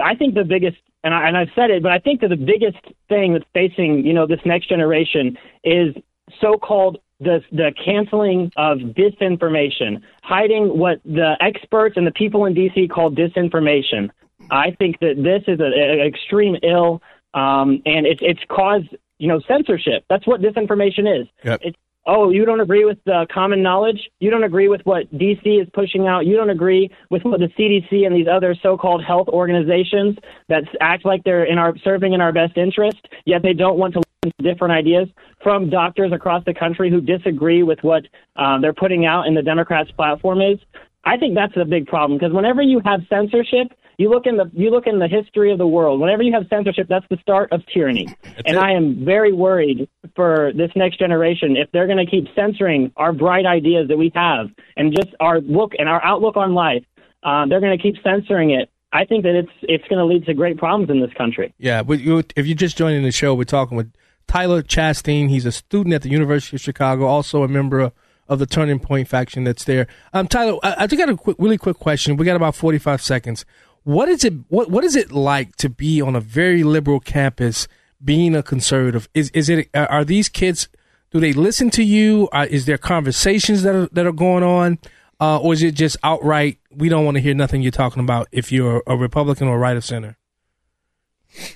I think the biggest, and, I, and I've said it, but I think that the biggest thing that's facing, you know, this next generation is so-called the the canceling of disinformation, hiding what the experts and the people in DC call disinformation. I think that this is an extreme ill um, and it's it's caused you know censorship. That's what disinformation is. Yep. It's oh, you don't agree with the common knowledge. You don't agree with what DC is pushing out. You don't agree with what the CDC and these other so-called health organizations that act like they're in our serving in our best interest, yet they don't want to to different ideas from doctors across the country who disagree with what um, they're putting out in the Democrats' platform is. I think that's a big problem because whenever you have censorship, you look in the you look in the history of the world. Whenever you have censorship, that's the start of tyranny. and I am very worried for this next generation if they're going to keep censoring our bright ideas that we have and just our look and our outlook on life. Uh, they're going to keep censoring it. I think that it's it's going to lead to great problems in this country. Yeah, but you, if you're just joining the show, we're talking with Tyler Shasteen. He's a student at the University of Chicago, also a member of, of the Turning Point faction that's there. Um, Tyler, I, I just got a quick, really quick question. We got about 45 seconds. What is it? What What is it like to be on a very liberal campus, being a conservative? Is is it? Are these kids? Do they listen to you? Uh, is there conversations that are that are going on, uh, or is it just outright? We don't want to hear nothing you're talking about if you're a Republican or right of center.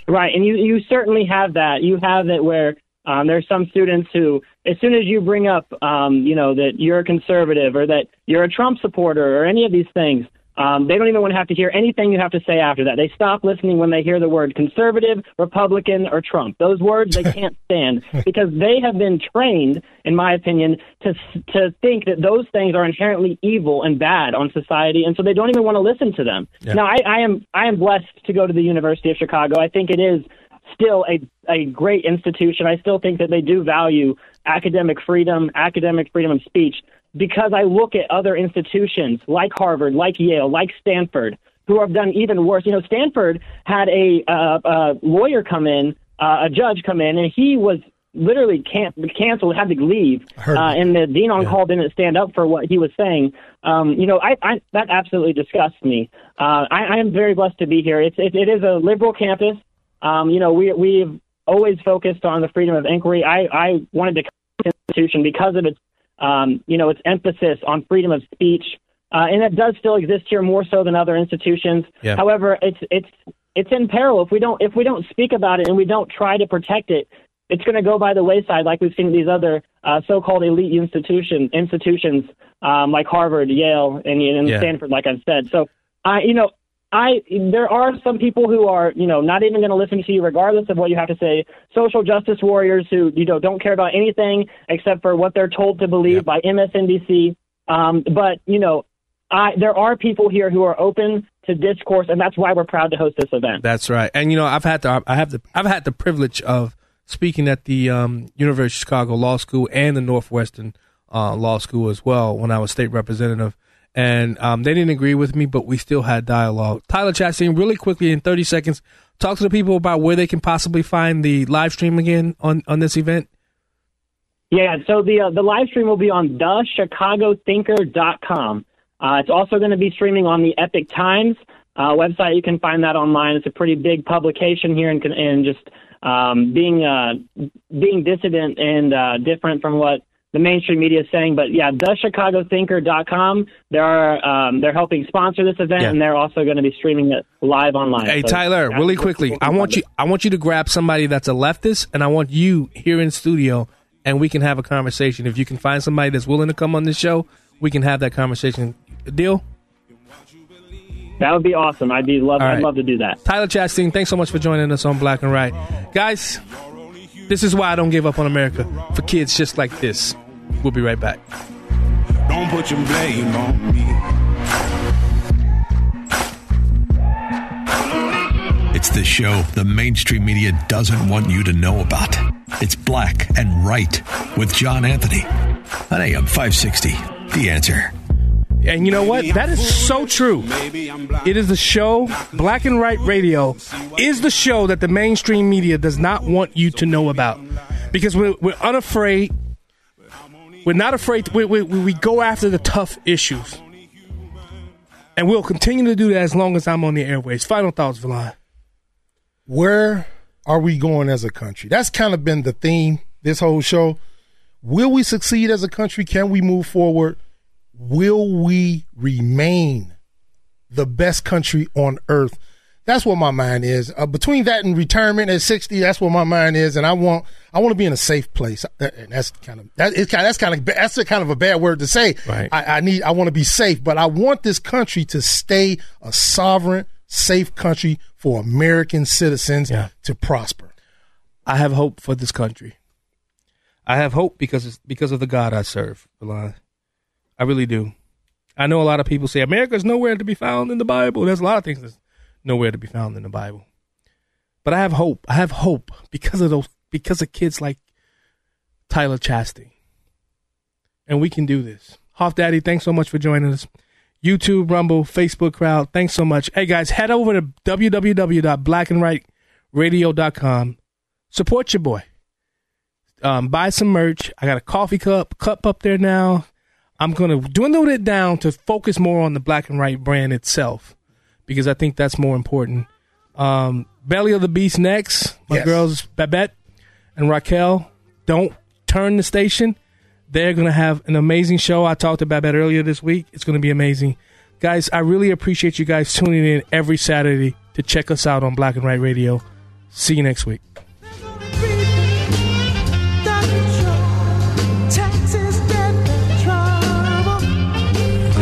Right, and you you certainly have that. You have it where um, there's some students who, as soon as you bring up, um, you know, that you're a conservative or that you're a Trump supporter or any of these things, um, they don't even want to have to hear anything you have to say after that. They stop listening when they hear the word conservative, Republican, or Trump. Those words they can't stand because they have been trained, in my opinion, to to think that those things are inherently evil and bad on society, and so they don't even want to listen to them. Yeah. Now, I, I am I am blessed to go to the University of Chicago. I think it is still a a great institution. I still think that they do value academic freedom, academic freedom of speech because I look at other institutions like Harvard, like Yale, like Stanford, who have done even worse. You know, Stanford had a, uh, a lawyer come in, uh, a judge come in, and he was literally can- canceled, had to leave, uh, and the dean on call didn't stand up for what he was saying. Um, you know, I, I that absolutely disgusts me. Uh, I, I am very blessed to be here. It's it, it is a liberal campus. Um, you know, we we've always focused on the freedom of inquiry. I I wanted to come to this institution because of its um, you know, its emphasis on freedom of speech, uh, and it does still exist here more so than other institutions. Yeah. However, it's it's it's in peril if we don't if we don't speak about it and we don't try to protect it. It's going to go by the wayside, like we've seen these other uh, so-called elite institution institutions um, like Harvard, Yale, and, and Yeah. Stanford, like I've said. So, I you know. I there are some people who are you know not even going to listen to you regardless of what you have to say. Social justice warriors who you know don't care about anything except for what they're told to believe by MSNBC. Um, but you know, I there are people here who are open to discourse, and that's why we're proud to host this event. That's right. And you know, I've had the I have the I've had the privilege of speaking at the um, University of Chicago Law School and the Northwestern uh, Law School as well when I was state representative. And um, they didn't agree with me, but we still had dialogue. Tyler Shasteen, really quickly in 30 seconds, talk to the people about where they can possibly find the live stream again on, on this event. Yeah, so the uh, the live stream will be on thechicagothinker.com. Uh, it's also going to be streaming on the Epoch Times uh, website. You can find that online. It's a pretty big publication here, and, and just um, being uh, being dissident and uh, different from what the mainstream media is saying. But yeah, thechicagothinker.com. They are um, they're helping sponsor this event, Yeah. and they're also going to be streaming it live online. Hey So Tyler, really quickly, I want you I want you to grab somebody that's a leftist and I want you here in studio and we can have a conversation. If you can find somebody that's willing to come on this show, we can have that conversation. Deal? That would be awesome. I'd be love All I'd love to do that. Tyler Shasteen, thanks so much for joining us on Black and Right. Guys, this is why I don't give up on America. For kids just like this. We'll be right back. Don't put your blame on me. It's the show the mainstream media doesn't want you to know about. It's Black and Right with John Anthony on AM 560. The answer. And you know what? That is so true. It is the show, Black and Right Radio, is the show that the mainstream media does not want you to know about. Because we're, we're unafraid. We're not afraid. We, we, we go after the tough issues. And we'll continue to do that as long as I'm on the airways. Final thoughts, Villan. Where are we going as a country? That's kind of been the theme this whole show. Will we succeed as a country? Can we move forward? Will we remain the best country on earth? That's what my mind is. Uh, between that and retirement at 60, that's what my mind is. And I want, I want to be in a safe place. Uh, And that's kind of, that is kind, that's kind of, that's a kind of a bad word to say. Right. I, I need, I want to be safe, but I want this country to stay a sovereign, safe country for American citizens to prosper. I have hope for this country. I have hope because it's because of the God I serve, Belon. I really do. I know a lot of people say America's nowhere to be found in the Bible. There's a lot of things that's nowhere to be found in the Bible. But I have hope. I have hope because of those because of kids like Tyler Shasteen. And we can do this. Hoff Daddy, thanks so much for joining us. YouTube, Rumble, Facebook crowd, thanks so much. Hey guys, head over to www.blackandrightradio.com. Support your boy. Um, buy some merch. I got a coffee cup cup up there now. I'm gonna dwindle it down to focus more on the black and right brand itself because I think that's more important. Um, Belly of the Beast next. My Yes. girls Babette and Raquel don't turn the station. They're gonna have an amazing show. I talked to Babette earlier this week. It's gonna be amazing, guys. I really appreciate you guys tuning in every Saturday to check us out on Black and Right Radio. See you next week.